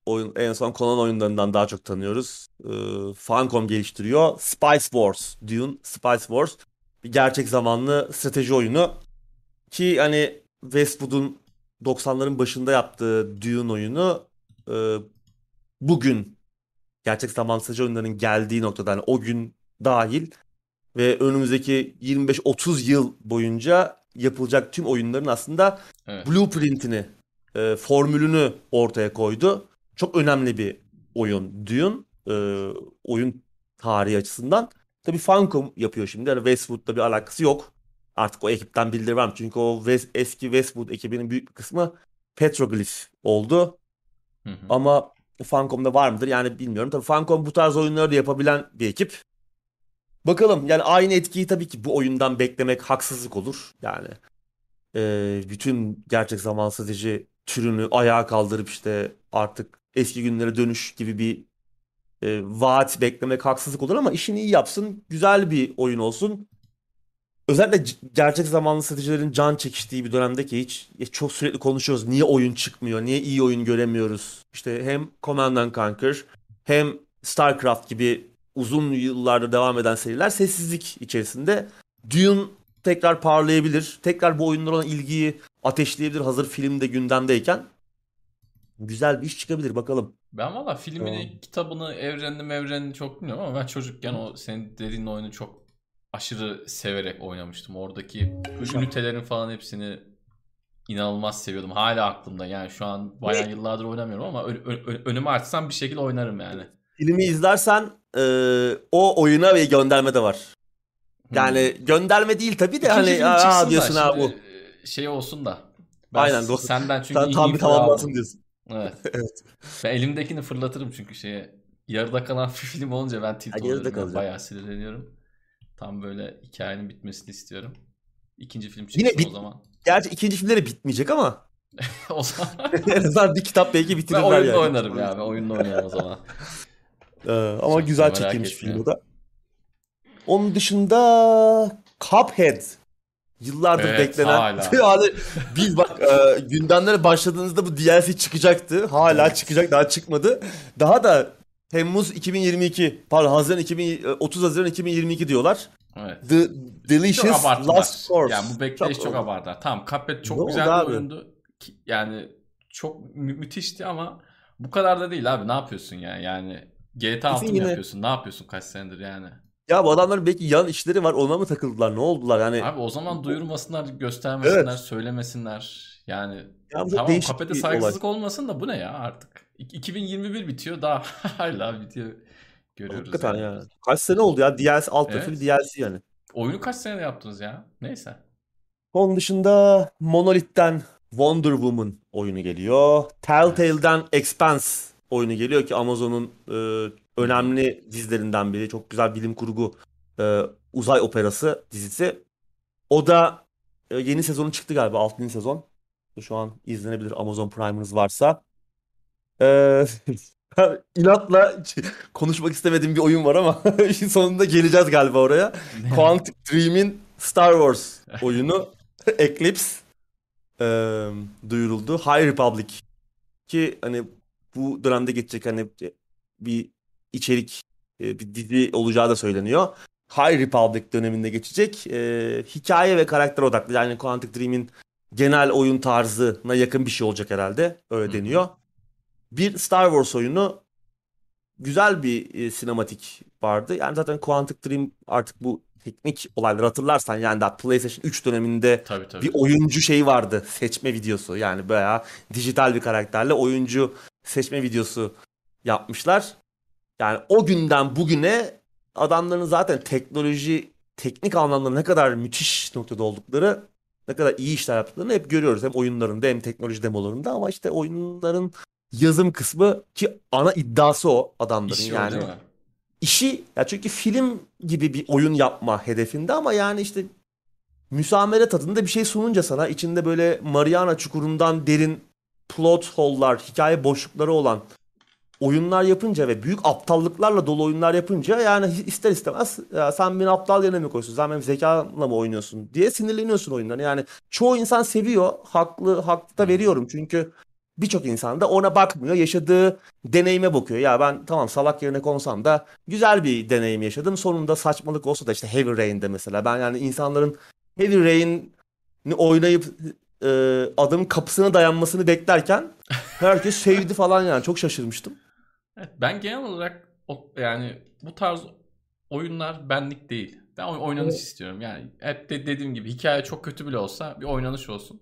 oyun en son Conan oyunlarından daha çok tanıyoruz. Ee, Funcom geliştiriyor. Spice Wars. Dune Spice Wars. Bir gerçek zamanlı strateji oyunu. Ki hani Westwood'un 90'ların başında yaptığı Dune oyunu e, bugün gerçek zamanlı strateji oyunlarının geldiği noktada hani o gün dahil ve önümüzdeki 25-30 yıl boyunca yapılacak tüm oyunların aslında Evet. blueprintini, e, formülünü ortaya koydu. Çok önemli bir oyun Dune. E, oyun tarihi açısından. Tabii Funcom yapıyor şimdi. Yani Westwood'la bir alakası yok. Artık o ekipten mı? Çünkü o West- eski Westwood ekibinin büyük bir kısmı Petroglyph oldu. Hı hı. Ama Funcom'da var mıdır? Yani bilmiyorum. Tabii Funcom bu tarz oyunları da yapabilen bir ekip. Bakalım yani aynı etkiyi tabii ki bu oyundan beklemek haksızlık olur. Yani e, bütün gerçek zaman strateji türünü ayağa kaldırıp işte artık eski günlere dönüş gibi bir e, vaat beklemek haksızlık olur ama işini iyi yapsın. Güzel bir oyun olsun. Özellikle gerçek zamanlı stratejilerin can çekiştiği bir dönemde ki hiç çok sürekli konuşuyoruz. Niye oyun çıkmıyor? Niye iyi oyun göremiyoruz? İşte hem Command and Conquer hem StarCraft gibi uzun yıllardır devam eden seriler sessizlik içerisinde. Dune tekrar parlayabilir. Tekrar bu oyunlara olan ilgiyi ateşleyebilir hazır filmde gündemdeyken. Güzel bir iş çıkabilir bakalım. Ben valla filmini, Tamam. kitabını, evrenini, mevrenini çok bilmiyorum ama ben çocukken o senin dediğin oyunu çok aşırı severek oynamıştım. Oradaki ünitelerin falan hepsini inanılmaz seviyordum. Hala aklımda. Yani şu an bayağı yıllardır oynamıyorum ama ön- ön- önüme açsam bir şekilde oynarım yani. Filmi izlersen e, o oyuna bir gönderme de var. Yani gönderme değil tabii de Hmm. İkinci hani aa diyorsun ha bu. e, şey olsun da. Ben Aynen, doğru. senden çünkü Sen tam bir tamamlasın diyorsun. Evet. Evet. Ben elimdekini fırlatırım çünkü şeye. Yarıda kalan bir film olunca ben tilt oluyorum. Bayağı sinirleniyorum. Tam böyle hikayenin bitmesini istiyorum. İkinci film Yine çıksın o bit- zaman. Gerçi ikinci filmleri bitmeyecek ama o zaman en azından bir kitap belki ben bitirirler oyunda yani. oynarım ya. Ben oyunda oynarım o zaman. Ee, ama Çok güzel çekilmiş film o da. Onun dışında Cuphead. Yıllardır Evet, beklenen. hala. yani biz bak e, gündemlere başladığınızda bu DLC çıkacaktı. Hala Evet. çıkacak daha çıkmadı. Daha da Temmuz 2022 pardon Haziran 2000, 30 Haziran 2022 diyorlar. Evet. The Delicious. Last Course. Yani bu bekleyiş çok, Çok- abarttılar. Tamam Cuphead çok Ne güzel bir abi? oyundu. Yani çok mü- müthişti ama bu kadar da değil abi. Ne yapıyorsun yani? Yani GTA 6 mı yine- yapıyorsun? Ne yapıyorsun kaç senedir yani? Ya bu adamların belki yan işleri var ona mı takıldılar ne oldular yani. Abi o zaman duyurmasınlar, göstermesinler, Evet. söylemesinler. Yani ya tamam bir saygısızlık olmasın da bu ne ya artık? İ- 2021 bitiyor daha hala bitiyor. Görüyoruz Hakikaten yani. ya. Kaç sene oldu ya DLC alt tarafı Evet. bir DLC yani. Oyunu kaç senede yaptınız ya? Neyse. Onun dışında Monolith'ten Wonder Woman oyunu geliyor. Telltale'den Expanse oyunu geliyor ki Amazon'un e, önemli dizilerinden biri. Çok güzel bilim kurgu e, uzay operası dizisi. O da e, yeni sezonu çıktı galiba 6. sezon. Şu an izlenebilir Amazon Prime'ınız varsa. E, inatla konuşmak istemediğim bir oyun var ama sonunda geleceğiz galiba oraya. Quantic Dream'in Star Wars oyunu Eclipse e, duyuruldu. High Republic ki hani bu dönemde geçecek hani bir içerik e, bir dizi olacağı da söyleniyor. High Republic döneminde geçecek. E, hikaye ve karakter odaklı. Yani Quantic Dream'in genel oyun tarzına yakın bir şey olacak herhalde. Öyle hı. Bir Star Wars oyunu güzel bir e, sinematik vardı. Yani zaten Quantic Dream artık bu teknik olayları hatırlarsan yani daha PlayStation 3 döneminde Tabii tabii. bir oyuncu şeyi vardı. Seçme videosu. Yani bayağı dijital bir karakterle oyuncu seçme videosu yapmışlar. Yani o günden bugüne adamların zaten teknoloji, teknik anlamda ne kadar müthiş noktada oldukları, ne kadar iyi işler yaptıklarını hep görüyoruz. Hem oyunlarında hem teknoloji demolarında ama işte oyunların yazım kısmı ki ana iddiası o adamların. İşi o yani mi? işi ya çünkü film gibi bir oyun yapma hedefinde ama yani işte müsamere tadında bir şey sununca sana içinde böyle Mariana Çukuru'ndan derin plot hole'lar, hikaye boşlukları olan oyunlar yapınca ve büyük aptallıklarla dolu oyunlar yapınca yani ister istemez ya sen beni aptal yerine mi koyuyorsun? Sen benim zekamla mı oynuyorsun diye sinirleniyorsun oyunları. Yani çoğu insan seviyor. Haklı, haklı da veriyorum. Çünkü birçok insan da ona bakmıyor. Yaşadığı deneyime bakıyor. Ya ben tamam salak yerine konsam da güzel bir deneyim yaşadım. Sonunda saçmalık olsa da işte Heavy Rain'de mesela. Ben yani insanların Heavy Rain'i oynayıp e, adamın kapısına dayanmasını beklerken herkes sevdi falan yani. Çok şaşırmıştım. Evet, ben genel olarak o, yani bu tarz oyunlar benlik değil. Ben oy- oynanış istiyorum. Yani hep de dediğim gibi hikaye çok kötü bile olsa bir oynanış olsun.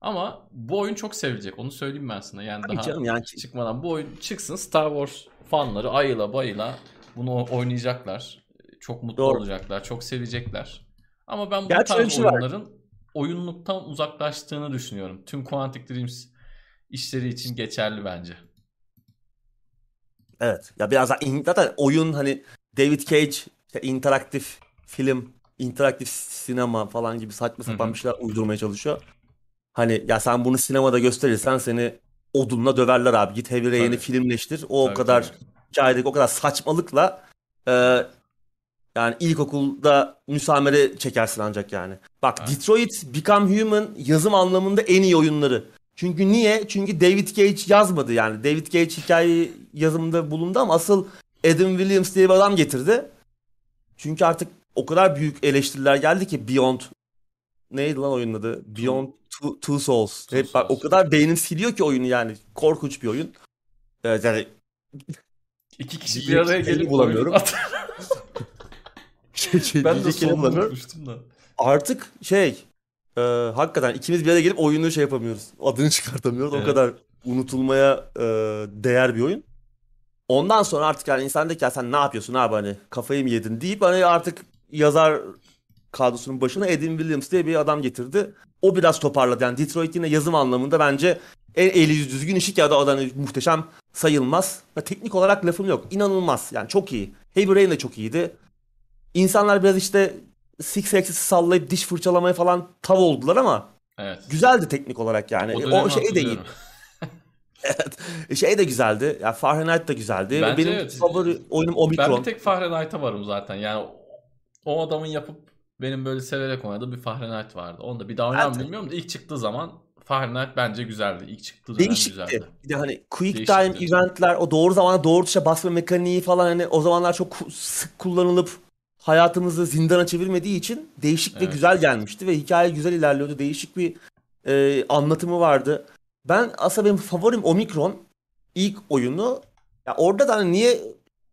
Ama bu oyun çok sevilecek. Onu söyleyeyim ben sana. Yani Tabii daha canım yani çıkmadan bu oyun çıksın Star Wars fanları ayıla bayıla bunu oynayacaklar. Çok mutlu Doğru. olacaklar. Çok sevecekler. Ama ben bu Gerçi tarz şey var. oyunların oyunluktan uzaklaştığını düşünüyorum. Tüm Quantic Dreams işleri için geçerli bence. Evet. Ya biraz daha in- zaten oyun hani David Cage işte interaktif film, interaktif sinema falan gibi saçma sapan bir şeyler uydurmaya çalışıyor. Hani ya sen bunu sinemada gösterirsen seni odunla döverler abi. Git Heavy Tabii. filmleştir. O Tabii, kadar tabii. hikayedeki o kadar saçmalıkla e, yani ilkokulda müsamere çekersin ancak yani. Bak Evet. Detroit Become Human yazım anlamında en iyi oyunları. Çünkü niye? Çünkü David Cage yazmadı yani. David Cage hikaye yazımında bulundu ama asıl Adam Williams diye bir adam getirdi. Çünkü artık o kadar büyük eleştiriler geldi ki Beyond neydi lan oyunun adı? Beyond Two, Two Souls. Two Hep bak o kadar beynim siliyor ki oyunu yani. Korkunç bir oyun. Evet yani İki kişi Bir araya gelip bulamıyorum. şey, şey, ben de sonunu unutmuştum da. Artık şey e, hakikaten ikimiz bir araya gelip oyunu şey yapamıyoruz. Adını çıkartamıyoruz. O Evet. kadar unutulmaya e, değer bir oyun. Ondan sonra artık yani insan de ki "Ya sen ne yapıyorsun abi hani kafayı mı yedin deyip hani artık yazar kadrosunun başına Adam Williams diye bir adam getirdi. O biraz toparladı. Yani Detroit yine yazım anlamında bence en eli düzgün işi ki adam, muhteşem sayılmaz. Ya teknik olarak lafım yok. İnanılmaz. Yani çok iyi. Heavy Rain de çok iyiydi. İnsanlar biraz işte Six Axis'i sallayıp diş fırçalamaya falan tav oldular ama Evet. güzeldi teknik olarak yani. O, O, şey de iyi. hatırlıyorum. Şey de güzeldi. Ya Fahrenheit de güzeldi. Bence Benim evet. favori oyunum Ben Omicron. bir tek Fahrenheit'a varım zaten. Yani o adamın yapıp benim böyle severek oynadığı bir Fahrenheit vardı. Onu da bir daha oynar mı bilmiyorum da ilk çıktığı zaman Fahrenheit bence güzeldi. İlk çıktığı dönem Değişikti. güzeldi. Bir de hani quick Değişikti. time eventler, o doğru zamana doğru tuşa basma mekaniği falan hani o zamanlar çok sık kullanılıp hayatımızı zindana çevirmediği için değişik ve Evet. güzel gelmişti ve hikaye güzel ilerliyordu. Değişik bir e, anlatımı vardı. Ben aslında benim favorim Omicron ilk oyunu. Ya orada da hani niye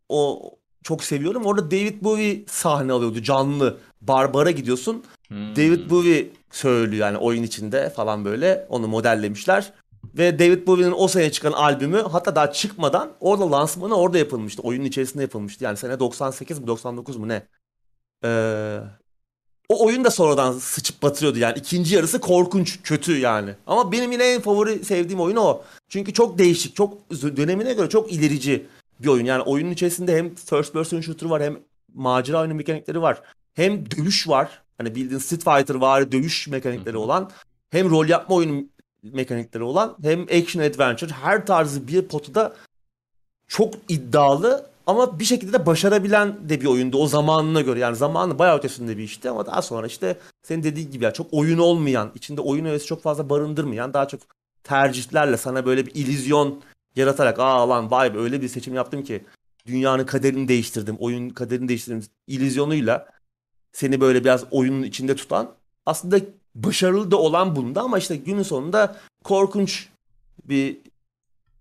o çok seviyorum. Orada David Bowie sahne alıyordu canlı. Barbara gidiyorsun. Hmm. David Bowie söylüyor yani oyun içinde falan böyle onu modellemişler. Ve David Bowie'nin o sene çıkan albümü hatta daha çıkmadan orada lansmanı orada yapılmıştı. Oyunun içerisinde yapılmıştı. Yani sene 98 mi 99 mu ne? Ee, o oyun da sonradan sıçıp batırıyordu yani. ikinci yarısı korkunç, kötü yani. Ama benim yine en favori sevdiğim oyun o. Çünkü çok değişik, çok dönemine göre çok ilerici bir oyun. Yani oyunun içerisinde hem first person shooter var hem macera oyunu mekanikleri var. Hem dövüş var. Hani bildiğin Street Fighter var dövüş mekanikleri olan. Hem rol yapma oyunu mekanikleri olan. Hem action adventure. Her tarzı bir potada çok iddialı ama bir şekilde de başarabilen de bir oyundu o zamanına göre. Yani zamanı bayağı ötesinde bir işti ama daha sonra işte senin dediğin gibi ya çok oyun olmayan, içinde oyun öğesi çok fazla barındırmayan, daha çok tercihlerle sana böyle bir illüzyon yaratarak aa lan vay be öyle bir seçim yaptım ki dünyanın kaderini değiştirdim, oyun kaderini değiştirdim illüzyonuyla seni böyle biraz oyunun içinde tutan aslında başarılı da olan bunda ama işte günün sonunda korkunç bir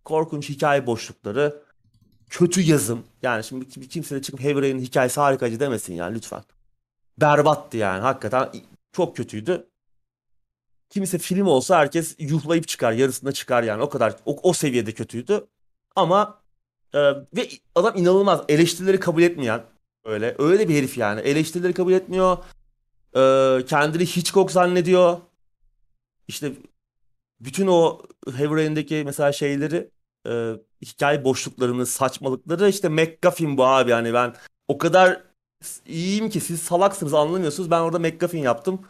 korkunç hikaye boşlukları kötü yazım. Yani şimdi kim- kimse de çıkıp Heavy Rain'in hikayesi harikacı demesin yani lütfen. Berbattı yani hakikaten çok kötüydü. Kimse film olsa herkes yuhlayıp çıkar yarısında çıkar yani o kadar o, o seviyede kötüydü. Ama e, ve adam inanılmaz eleştirileri kabul etmeyen öyle öyle bir herif yani eleştirileri kabul etmiyor. E, kendini Hitchcock zannediyor. İşte bütün o Heavy mesela şeyleri e, hikaye boşluklarını, saçmalıkları işte McGuffin bu abi yani ben o kadar iyiyim ki siz salaksınız anlamıyorsunuz. Ben orada McGuffin yaptım.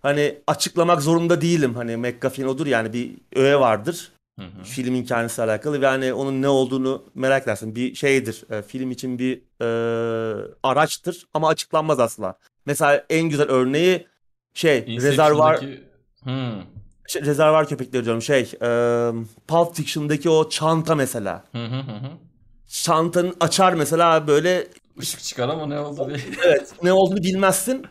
Hani açıklamak zorunda değilim. Hani McGuffin odur yani bir öğe vardır. Hı hı. Filmin kendisi alakalı ve hani onun ne olduğunu merak edersin. Bir şeydir. e, film için bir e, araçtır ama açıklanmaz asla. Mesela en güzel örneği şey rezervar Hmm. şey, rezervar köpekleri diyorum şey e, Pulp Fiction'daki o çanta mesela. Hı hı hı. Çantanın açar mesela böyle Işık çıkar ama ne oldu diye. evet ne olduğunu bilmezsin.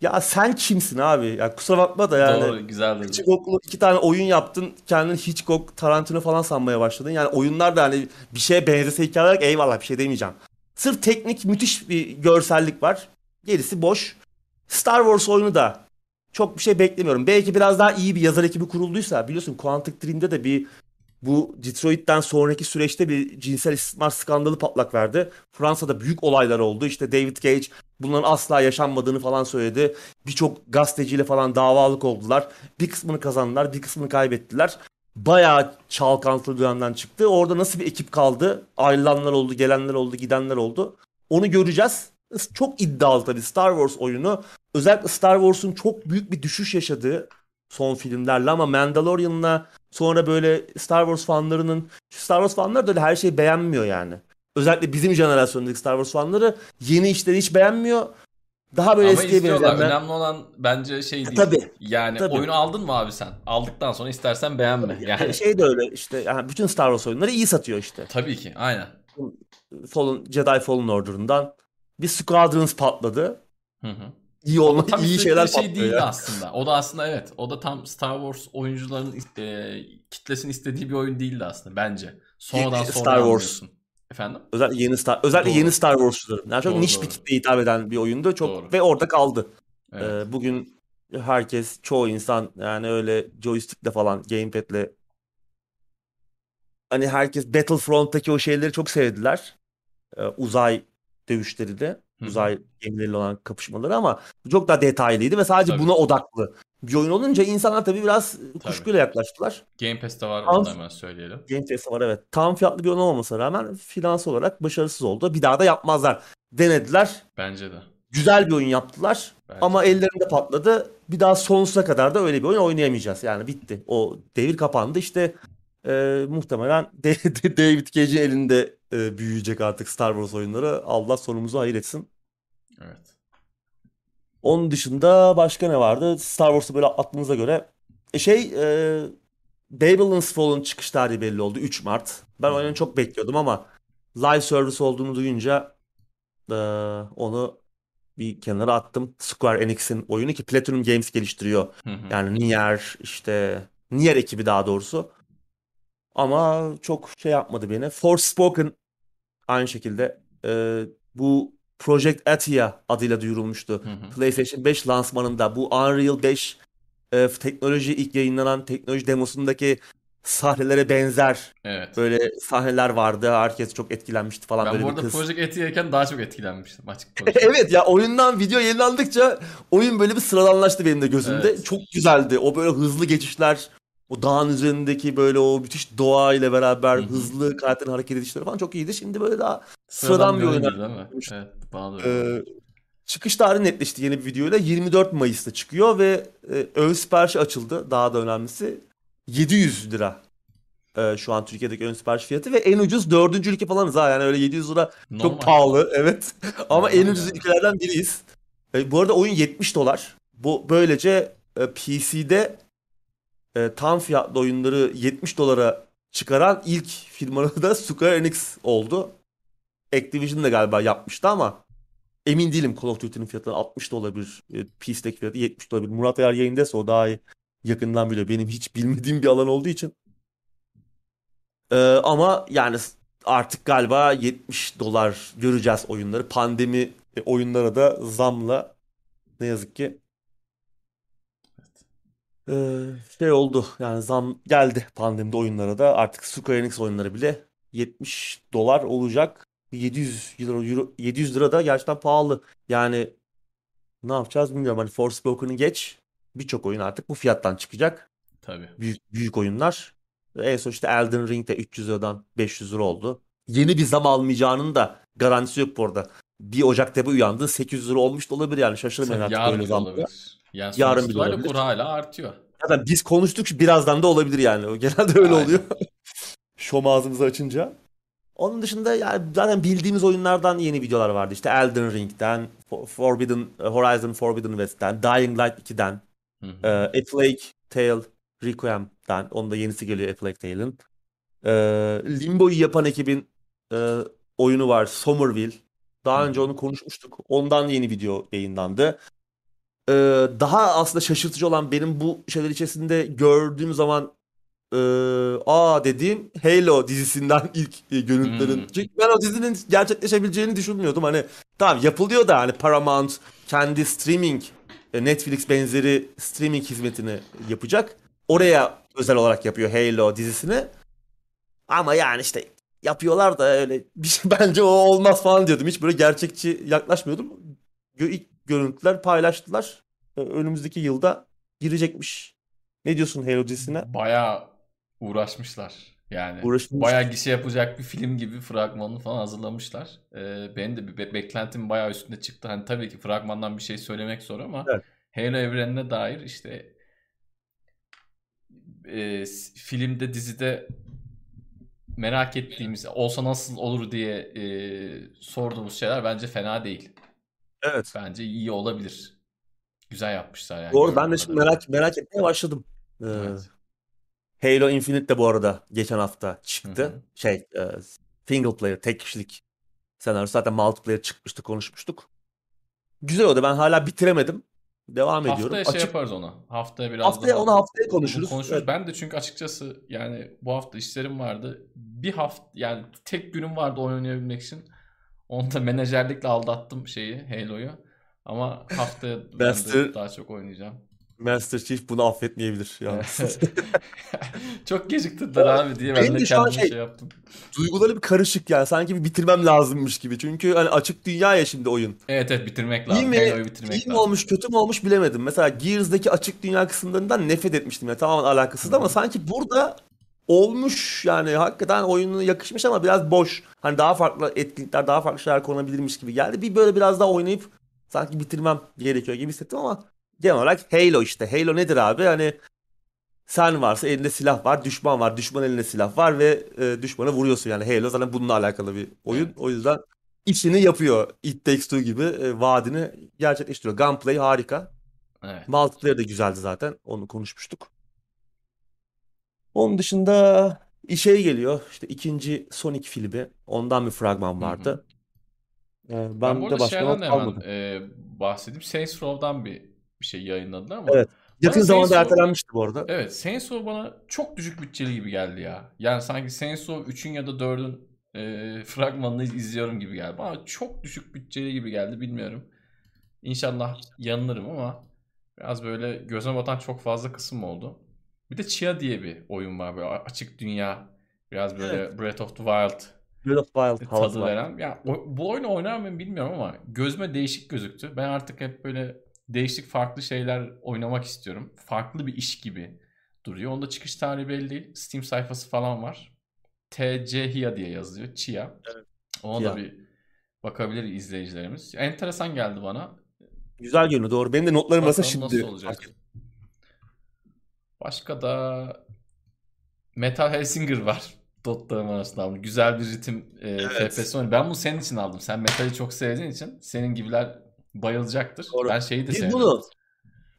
Ya sen kimsin abi? Ya kusura bakma da yani. Doğru güzel dedi. Hitchcock'lu iki tane oyun yaptın. Kendini Hitchcock, Tarantino falan sanmaya başladın. Yani oyunlar da hani bir şeye benzese hikaye olarak eyvallah bir şey demeyeceğim. Sırf teknik müthiş bir görsellik var. Gerisi boş. Star Wars oyunu da çok bir şey beklemiyorum. Belki biraz daha iyi bir yazar ekibi kurulduysa biliyorsun Quantic Dream'de de bir bu Detroit'ten sonraki süreçte bir cinsel istismar skandalı patlak verdi. Fransa'da büyük olaylar oldu. İşte David Cage bunların asla yaşanmadığını falan söyledi. Birçok gazeteciyle falan davalık oldular. Bir kısmını kazandılar, bir kısmını kaybettiler. Bayağı çalkantılı dönemden çıktı. Orada nasıl bir ekip kaldı? Ayrılanlar oldu, gelenler oldu, gidenler oldu. Onu göreceğiz. Çok iddialı tabii Star Wars oyunu. Özellikle Star Wars'un çok büyük bir düşüş yaşadığı son filmlerle ama Mandalorian'la sonra böyle Star Wars fanlarının Star Wars fanları da öyle her şeyi beğenmiyor yani. Özellikle bizim jenerasyondaki Star Wars fanları yeni işleri hiç beğenmiyor. Daha böyle Ama eskiye benzeyenler. Önemli olan bence şey değil. Tabii. Yani Tabii. oyunu aldın mı abi sen? Aldıktan sonra istersen beğenme. Yani Şey de öyle işte yani bütün Star Wars oyunları iyi satıyor işte. tabii ki. Aynen. Fallen, Jedi Fallen Order'ından bir Squadrons patladı. Hı hı. İyi olma, tam iyi şeyler şey patlıyor değildi ya. aslında. O da aslında evet. O da tam Star Wars oyuncuların e, kitlesinin istediği bir oyun değildi aslında bence. Sonradan Ye- sonra Star Wars. Efendim? Özellikle yeni Star özellikle Doğru. yeni Star Wars'çuların. Yani çok Doğru, niş doğru. bir kitleye hitap eden bir oyundu. Çok Doğru. ve orada kaldı. Evet. Ee, bugün herkes, çoğu insan yani öyle joystick'le falan, gamepad'le hani herkes Battlefront'taki o şeyleri çok sevdiler. Ee, uzay dövüşleri de. Uzay gemileriyle olan kapışmaları ama çok daha detaylıydı ve sadece Tabii. buna odaklı bir oyun olunca insanlar tabii biraz kuşkuyla yaklaştılar. Game Pass'te var Al- onu hemen söyleyelim. Game Pass'e var evet. Tam fiyatlı bir oyun olmamasına rağmen finans olarak başarısız oldu. Bir daha da yapmazlar. Denediler. Bence de. Güzel bir oyun yaptılar. Bence Ama de. ellerinde patladı. Bir daha sonsuza kadar da öyle bir oyun oynayamayacağız. Yani bitti. O devir kapandı. İşte e, muhtemelen David Cage'in elinde e, büyüyecek artık Star Wars oyunları. Allah sonumuzu hayır etsin. Evet. Onun dışında başka ne vardı? Star Wars'u böyle aklınıza göre. E, şey e, Babylon's Fallen çıkış tarihi belli oldu. 3 Mart. Ben Hı. oyunu çok bekliyordum ama live service olduğunu duyunca e, onu bir kenara attım. Square Enix'in oyunu ki Platinum Games geliştiriyor. Hı hı. Yani Nier işte Nier ekibi daha doğrusu. Ama çok şey yapmadı beni. Forspoken aynı şekilde e, bu Project Athia adıyla duyurulmuştu. Hı hı. PlayStation 5 lansmanında bu Unreal 5 e, teknoloji ilk yayınlanan teknoloji demosundaki sahnelere benzer Evet. böyle sahneler vardı. Herkes çok etkilenmişti falan Ben böyle bu bir arada kız. Project Etia'yken daha çok etkilenmiştim açık. Evet ya oyundan video yayınlandıkça oyun böyle bir sıradanlaştı benim de gözümde. Evet. Çok güzeldi. O böyle hızlı geçişler, o dağın üzerindeki böyle o müthiş doğa ile beraber Hı hı. hızlı karakterin hareket edişleri falan çok iyiydi. Şimdi böyle daha sıradan bir oyun? Evet. Bana da Ee, çıkış tarihi netleşti yeni bir videoyla. 24 Mayıs'ta çıkıyor ve e, ön siparişi açıldı. Daha da önemlisi 700 lira. e, şu an Türkiye'deki ön sipariş fiyatı ve en ucuz dördüncü ülke falanız ha yani öyle 700 lira Normal. çok pahalı evet ama en Normal ucuz yani. ülkelerden biriyiz. E, bu arada oyun 70 dolar. Bu böylece e, PC'de e, tam fiyatlı oyunları 70 dolara çıkaran ilk firma da Square Enix oldu. Activision de galiba yapmıştı ama emin değilim Call of Duty'nin fiyatı 60 da olabilir. E, PC'deki fiyatı 70 de olabilir. Murat eğer yayındaysa o daha iyi yakından biliyor. Benim hiç bilmediğim bir alan olduğu için. E, ama yani artık galiba 70 dolar göreceğiz oyunları. Pandemi e, oyunlara da zamla ne yazık ki e, şey oldu. Yani zam geldi pandemide oyunlara da. Artık Square Enix oyunları bile 70 dolar olacak. 700 lira, euro, 700 lira da gerçekten pahalı. Yani ne yapacağız bilmiyorum. Hani Forspoken'ı geç. Birçok oyun artık bu fiyattan çıkacak. Tabii. Büyük, büyük oyunlar. En son işte Elden Ring de 300 liradan 500 lira oldu. Yeni bir zam almayacağının da garantisi yok bu arada. 1 Ocak'ta bu uyandı 800 lira olmuş da olabilir yani şaşırmayın artık Yarın böyle zamlara. olabilir. Yani Yarın bile olabilir. kur hala artıyor. Zaten biz konuştuk birazdan da olabilir yani. O Genelde öyle Aynen. oluyor. Şom ağzımızı açınca. Onun dışında yani zaten bildiğimiz oyunlardan yeni videolar vardı. İşte Elden Ring'den, For- Forbidden Horizon Forbidden West'ten, Dying Light 2'den, Hı hı. e, A Plague Tale Requiem'den. Onun da yenisi geliyor A Plague Tale'in. E, Limbo'yu yapan ekibin e, oyunu var Somerville. Daha Hı önce onu konuşmuştuk. Ondan yeni video yayınlandı. Ee, daha aslında şaşırtıcı olan benim bu şeyler içerisinde gördüğüm zaman e, aa dediğim Halo dizisinden ilk e, görüntülerin. Hmm. Çünkü ben o dizinin gerçekleşebileceğini düşünmüyordum. Hani tamam yapılıyor da hani Paramount kendi streaming e, Netflix benzeri streaming hizmetini yapacak. Oraya özel olarak yapıyor Halo dizisini. Ama yani işte yapıyorlar da öyle bir şey bence o olmaz falan diyordum. Hiç böyle gerçekçi yaklaşmıyordum. İlk görüntüler paylaştılar. Önümüzdeki yılda girecekmiş. Ne diyorsun Halo dizisine? Bayağı uğraşmışlar. Yani Uğraşmış. bayağı gişe yapacak bir film gibi fragmanını falan hazırlamışlar. Ee, benim de bir be- beklentim bayağı üstünde çıktı. Hani tabii ki fragmandan bir şey söylemek zor ama Evet. Halo evrenine dair işte e, filmde dizide merak ettiğimiz olsa nasıl olur diye e, sorduğumuz şeyler bence fena değil. Evet. Bence iyi olabilir. Güzel yapmışlar yani. Doğru ben de şimdi merak merak etmeye başladım. Ee, Evet. Halo Infinite de bu arada geçen hafta çıktı. Hı hı. Şey, e, single player, tek kişilik senaryo. Zaten multiplayer çıkmıştı, konuşmuştuk. Güzel oldu. Ben hala bitiremedim. Devam ediyorum. Haftaya şey Açık yaparız onu. Haftaya biraz haftaya daha onu haftaya konuşuruz. konuşuruz. Evet. Ben de çünkü açıkçası yani bu hafta işlerim vardı. Bir hafta yani tek günüm vardı oyun oynayabilmek için. Onu da menajerlikle aldattım şeyi Halo'yu. Ama haftaya ben de daha çok oynayacağım. Master Chief bunu affetmeyebilir. yalnız. çok geciktirdiler abi diye ben Benim de kendime şey- şey yaptım. Duyguları bir karışık yani. Sanki bir bitirmem lazımmış gibi. Çünkü hani açık dünya ya şimdi oyun. Evet evet bitirmek İyi lazım. mi? Halo'yu bitirmek İyi mi lazım. olmuş, kötü mü olmuş bilemedim. Mesela Gears'daki açık dünya kısımlarından nefret etmiştim ya. Tamamen alakasız Hı. ama sanki burada olmuş yani hakikaten oyununa yakışmış ama biraz boş. Hani daha farklı etkinlikler, daha farklı şeyler konabilirmiş gibi geldi. Bir böyle biraz daha oynayıp sanki bitirmem gerekiyor gibi hissettim ama genel olarak Halo işte. Halo nedir abi? Hani sen varsa elinde silah var, düşman var, düşman elinde silah var ve e, düşmanı vuruyorsun yani. Halo zaten bununla alakalı bir oyun. O yüzden işini yapıyor. It Takes Two gibi e, vaadini gerçekleştiriyor. Gunplay harika. Evet. Multiplayer de güzeldi zaten. Onu konuşmuştuk. Onun dışında şey geliyor. İşte ikinci Sonic filmi. Ondan bir fragman vardı. Ee, Ben Ben bu de başka şeyden hemen e, bahsedeyim. Saints Row'dan bir, bir şey yayınladılar ama Evet. Yakın zamanda Row- ertelenmişti bu arada. Evet Row bana çok düşük bütçeli gibi geldi ya. Yani sanki Row 3'ün ya da 4'ün e, fragmanını izliyorum gibi geldi. Bana çok düşük bütçeli gibi geldi bilmiyorum. İnşallah yanılırım ama biraz böyle gözüme batan çok fazla kısım oldu. Bir de Chia diye bir oyun var böyle açık dünya. Biraz böyle Breath of the Wild Breath of the Wild havası tadı veren. Ya o- bu oyunu oynar mıyım bilmiyorum ama gözüme değişik gözüktü. Ben artık hep böyle değişik farklı şeyler oynamak istiyorum. Farklı bir iş gibi duruyor. Onda çıkış tarihi belli değil. Steam sayfası falan var. TC Hia diye yazıyor. Chia. Evet. Ona da Chia. bir bakabilir izleyicilerimiz. Enteresan geldi bana. Güzel görünüyor doğru. Benim de notlarım arasında şimdi nasıl olacak. Başka da Metal Hellsinger var. Dotlarım arasında aldım. Güzel bir ritim e, Evet. FPS oyunu. Ben bunu senin için aldım. Sen metali çok sevdiğin için senin gibiler bayılacaktır. Doğru. Ben şeyi de Biz sevdim. bunu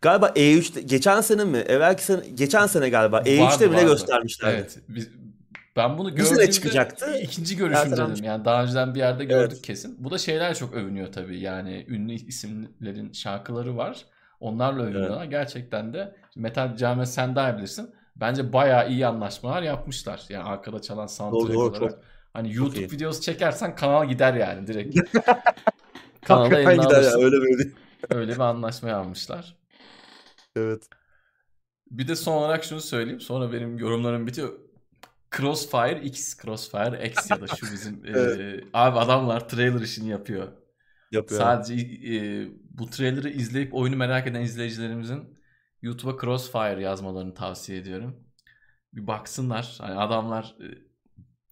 galiba E3'te geçen sene mi? Evvelki sene geçen sene galiba E3'te Vardı, mi ne vardı. göstermişlerdi. Evet. Biz, ben bunu Bu sene gördüğümde çıkacaktı. ikinci görüşüm dedim. Yani daha önceden bir yerde gördük Evet. kesin. Bu da şeyler çok övünüyor tabii. Yani ünlü isimlerin şarkıları var. Onlarla övünüyorlar. Gerçekten de Metal Cami sen daha bilirsin. Bence bayağı iyi anlaşmalar yapmışlar. Yani arkada çalan soundtrack Doğru, doğru, olarak. çok- Hani YouTube iyi. videosu çekersen kanal gider yani direkt. Eline gider ya öyle böyle. Öyle bir anlaşma yapmışlar. Evet. Bir de son olarak şunu söyleyeyim. Sonra benim yorumlarım bitiyor. Crossfire X, Crossfire X ya da şu bizim Evet. e, abi adamlar trailer işini yapıyor. Yapıyor. Sadece e, bu trailer'ı izleyip oyunu merak eden izleyicilerimizin YouTube'a Crossfire yazmalarını tavsiye ediyorum. Bir baksınlar. Hani adamlar e,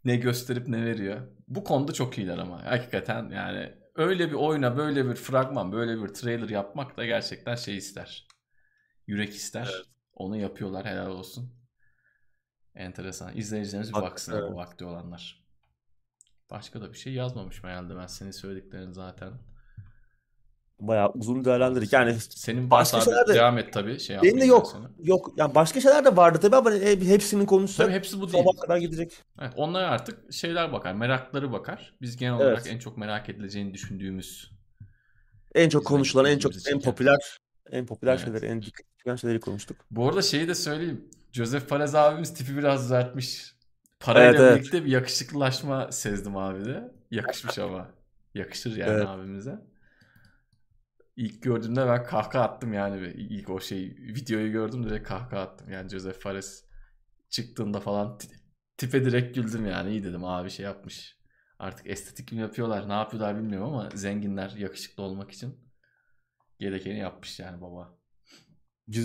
ne gösterip ne veriyor. Bu konuda çok iyiler ama. Hakikaten yani öyle bir oyuna böyle bir fragman, böyle bir trailer yapmak da gerçekten şey ister. Yürek ister. Evet. Onu yapıyorlar helal olsun. Enteresan. İzleyicilerimiz bir Bak, baksınlar evet. bu vakti olanlar. Başka da bir şey yazmamışım herhalde ben senin söylediklerini zaten. Bayağı uzun değerlendirdik. Yani Senin Başka başka şeyler de- devam et tabii. Şey benim de yok. seni. Yok. Yani başka şeyler de vardı tabii ama he- hepsinin konusu Tabii hepsi bu değil. kadar gidecek. Evet, onlar artık şeyler bakar, merakları bakar. Biz genel Evet. olarak en çok merak edileceğini düşündüğümüz En çok konuşulan, en çok en popüler en popüler Evet. şeyleri, en dikkat çeken şeyleri konuştuk. Bu arada şeyi de söyleyeyim. Joseph Fares abimiz tipi biraz düzeltmiş. Parayla Evet, evet. birlikte bir yakışıklılaşma sezdim abi de. Yakışmış ama. Yakışır yani Evet. abimize. İlk gördüğümde ben kahkaha attım yani. İlk o şey videoyu gördüm direkt kahkaha attım. Yani Joseph Fares çıktığında falan ti- tipe direkt güldüm yani. İyi dedim abi şey yapmış. Artık estetik mi yapıyorlar ne yapıyorlar bilmiyorum ama zenginler yakışıklı olmak için gerekeni yapmış yani baba.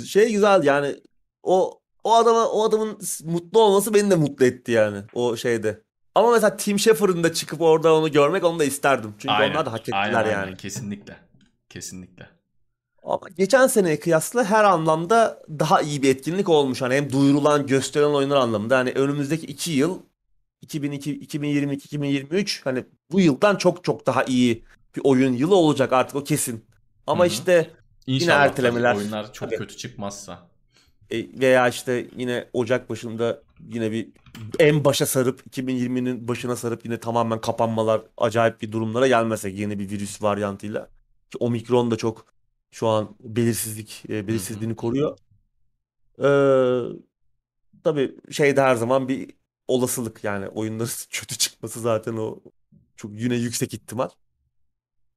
Şey güzel yani o o adama o adamın mutlu olması beni de mutlu etti yani o şeyde. Ama mesela Tim Schafer'ın da çıkıp orada onu görmek onu da isterdim. Çünkü onlar da hak ettiler aynen, yani. aynen. Kesinlikle. Kesinlikle. Ama geçen seneye kıyasla her anlamda daha iyi bir etkinlik olmuş. Hani hem duyurulan, gösterilen oyunlar anlamında. Hani önümüzdeki iki yıl 2002, 2022, 2023 hani bu yıldan çok çok daha iyi bir oyun yılı olacak artık o kesin. Ama Hı hı. işte yine İnşallah ertelemeler tabii oyunlar çok Tabii. kötü çıkmazsa. e, veya işte yine Ocak başında yine bir en başa sarıp 2020'nin başına sarıp yine tamamen kapanmalar acayip bir durumlara gelmesek yeni bir virüs varyantıyla. Ki Omikron da çok şu an belirsizlik e, belirsizliğini koruyor. Ee, tabii şeyde her zaman bir olasılık yani oyunların kötü çıkması zaten o çok yine yüksek ihtimal.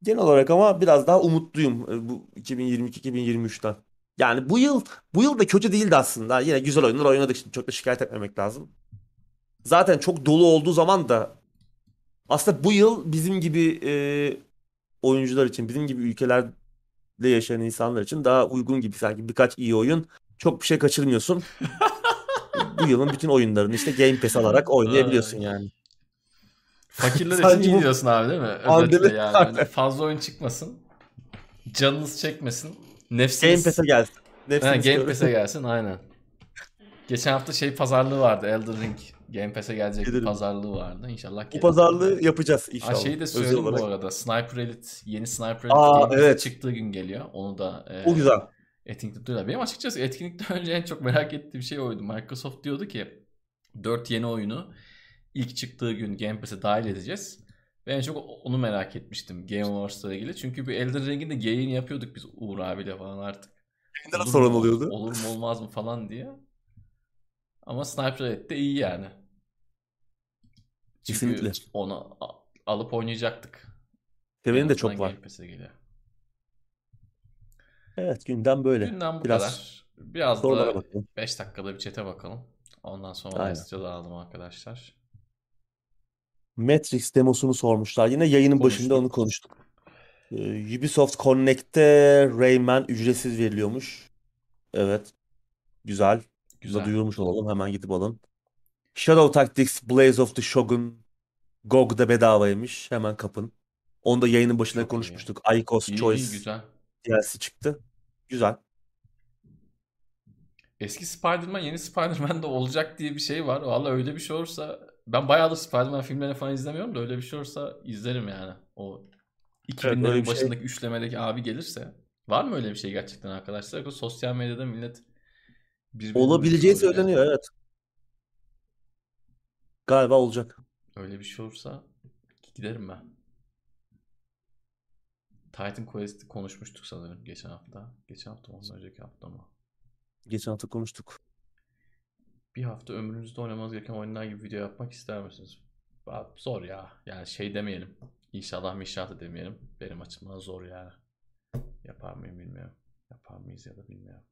Genel olarak ama biraz daha umutluyum e, bu 2022-2023'ten. Yani bu yıl bu yıl da kötü değildi aslında. Yine güzel oyunlar oynadık. Şimdi çok da şikayet etmemek lazım. Zaten çok dolu olduğu zaman da aslında bu yıl bizim gibi e, oyuncular için, bizim gibi ülkelerde yaşayan insanlar için daha uygun gibi sanki birkaç iyi oyun. Çok bir şey kaçırmıyorsun. Bu yılın bütün oyunlarını işte Game Pass alarak oynayabiliyorsun yani. Fakirler için iyi diyorsun abi değil mi? Özetle yani. Hani fazla oyun çıkmasın. Canınız çekmesin. Game Nefsiniz... Pass'e gelsin. Ha, Game. Pass'e gelsin aynen. Geçen hafta şey pazarlığı vardı. Elden Ring. Game Pass'e gelecek bir Gelirim. pazarlığı vardı. İnşallah Bu gelir. pazarlığı yapacağız inşallah. şeyi de Özel söyleyeyim olarak. bu arada. Sniper Elite, yeni Sniper Elite Aa, Game evet. çıktığı gün geliyor. Onu da e, O güzel. etkinlikte duyuyorlar. Benim açıkçası etkinlikten önce en çok merak ettiğim şey oydu. Microsoft diyordu ki 4 yeni oyunu ilk çıktığı gün Game Pass'e dahil edeceğiz. Ve en çok onu merak etmiştim Game Awards'la ilgili. Çünkü bir Elden Ring'in de geyiğini yapıyorduk biz Uğur abiyle falan artık. Yayında mu, oluyordu. Olur mu olmaz mı falan diye. Ama Sniper Elite de iyi yani. Çünkü Kesinlikle. onu a- alıp oynayacaktık. Seveni En de çok var. Geliyor. Evet gündem böyle. Günden bu Biraz kadar. Biraz da bakalım. 5 dakikada bir çete bakalım. Ondan sonra hızlıca dağılalım arkadaşlar. Matrix demosunu sormuşlar. Yine yayının başında Konuştuk. onu konuştuk. Ee, Ubisoft Connect'te Rayman ücretsiz veriliyormuş. Evet. Güzel. Güzel. duyurmuş olalım. Hemen gidip alın. Shadow Tactics Blaze of the Shogun GOG'da bedavaymış. Hemen kapın. Onu da yayının başında Çok iyi. konuşmuştuk. Icos İyi, iyi, Choice güzel. DLC çıktı. Güzel. Eski Spider-Man yeni Spider-Man'de olacak diye bir şey var. Vallahi öyle bir şey olursa ben bayağıdır Spider-Man filmlerini falan izlemiyorum da öyle bir şey olursa izlerim yani. O Evet 2000'lerin öyle bir şey. başındaki üçlemedeki abi gelirse. Var mı öyle bir şey gerçekten arkadaşlar? Sosyal medyada millet birbirini Olabileceği uçuruyor yani. söyleniyor evet. Galiba olacak. Öyle bir şey olursa giderim ben. Titan Quest'i konuşmuştuk sanırım geçen hafta. Geçen hafta mı ondan önceki hafta mı? Geçen hafta konuştuk. Bir hafta ömrünüzde oynamanız gereken oyunlar gibi video yapmak ister misiniz? Zor ya. Yani şey demeyelim. İnşallah mişah da demeyelim. Benim açımdan zor yani. Yapar mıyım bilmiyorum. Yapar mıyız ya da bilmiyorum.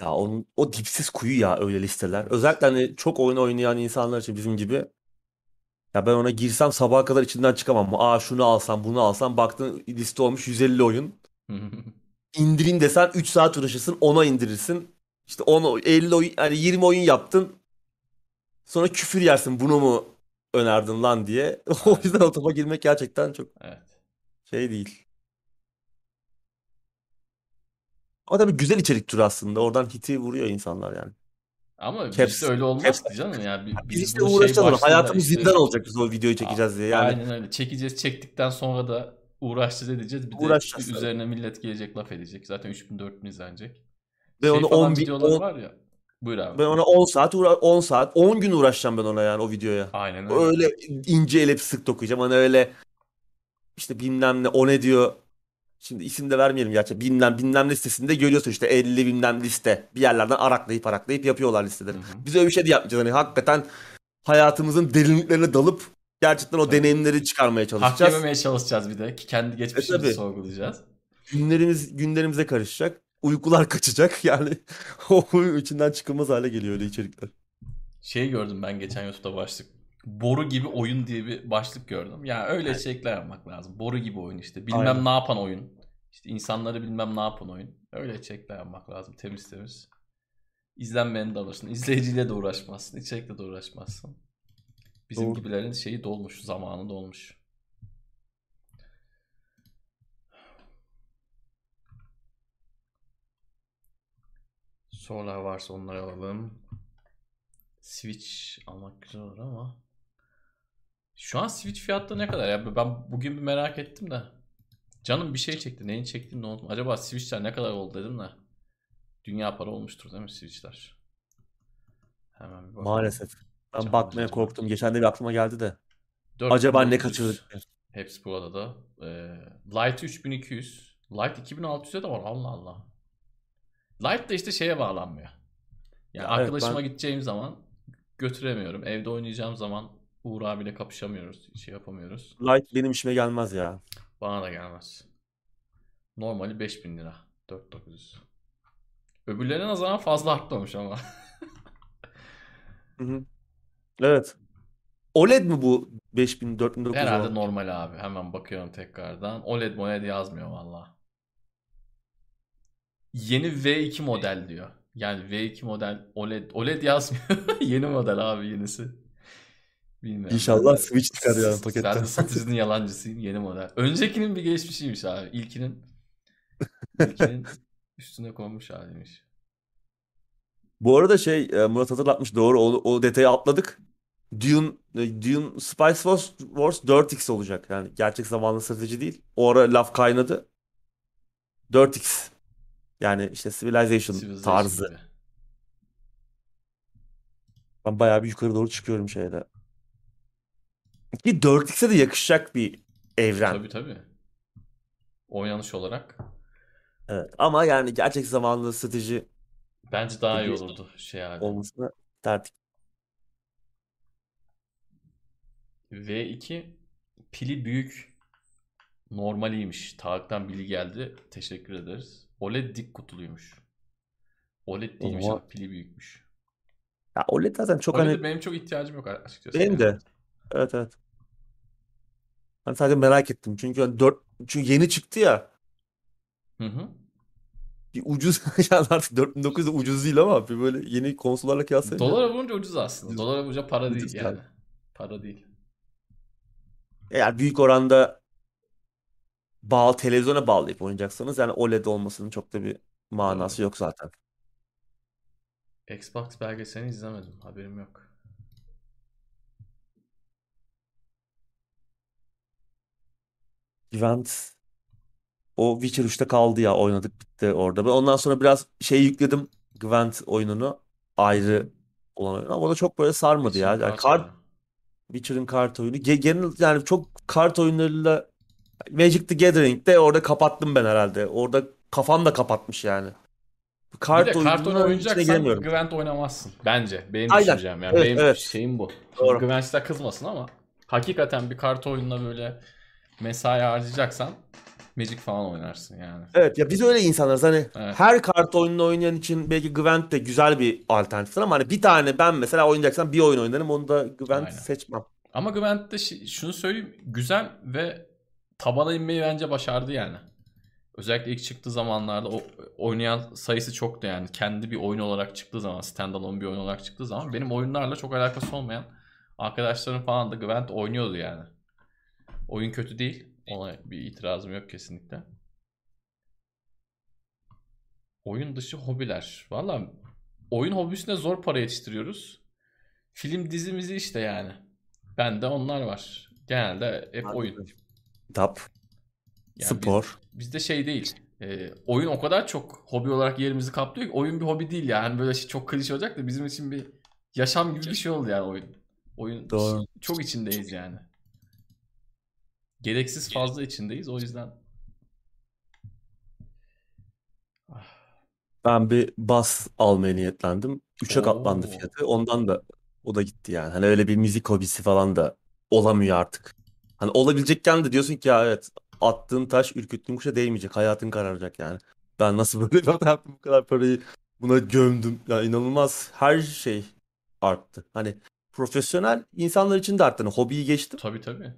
Ya onun, o dipsiz kuyu ya öyle listeler. Özellikle hani çok oyun oynayan insanlar için bizim gibi. Ya ben ona girsem sabaha kadar içinden çıkamam. Aa şunu alsam bunu alsam baktın liste olmuş 150 oyun. İndireyim desen 3 saat uğraşırsın ona indirirsin. İşte 10 50 oyun hani 20 oyun yaptın. Sonra küfür yersin bunu mu önerdin lan diye. O Evet. yüzden o topa girmek gerçekten çok evet. şey değil. Ama tabii güzel içerik türü aslında. Oradan hiti vuruyor insanlar yani. Ama Caps, bizde öyle olmaz caps. ki canım ya. Bi- Biz Biz işte şey uğraşacağız başlığında Hayatımız işte zindan olacak biz o videoyu çekeceğiz diye. Yani aynen öyle. Çekeceğiz. Çektikten sonra da uğraşacağız edeceğiz. Bir de uğraşacağız tabii. üzerine millet gelecek laf edecek. Zaten 3000 4000 izlenecek. Ve Şey onu falan 10 bin, videoları 10, var ya. Buyur abi. ben ona 10 saat uğra 10 saat 10 gün uğraşacağım ben ona yani o videoya. Aynen öyle. Öyle ince elip sık dokuyacağım. Hani öyle işte bilmem ne o ne diyor. Şimdi isim de vermeyelim gerçi. Bilmem bilmem listesinde görüyorsun işte 50 bilmem liste. Bir yerlerden araklayıp araklayıp yapıyorlar listeleri. Hı hı. Biz öyle bir şey de yapmayacağız. Hani hakikaten hayatımızın derinliklerine dalıp gerçekten o Tabii. deneyimleri çıkarmaya Hak çalışacağız. yememeye çalışacağız bir de. Ki kendi E geçmişimizi tabii. sorgulayacağız. Günlerimiz günlerimize karışacak. Uykular kaçacak. Yani o içinden çıkılmaz hale geliyor öyle içerikler. Şey gördüm ben geçen YouTube'da başlık. Boru gibi oyun diye bir başlık gördüm. Ya öyle içerikler yapmak lazım. Boru gibi oyun işte. Bilmem Aynen. ne yapan oyun. İşte insanları bilmem ne yapan oyun. Öyle içerikler yapmak lazım. Temiz temiz. İzlenmeni de alırsın. İzleyiciyle de uğraşmazsın. içerikle de uğraşmazsın. Bizim Doğru. gibilerin şeyi dolmuş. Zamanı dolmuş. Sorular varsa onları alalım. Switch almak güzel olur ama. Şu an Switch fiyatları ne kadar ya? Ben bugün bir merak ettim de. Canım bir şey çekti. Neyin çektiğini de unuttum. Acaba Switch'ler ne kadar oldu dedim de. Dünya para olmuştur değil mi Switch'ler? Hemen bir bakalım. Maalesef. Ben Canım bakmaya acaba. korktum. Geçen de bir aklıma geldi de. 4 Acaba ne 1900. kaçırdık? Hepsi burada da. Ee, Lite 3200. Lite 2600'e de var. Allah Allah. Lite de işte şeye bağlanmıyor. Yani Ya evet, arkadaşıma ben- gideceğim zaman götüremiyorum. Evde oynayacağım zaman Uğur abiyle kapışamıyoruz. Şey yapamıyoruz. Light benim işime gelmez ya. Bana da gelmez. Normali 5000 lira. 4900. Öbürlerine nazaran fazla artmamış ama. Hı hı. Evet. OLED mi bu 5000 4900 Herhalde normal abi. Hemen bakıyorum tekrardan. OLED MOLED yazmıyor valla. Yeni V2 model diyor. Yani V2 model OLED OLED yazmıyor. Yeni model abi yenisi. Bilmiyorum. İnşallah Ben Switch çıkar yani paketten. de satıcının yalancısıyım. Yeni model. Öncekinin bir geçmişiymiş abi. İlkinin ilkinin üstüne konmuş haliymiş. Bu arada şey e, Murat hatırlatmış doğru o, o detayı atladık. Dune, e, Dune Spice Wars, Wars 4X olacak. Yani gerçek zamanlı strateji değil. O ara laf kaynadı. 4X. Yani işte Civilization, Civilization tarzı. gibi. Ben bayağı bir yukarı doğru çıkıyorum şeyde. Ki 4X'e de yakışacak bir evren. Tabii tabii. Oynanış olarak Evet. Ama yani gerçek zamanlı strateji bence daha iyi olurdu şey abi. olmasını tertip. V2 pili büyük normaliymiş. Tarık'tan bilgi geldi. Teşekkür ederiz. OLED dik kutuluymuş. OLED değilmiş Oha. abi pili büyükmüş. Ya OLED zaten çok OLED'e hani benim çok ihtiyacım yok açıkçası. benim yani. de. Evet evet. Ben sadece merak ettim. Çünkü hani 4 çünkü yeni çıktı ya. Hı hı. Bir ucuz yani artık 4900 de ucuz değil ama bir böyle yeni konsollarla kıyaslayınca Dolara vurunca ucuz aslında. Ucuz. Dolara vurunca para değil Ucuz yani. yani. Para değil. eğer büyük oranda bağlı televizyona bağlayıp oynayacaksanız yani OLED olmasının çok da bir manası yok zaten. Xbox belgeselini izlemedim. Haberim yok. Gwent o Witcher 3'te kaldı ya oynadık bitti orada. Ben ondan sonra biraz şey yükledim Gwent oyununu ayrı olan oyun ama o da çok böyle sarmadı ya. Witcher'ın Yani kart. Witcher'ın kart oyunu. Ge- genel yani çok kart oyunlarıyla Magic the Gathering'de orada kapattım ben herhalde. Orada kafam da kapatmış yani. Kart bir de kart oyunu oynayacaksan giremiyorum. Gwent oynamazsın. Bence. Benim Aynen. düşüncem yani. Evet, Benim evet. şeyim bu. Doğru. Gwent'ler kızmasın ama hakikaten bir kart oyununa böyle mesai harcayacaksan Magic falan oynarsın yani. Evet ya biz öyle insanlarız hani Evet. her kart oyununu oynayan için belki Gwent de güzel bir alternatif ama hani bir tane ben mesela oynayacaksam bir oyun oynarım onu da Gwent Aynen. seçmem. Ama Gwent'te şunu söyleyeyim. Güzel ve tabana inmeyi bence başardı yani. Özellikle ilk çıktığı zamanlarda o oynayan sayısı çoktu yani. Kendi bir oyun olarak çıktığı zaman, standalone bir oyun olarak çıktığı zaman benim oyunlarla çok alakası olmayan arkadaşlarım falan da Gwent oynuyordu yani. Oyun kötü değil. Ona bir itirazım yok kesinlikle. Oyun dışı hobiler. Valla oyun hobisine zor para yetiştiriyoruz. Film dizimizi işte yani. Bende onlar var. Genelde hep oyun. Kitap, Yani spor. Biz, bizde şey değil. Ee, oyun o kadar çok hobi olarak yerimizi kaplıyor ki oyun bir hobi değil yani. Böyle şey, çok klişe olacak da bizim için bir yaşam gibi bir şey oldu yani oyun. Oyun Doğru. çok içindeyiz yani. Gereksiz fazla içindeyiz o yüzden. Ben bir bas almaya niyetlendim. 3'e katlandı Oo. fiyatı. Ondan da o da gitti yani. Hani öyle bir müzik hobisi falan da olamıyor artık. Hani olabilecekken de diyorsun ki ya evet attığın taş ürküttüğün kuşa değmeyecek. Hayatın kararacak yani. Ben nasıl böyle bir hata yaptım bu kadar parayı buna gömdüm. Ya inanılmaz her şey arttı. Hani profesyonel insanlar için de arttı. Hani hobiyi geçtim. Tabii tabii.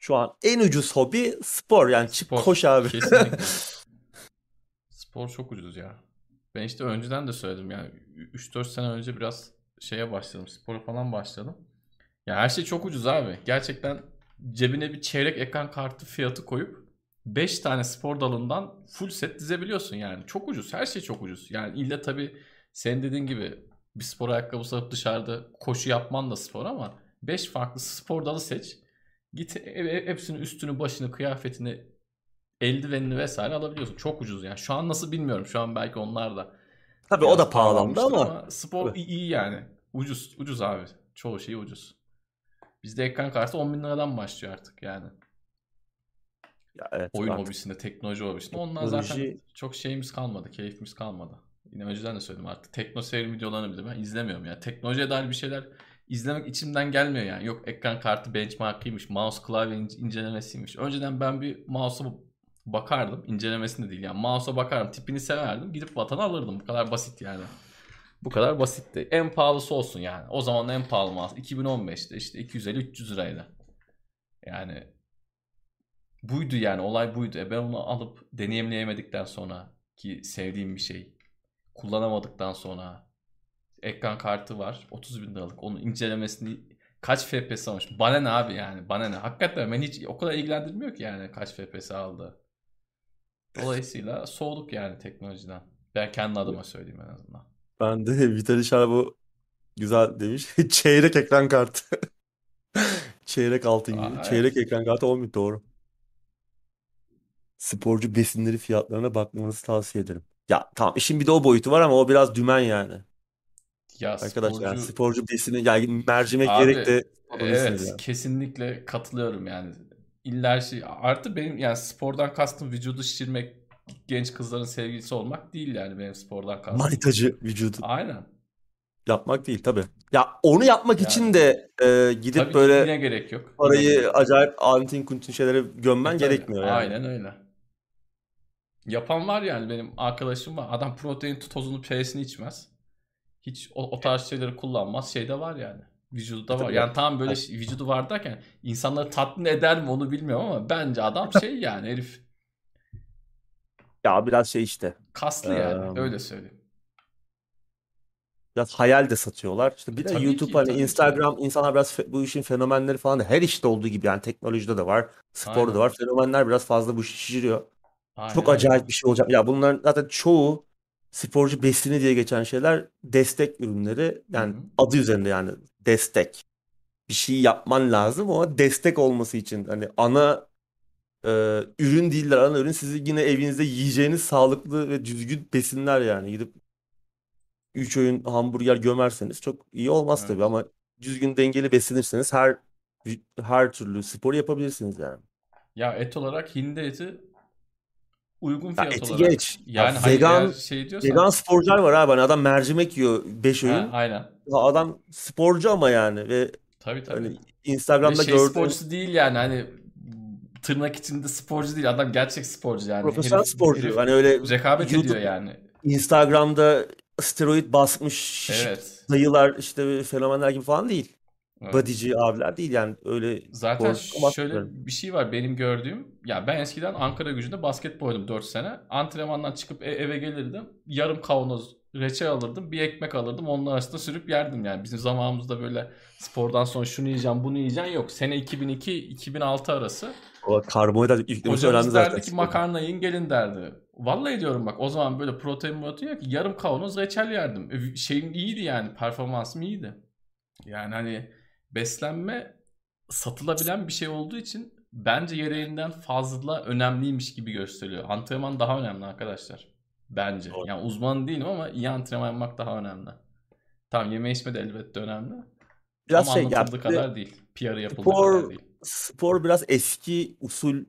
Şu an en ucuz hobi spor. Yani çık Spor. koş abi. Kesinlikle. Spor çok ucuz ya. Ben işte önceden de söyledim yani 3-4 sene önce biraz şeye başladım. Spora falan başladım. Ya her şey çok ucuz abi. Gerçekten cebine bir çeyrek ekran kartı fiyatı koyup 5 tane spor dalından full set dizebiliyorsun yani. Çok ucuz. Her şey çok ucuz. Yani illa tabii senin dediğin gibi bir spor ayakkabısı alıp dışarıda koşu yapman da spor ama 5 farklı spor dalı seç. Git e, e, hepsinin üstünü, başını, kıyafetini, eldivenini vesaire alabiliyorsun. Çok ucuz yani. Şu an nasıl bilmiyorum. Şu an belki onlar da Tabii o da pahalandı ama. ama spor iyi, yani. Ucuz. Ucuz abi. Çoğu şey ucuz. Bizde ekran kartı 10 bin liradan başlıyor artık yani. Ya evet, Oyun artık hobisinde, teknoloji hobisinde. Ondan teknoloji- zaten çok şeyimiz kalmadı. Keyfimiz kalmadı. Yine önceden de söyledim artık. Tekno seyir videolarını bile ben izlemiyorum yani. Teknolojiye dair bir şeyler izlemek içimden gelmiyor yani. Yok ekran kartı benchmarkıymış, mouse klavye ince- incelemesiymiş. Önceden ben bir mouse'a bakardım. incelemesinde değil yani. Mouse'a bakardım. Tipini severdim. Gidip vatana alırdım. Bu kadar basit yani. Bu kadar basitti. En pahalısı olsun yani. O zaman en pahalı mouse 2015'te işte 250-300 liraydı. Yani buydu yani olay buydu. E ben onu alıp deneyimleyemedikten sonra ki sevdiğim bir şey kullanamadıktan sonra ekran kartı var 30 bin liralık onun incelemesini kaç FPS almış bana ne abi yani bana ne hakikaten ben hiç o kadar ilgilendirmiyor ki yani kaç FPS aldı dolayısıyla soğuduk yani teknolojiden ben kendi adıma söyleyeyim en azından Ben de Vitali bu güzel demiş. Çeyrek ekran kartı. Çeyrek altın gibi. Aa, Çeyrek evet. ekran kartı 10 bin doğru. Sporcu besinleri fiyatlarına bakmanızı tavsiye ederim. Ya tamam işin bir de o boyutu var ama o biraz dümen yani. Ya Arkadaşlar yani sporcu sporcu besini yani mercimek Abi, gerek de Evet, yani. kesinlikle katılıyorum yani. İlla şey artı benim yani spordan kastım vücudu şişirmek, genç kızların sevgilisi olmak değil yani benim spordan kastım. Manitacı vücudu Aynen. yapmak değil tabii. Ya onu yapmak için Yani de e, gidip tabii böyle yine gerek yok. Yine parayı yok. acayip antin kuntin şeylere E gömmen tabii, gerekmiyor yani. aynen öyle. Yapan var yani benim arkadaşım var. Adam protein tozunu P'sini içmez. Hiç o, o tarz şeyleri kullanmaz. Şey de var yani. Vücudu da var. Yani tamam böyle şey- vücudu var derken insanları tatmin eder mi onu bilmiyorum ama bence adam şey yani herif Ya biraz şey işte. kaslı yani. Eee, Öyle söyleyeyim. biraz hayal de satıyorlar. İşte bir de Tabii YouTube ki, hani tabii ki. Instagram insanlar biraz bu işin fenomenleri falan da her işte olduğu gibi yani teknolojide de var, sporda da var. Fenomenler biraz fazla bu işi şişiriyor. Aynen Çok acayip bir şey olacak. Ya bunların zaten çoğu sporcu besini diye geçen şeyler destek ürünleri. Yani hı. adı üzerinde yani destek. Bir şey yapman lazım ama destek olması için hani ana e, ürün değiller. Ana ürün sizi yine evinizde yiyeceğiniz sağlıklı ve düzgün besinler yani. Gidip 3 öğün hamburger gömerseniz çok iyi olmaz tabii Evet. ama düzgün dengeli beslenirseniz her her türlü spor yapabilirsiniz yani. Ya et olarak hindi eti uygun Ya fiyat eti olarak. geç. Ya Yani hani vegan şey diyorsan vegan sporcular var abi. Hani adam mercimek yiyor 5 ha, öğün. aynen. Ya Adam sporcu ama yani ve Tabii tabii. hani Instagram'da şey gördüğüm sporcusu değil yani hani tırnak içinde sporcu değil. Adam gerçek sporcu yani. profesyonel sporcu. herif Hani öyle rekabet ediyor YouTube, yani. Instagram'da steroid basmış Evet. dayılar işte fenomenler gibi falan değil. Evet. Bodyci abiler değil yani öyle Zaten şöyle bir şey var benim gördüğüm. Ya ben eskiden Ankara gücünde basketbol oynadım 4 sene. Antrenmandan çıkıp e- eve gelirdim. Yarım kavanoz reçel alırdım. Bir ekmek alırdım. Onun arasında sürüp yerdim yani. Bizim zamanımızda böyle spordan sonra şunu yiyeceğim bunu yiyeceğim yok. Sene 2002-2006 arası. O karbonhidrat yüklemesi önemli Hocamız zaten. derdi ki makarna yiyin gelin derdi. Vallahi diyorum bak o zaman böyle protein protein yok ki yarım kavanoz reçel yerdim. E, Şeyim iyiydi yani performansım iyiydi. Yani hani beslenme satılabilen bir şey olduğu için bence gereğinden fazla önemliymiş gibi gösteriyor. Antrenman daha önemli arkadaşlar. Bence. Doğru. Yani uzman değilim ama iyi antrenman yapmak daha önemli. Tamam yeme içme de elbette önemli. Biraz ama şey anlatıldığı de kadar değil. PR'ı yapıldığı spor kadar değil. spor biraz eski usul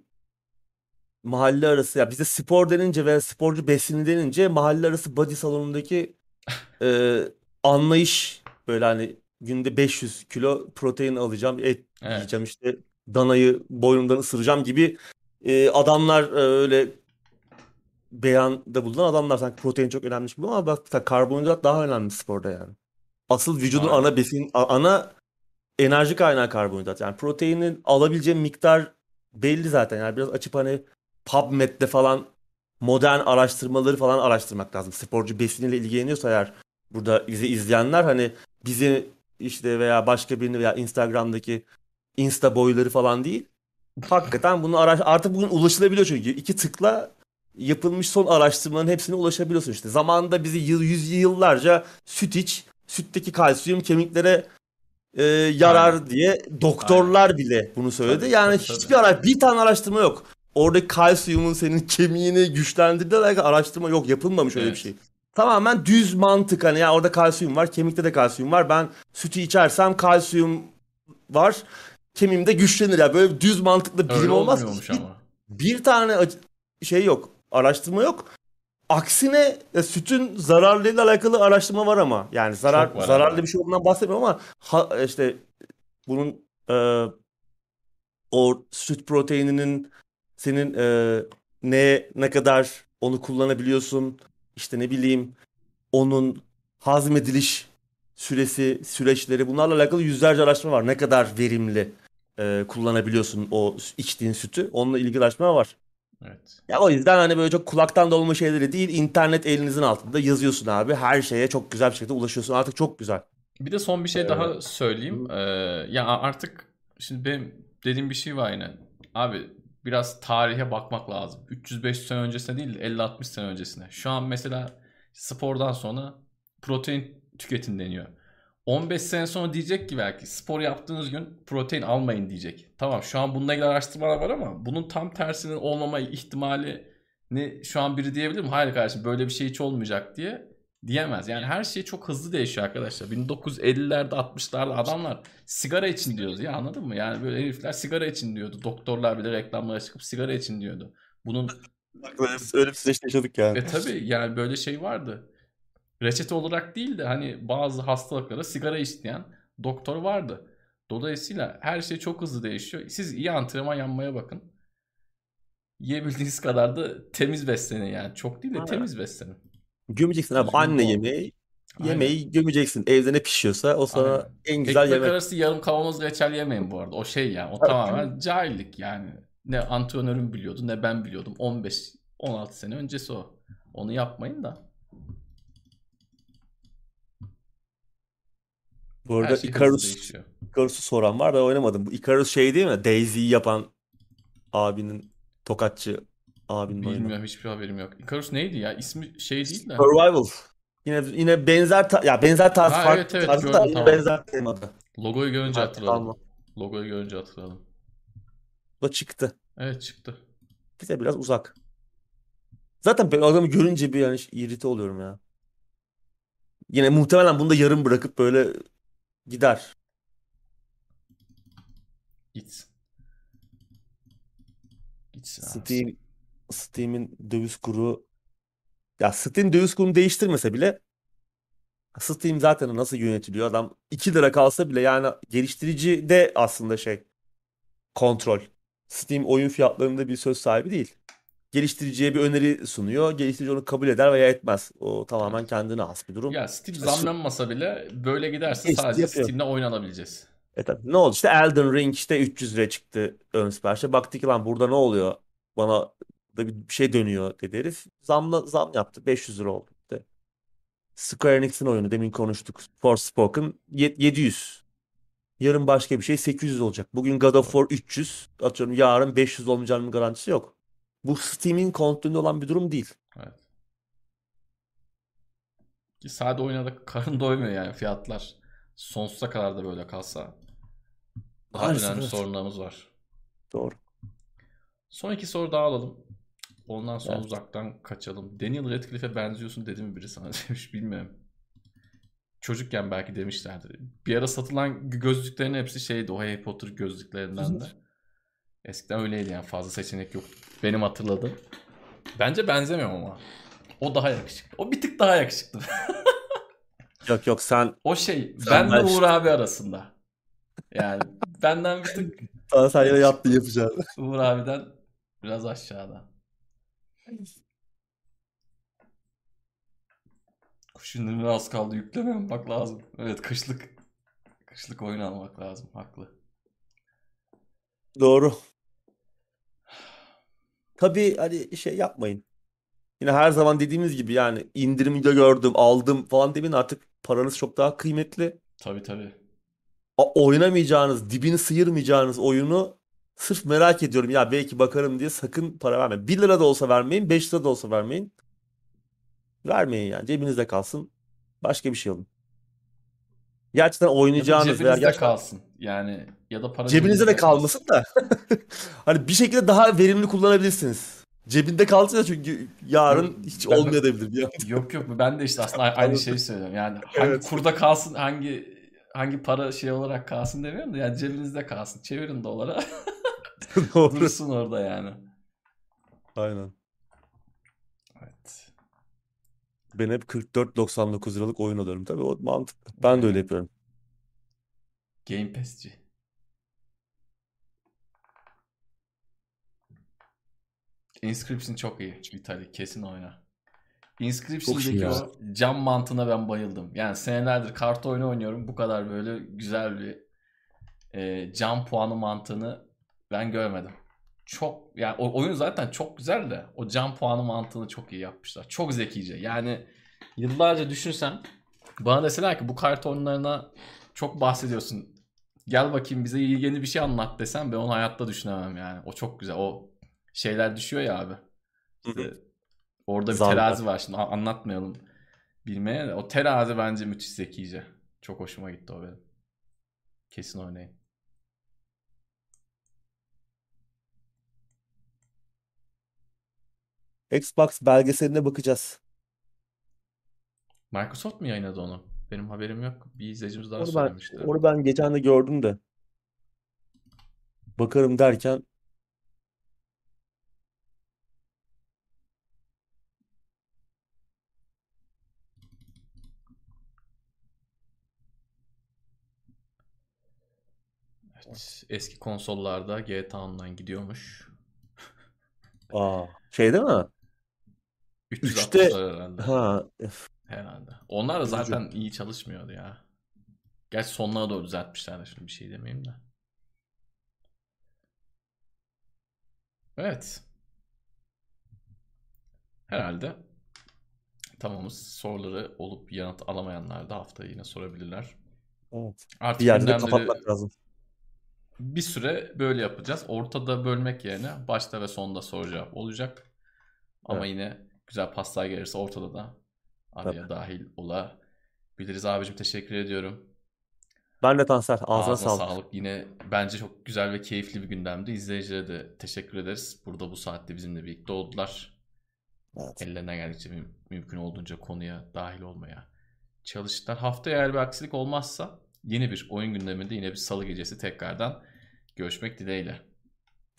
mahalle arası ya bize spor denince veya sporcu besini denince mahalle arası body salonundaki e, anlayış böyle hani günde 500 kilo protein alacağım et Evet. yiyeceğim işte danayı boynumdan ısıracağım gibi e, adamlar e, öyle beyanda bulunan adamlar sanki protein çok önemli gibi ama bak karbonhidrat daha önemli sporda yani. Asıl vücudun Aynen. ana besin ana enerji kaynağı karbonhidrat. Yani proteinin alabileceği miktar belli zaten. Yani biraz açıp hani PubMed'de falan modern araştırmaları falan araştırmak lazım. Sporcu besiniyle ilgileniyorsa eğer burada bizi izleyenler hani bizi işte veya başka birini veya Instagram'daki Insta boyları falan değil. Hakikaten bunu araş artık bugün ulaşılabiliyor çünkü. iki tıkla yapılmış son araştırmaların hepsine ulaşabiliyorsun işte. Zamanında bizi yıl, yüz yıllarca süt iç, sütteki kalsiyum kemiklere e, yarar Aynen. diye doktorlar bile bunu söyledi. Tabii, yani tabii, hiçbir tabii. ara bir tane araştırma yok. Oradaki kalsiyumun senin kemiğini güçlendirdiği alakalı araştırma yok. Yapılmamış öyle bir Evet. şey. Tamamen düz mantık hani ya orada kalsiyum var, kemikte de kalsiyum var. Ben sütü içersem kalsiyum var. Kemiğim de güçlenir ya. Böyle düz mantıklı bilim Öyle olmaz. Bir, ama. bir tane şey yok. Araştırma yok. Aksine e, sütün zararlılığıyla alakalı araştırma var ama. Yani zarar zararlı ama. bir şey olduğundan bahsetmiyorum ama ha, işte bunun e, o süt proteininin senin e, ne ne kadar onu kullanabiliyorsun işte ne bileyim onun hazmediliş süresi süreçleri bunlarla alakalı yüzlerce araştırma var. Ne kadar verimli e, kullanabiliyorsun o içtiğin sütü onunla ilgili araştırma var. Evet. Ya o yüzden hani böyle çok kulaktan dolma şeyleri değil internet elinizin altında yazıyorsun abi her şeye çok güzel bir şekilde ulaşıyorsun artık çok güzel. Bir de son bir şey Ee, daha söyleyeyim. Ee, ya artık şimdi benim dediğim bir şey var yine. Abi biraz tarihe bakmak lazım. 300-500 sene öncesine değil de 50-60 sene öncesine. Şu an mesela spordan sonra protein tüketin deniyor. 15 sene sonra diyecek ki belki spor yaptığınız gün protein almayın diyecek. Tamam şu an bununla ilgili araştırmalar var ama bunun tam tersinin olmama ihtimali ne şu an biri diyebilir mi? Hayır kardeşim böyle bir şey hiç olmayacak diye diyemez. Yani her şey çok hızlı değişiyor arkadaşlar. 1950'lerde 60'larda adamlar sigara için diyordu ya anladın mı? Yani böyle herifler sigara için diyordu. Doktorlar bile reklamlara çıkıp sigara için diyordu. Bunun Öyle, bir süreçte yaşadık yani. e tabi yani böyle şey vardı. Reçete olarak değil de hani bazı hastalıklara sigara isteyen doktor vardı. Dolayısıyla her şey çok hızlı değişiyor. Siz iyi antrenman yapmaya bakın. Yiyebildiğiniz kadar da temiz beslenin yani. Çok değil de Ha. temiz beslenin. Gömeceksin abi Düzgün anne bol. yemeği. Aynen. Yemeği gömeceksin. Evde ne pişiyorsa o sana Aynen. en güzel Ekmek yemek. arası yarım kavanoz reçel yemeyin bu arada. O şey yani. O Evet. tamamen cahillik yani. Ne antrenörüm biliyordu ne ben biliyordum. 15-16 sene öncesi o. Onu yapmayın da. Bu Her arada şey hızlı Icarus, değişiyor. Icarus'u soran var da oynamadım. Bu Icarus şey değil mi? Daisy'yi yapan abinin tokatçı abinin oyunu. Bilmiyorum hiçbir haberim yok. Icarus neydi ya? İsmi şey değil de. Survival. Yine yine benzer ta- ya benzer tarz Ha, farklı evet, evet, tarzı da gördüm, yine tamam. benzer temada. Logoyu görünce hatırladım. alma. Logoyu görünce hatırladım. O çıktı. Evet çıktı. Bize biraz uzak. Zaten ben adamı görünce bir yani irite oluyorum ya. Yine muhtemelen bunu da yarım bırakıp böyle gider. Gitsin. Gitsin abi. Steam Steam'in döviz kuru ya Steam döviz kurunu değiştirmese bile Steam zaten nasıl yönetiliyor adam 2 lira kalsa bile yani geliştirici de aslında şey kontrol. Steam oyun fiyatlarında bir söz sahibi değil. Geliştiriciye bir öneri sunuyor. Geliştirici onu kabul eder veya etmez. O tamamen kendine has bir durum. Ya Steam İşte zamlanmasa bile böyle giderse Geçti, sadece yapıyor. Steam'de oyun alabileceğiz. E tabii. Ne oldu? İşte Elden Ring işte 300 lira çıktı ön siparişe. Baktık ki lan burada ne oluyor? Bana da bir şey dönüyor dedi herif. Zamla, zam yaptı. 500 lira oldu. İşte Square Enix'in oyunu demin konuştuk. Forspoken ye- 700. Yarın başka bir şey 800 olacak. Bugün God of War 300. Atıyorum yarın 500 olmayacağının garantisi yok. Bu Steam'in kontrolünde olan bir durum değil. Evet. Ki sade oynadık karın doymuyor yani fiyatlar. Sonsuza kadar da böyle kalsa. Daha Maalesef önemli evet. sorunlarımız var. Doğru. Son iki soru daha alalım. Ondan sonra Evet. uzaktan kaçalım. Daniel Radcliffe'e benziyorsun dedi mi biri sana demiş bilmiyorum. Çocukken belki demişlerdi. Bir ara satılan gözlüklerin hepsi şeydi o Harry Potter gözlüklerinden de. Eskiden öyleydi yani fazla seçenek yoktu. Benim hatırladığım. Bence benzemiyorum ama. O daha yakışıklı. O bir tık daha yakışıklı. Yok yok sen o şey Sen ben- Uğur abi arasında. Yani benden bir tık sana sen yine yaptı yapacaksın. Uğur abiden biraz aşağıda. Kuş indirimine az kaldı yükleme yapmak lazım. Evet kışlık kışlık oyun almak lazım. Haklı. Doğru. Tabii hani şey yapmayın. Yine her zaman dediğimiz gibi yani indirimde gördüm, aldım falan demeyin artık paranız çok daha kıymetli. Tabii tabii. A- oynamayacağınız, dibini sıyırmayacağınız oyunu Sırf merak ediyorum ya belki bakarım diye sakın para vermeyin. 1 lira da olsa vermeyin, 5 lira da olsa vermeyin. Vermeyin yani. Cebinizde kalsın. Başka bir şey alın. Gerçekten Ya da oynayacağınız veya cebinizde gerçekten kalsın. Yani ya da para cebinizde de kalmasın da hani bir şekilde daha verimli kullanabilirsiniz. Cebinde kalsın çünkü Yok, yarın hiç olmayabilir yok yok ben de işte aslında aynı şeyi söylüyorum. Yani hangi Evet. kurda kalsın, hangi hangi para şey olarak kalsın demiyorum da yani cebinizde kalsın. Çevirin dolara. Doğru. Dursun orada yani. Aynen. Evet. Ben hep 44.99 liralık oyun alıyorum. Tabii o mantıklı. Ben de öyle yapıyorum. Game Pass'ci. Inscription çok iyi. Vitalik kesin oyna. Inscription'daki o cam mantığına ben bayıldım. Yani senelerdir kart oyunu oynuyorum. Bu kadar böyle güzel bir e, cam puanı mantığını ben görmedim. Çok yani o oyun zaten çok güzel de o cam puanı mantığını çok iyi yapmışlar. Çok zekice. Yani yıllarca düşünsem bana deseler ki bu kart oyunlarına çok bahsediyorsun. Gel bakayım bize yeni bir şey anlat desem ben onu hayatta düşünemem yani. O çok güzel. O şeyler düşüyor ya abi. İşte orada bir Zarlar. terazi var şimdi anlatmayalım bilmeye de. O terazi bence müthiş zekice. Çok hoşuma gitti o benim. Kesin oynayın. Xbox belgeseline bakacağız. Microsoft mu yayınladı onu? Benim haberim yok. Bir izleyicimiz daha Onu ben söylemişti. onu ben geçen de gördüm de bakarım derken Evet, eski konsollarda GTA Online gidiyormuş. aa şey değil mi? 360 3'te var herhalde. ha Herhalde. Onlar da zaten iyi çalışmıyordu ya. Gerçi sonlara doğru düzeltmişler de şimdi bir şey demeyeyim de. Evet. Herhalde tamamız. Soruları olup yanıt alamayanlar da haftaya yine sorabilirler. Evet. Bir Artık yerde de gündemleri kapatmak lazım. Bir süre böyle yapacağız. Ortada bölmek yerine başta ve sonda soru cevap olacak. Ama Evet. yine güzel paslar gelirse ortada da araya Tabii. dahil olabiliriz. Abicim teşekkür ediyorum. Ben de Tansel ağzına Ağzına sağlık. sağlık. Yine bence çok güzel ve keyifli bir gündemdi. İzleyicilere de teşekkür ederiz. Burada bu saatte bizimle birlikte oldular. Evet. Ellerine geldikçe müm- mümkün olduğunca konuya dahil olmaya çalıştılar. Haftaya eğer bir aksilik olmazsa yeni bir oyun gündeminde yine bir salı gecesi tekrardan görüşmek dileğiyle.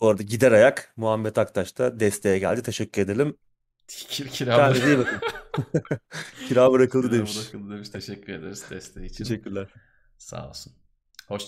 Bu arada gider ayak Muhammed Aktaş da desteğe geldi. Teşekkür edelim. Kir kira bakın. Kira bırakıldı Kira demiş. bırakıldı demiş. Teşekkür ederiz desteği için. Teşekkürler. Sağ olsun. Hoşça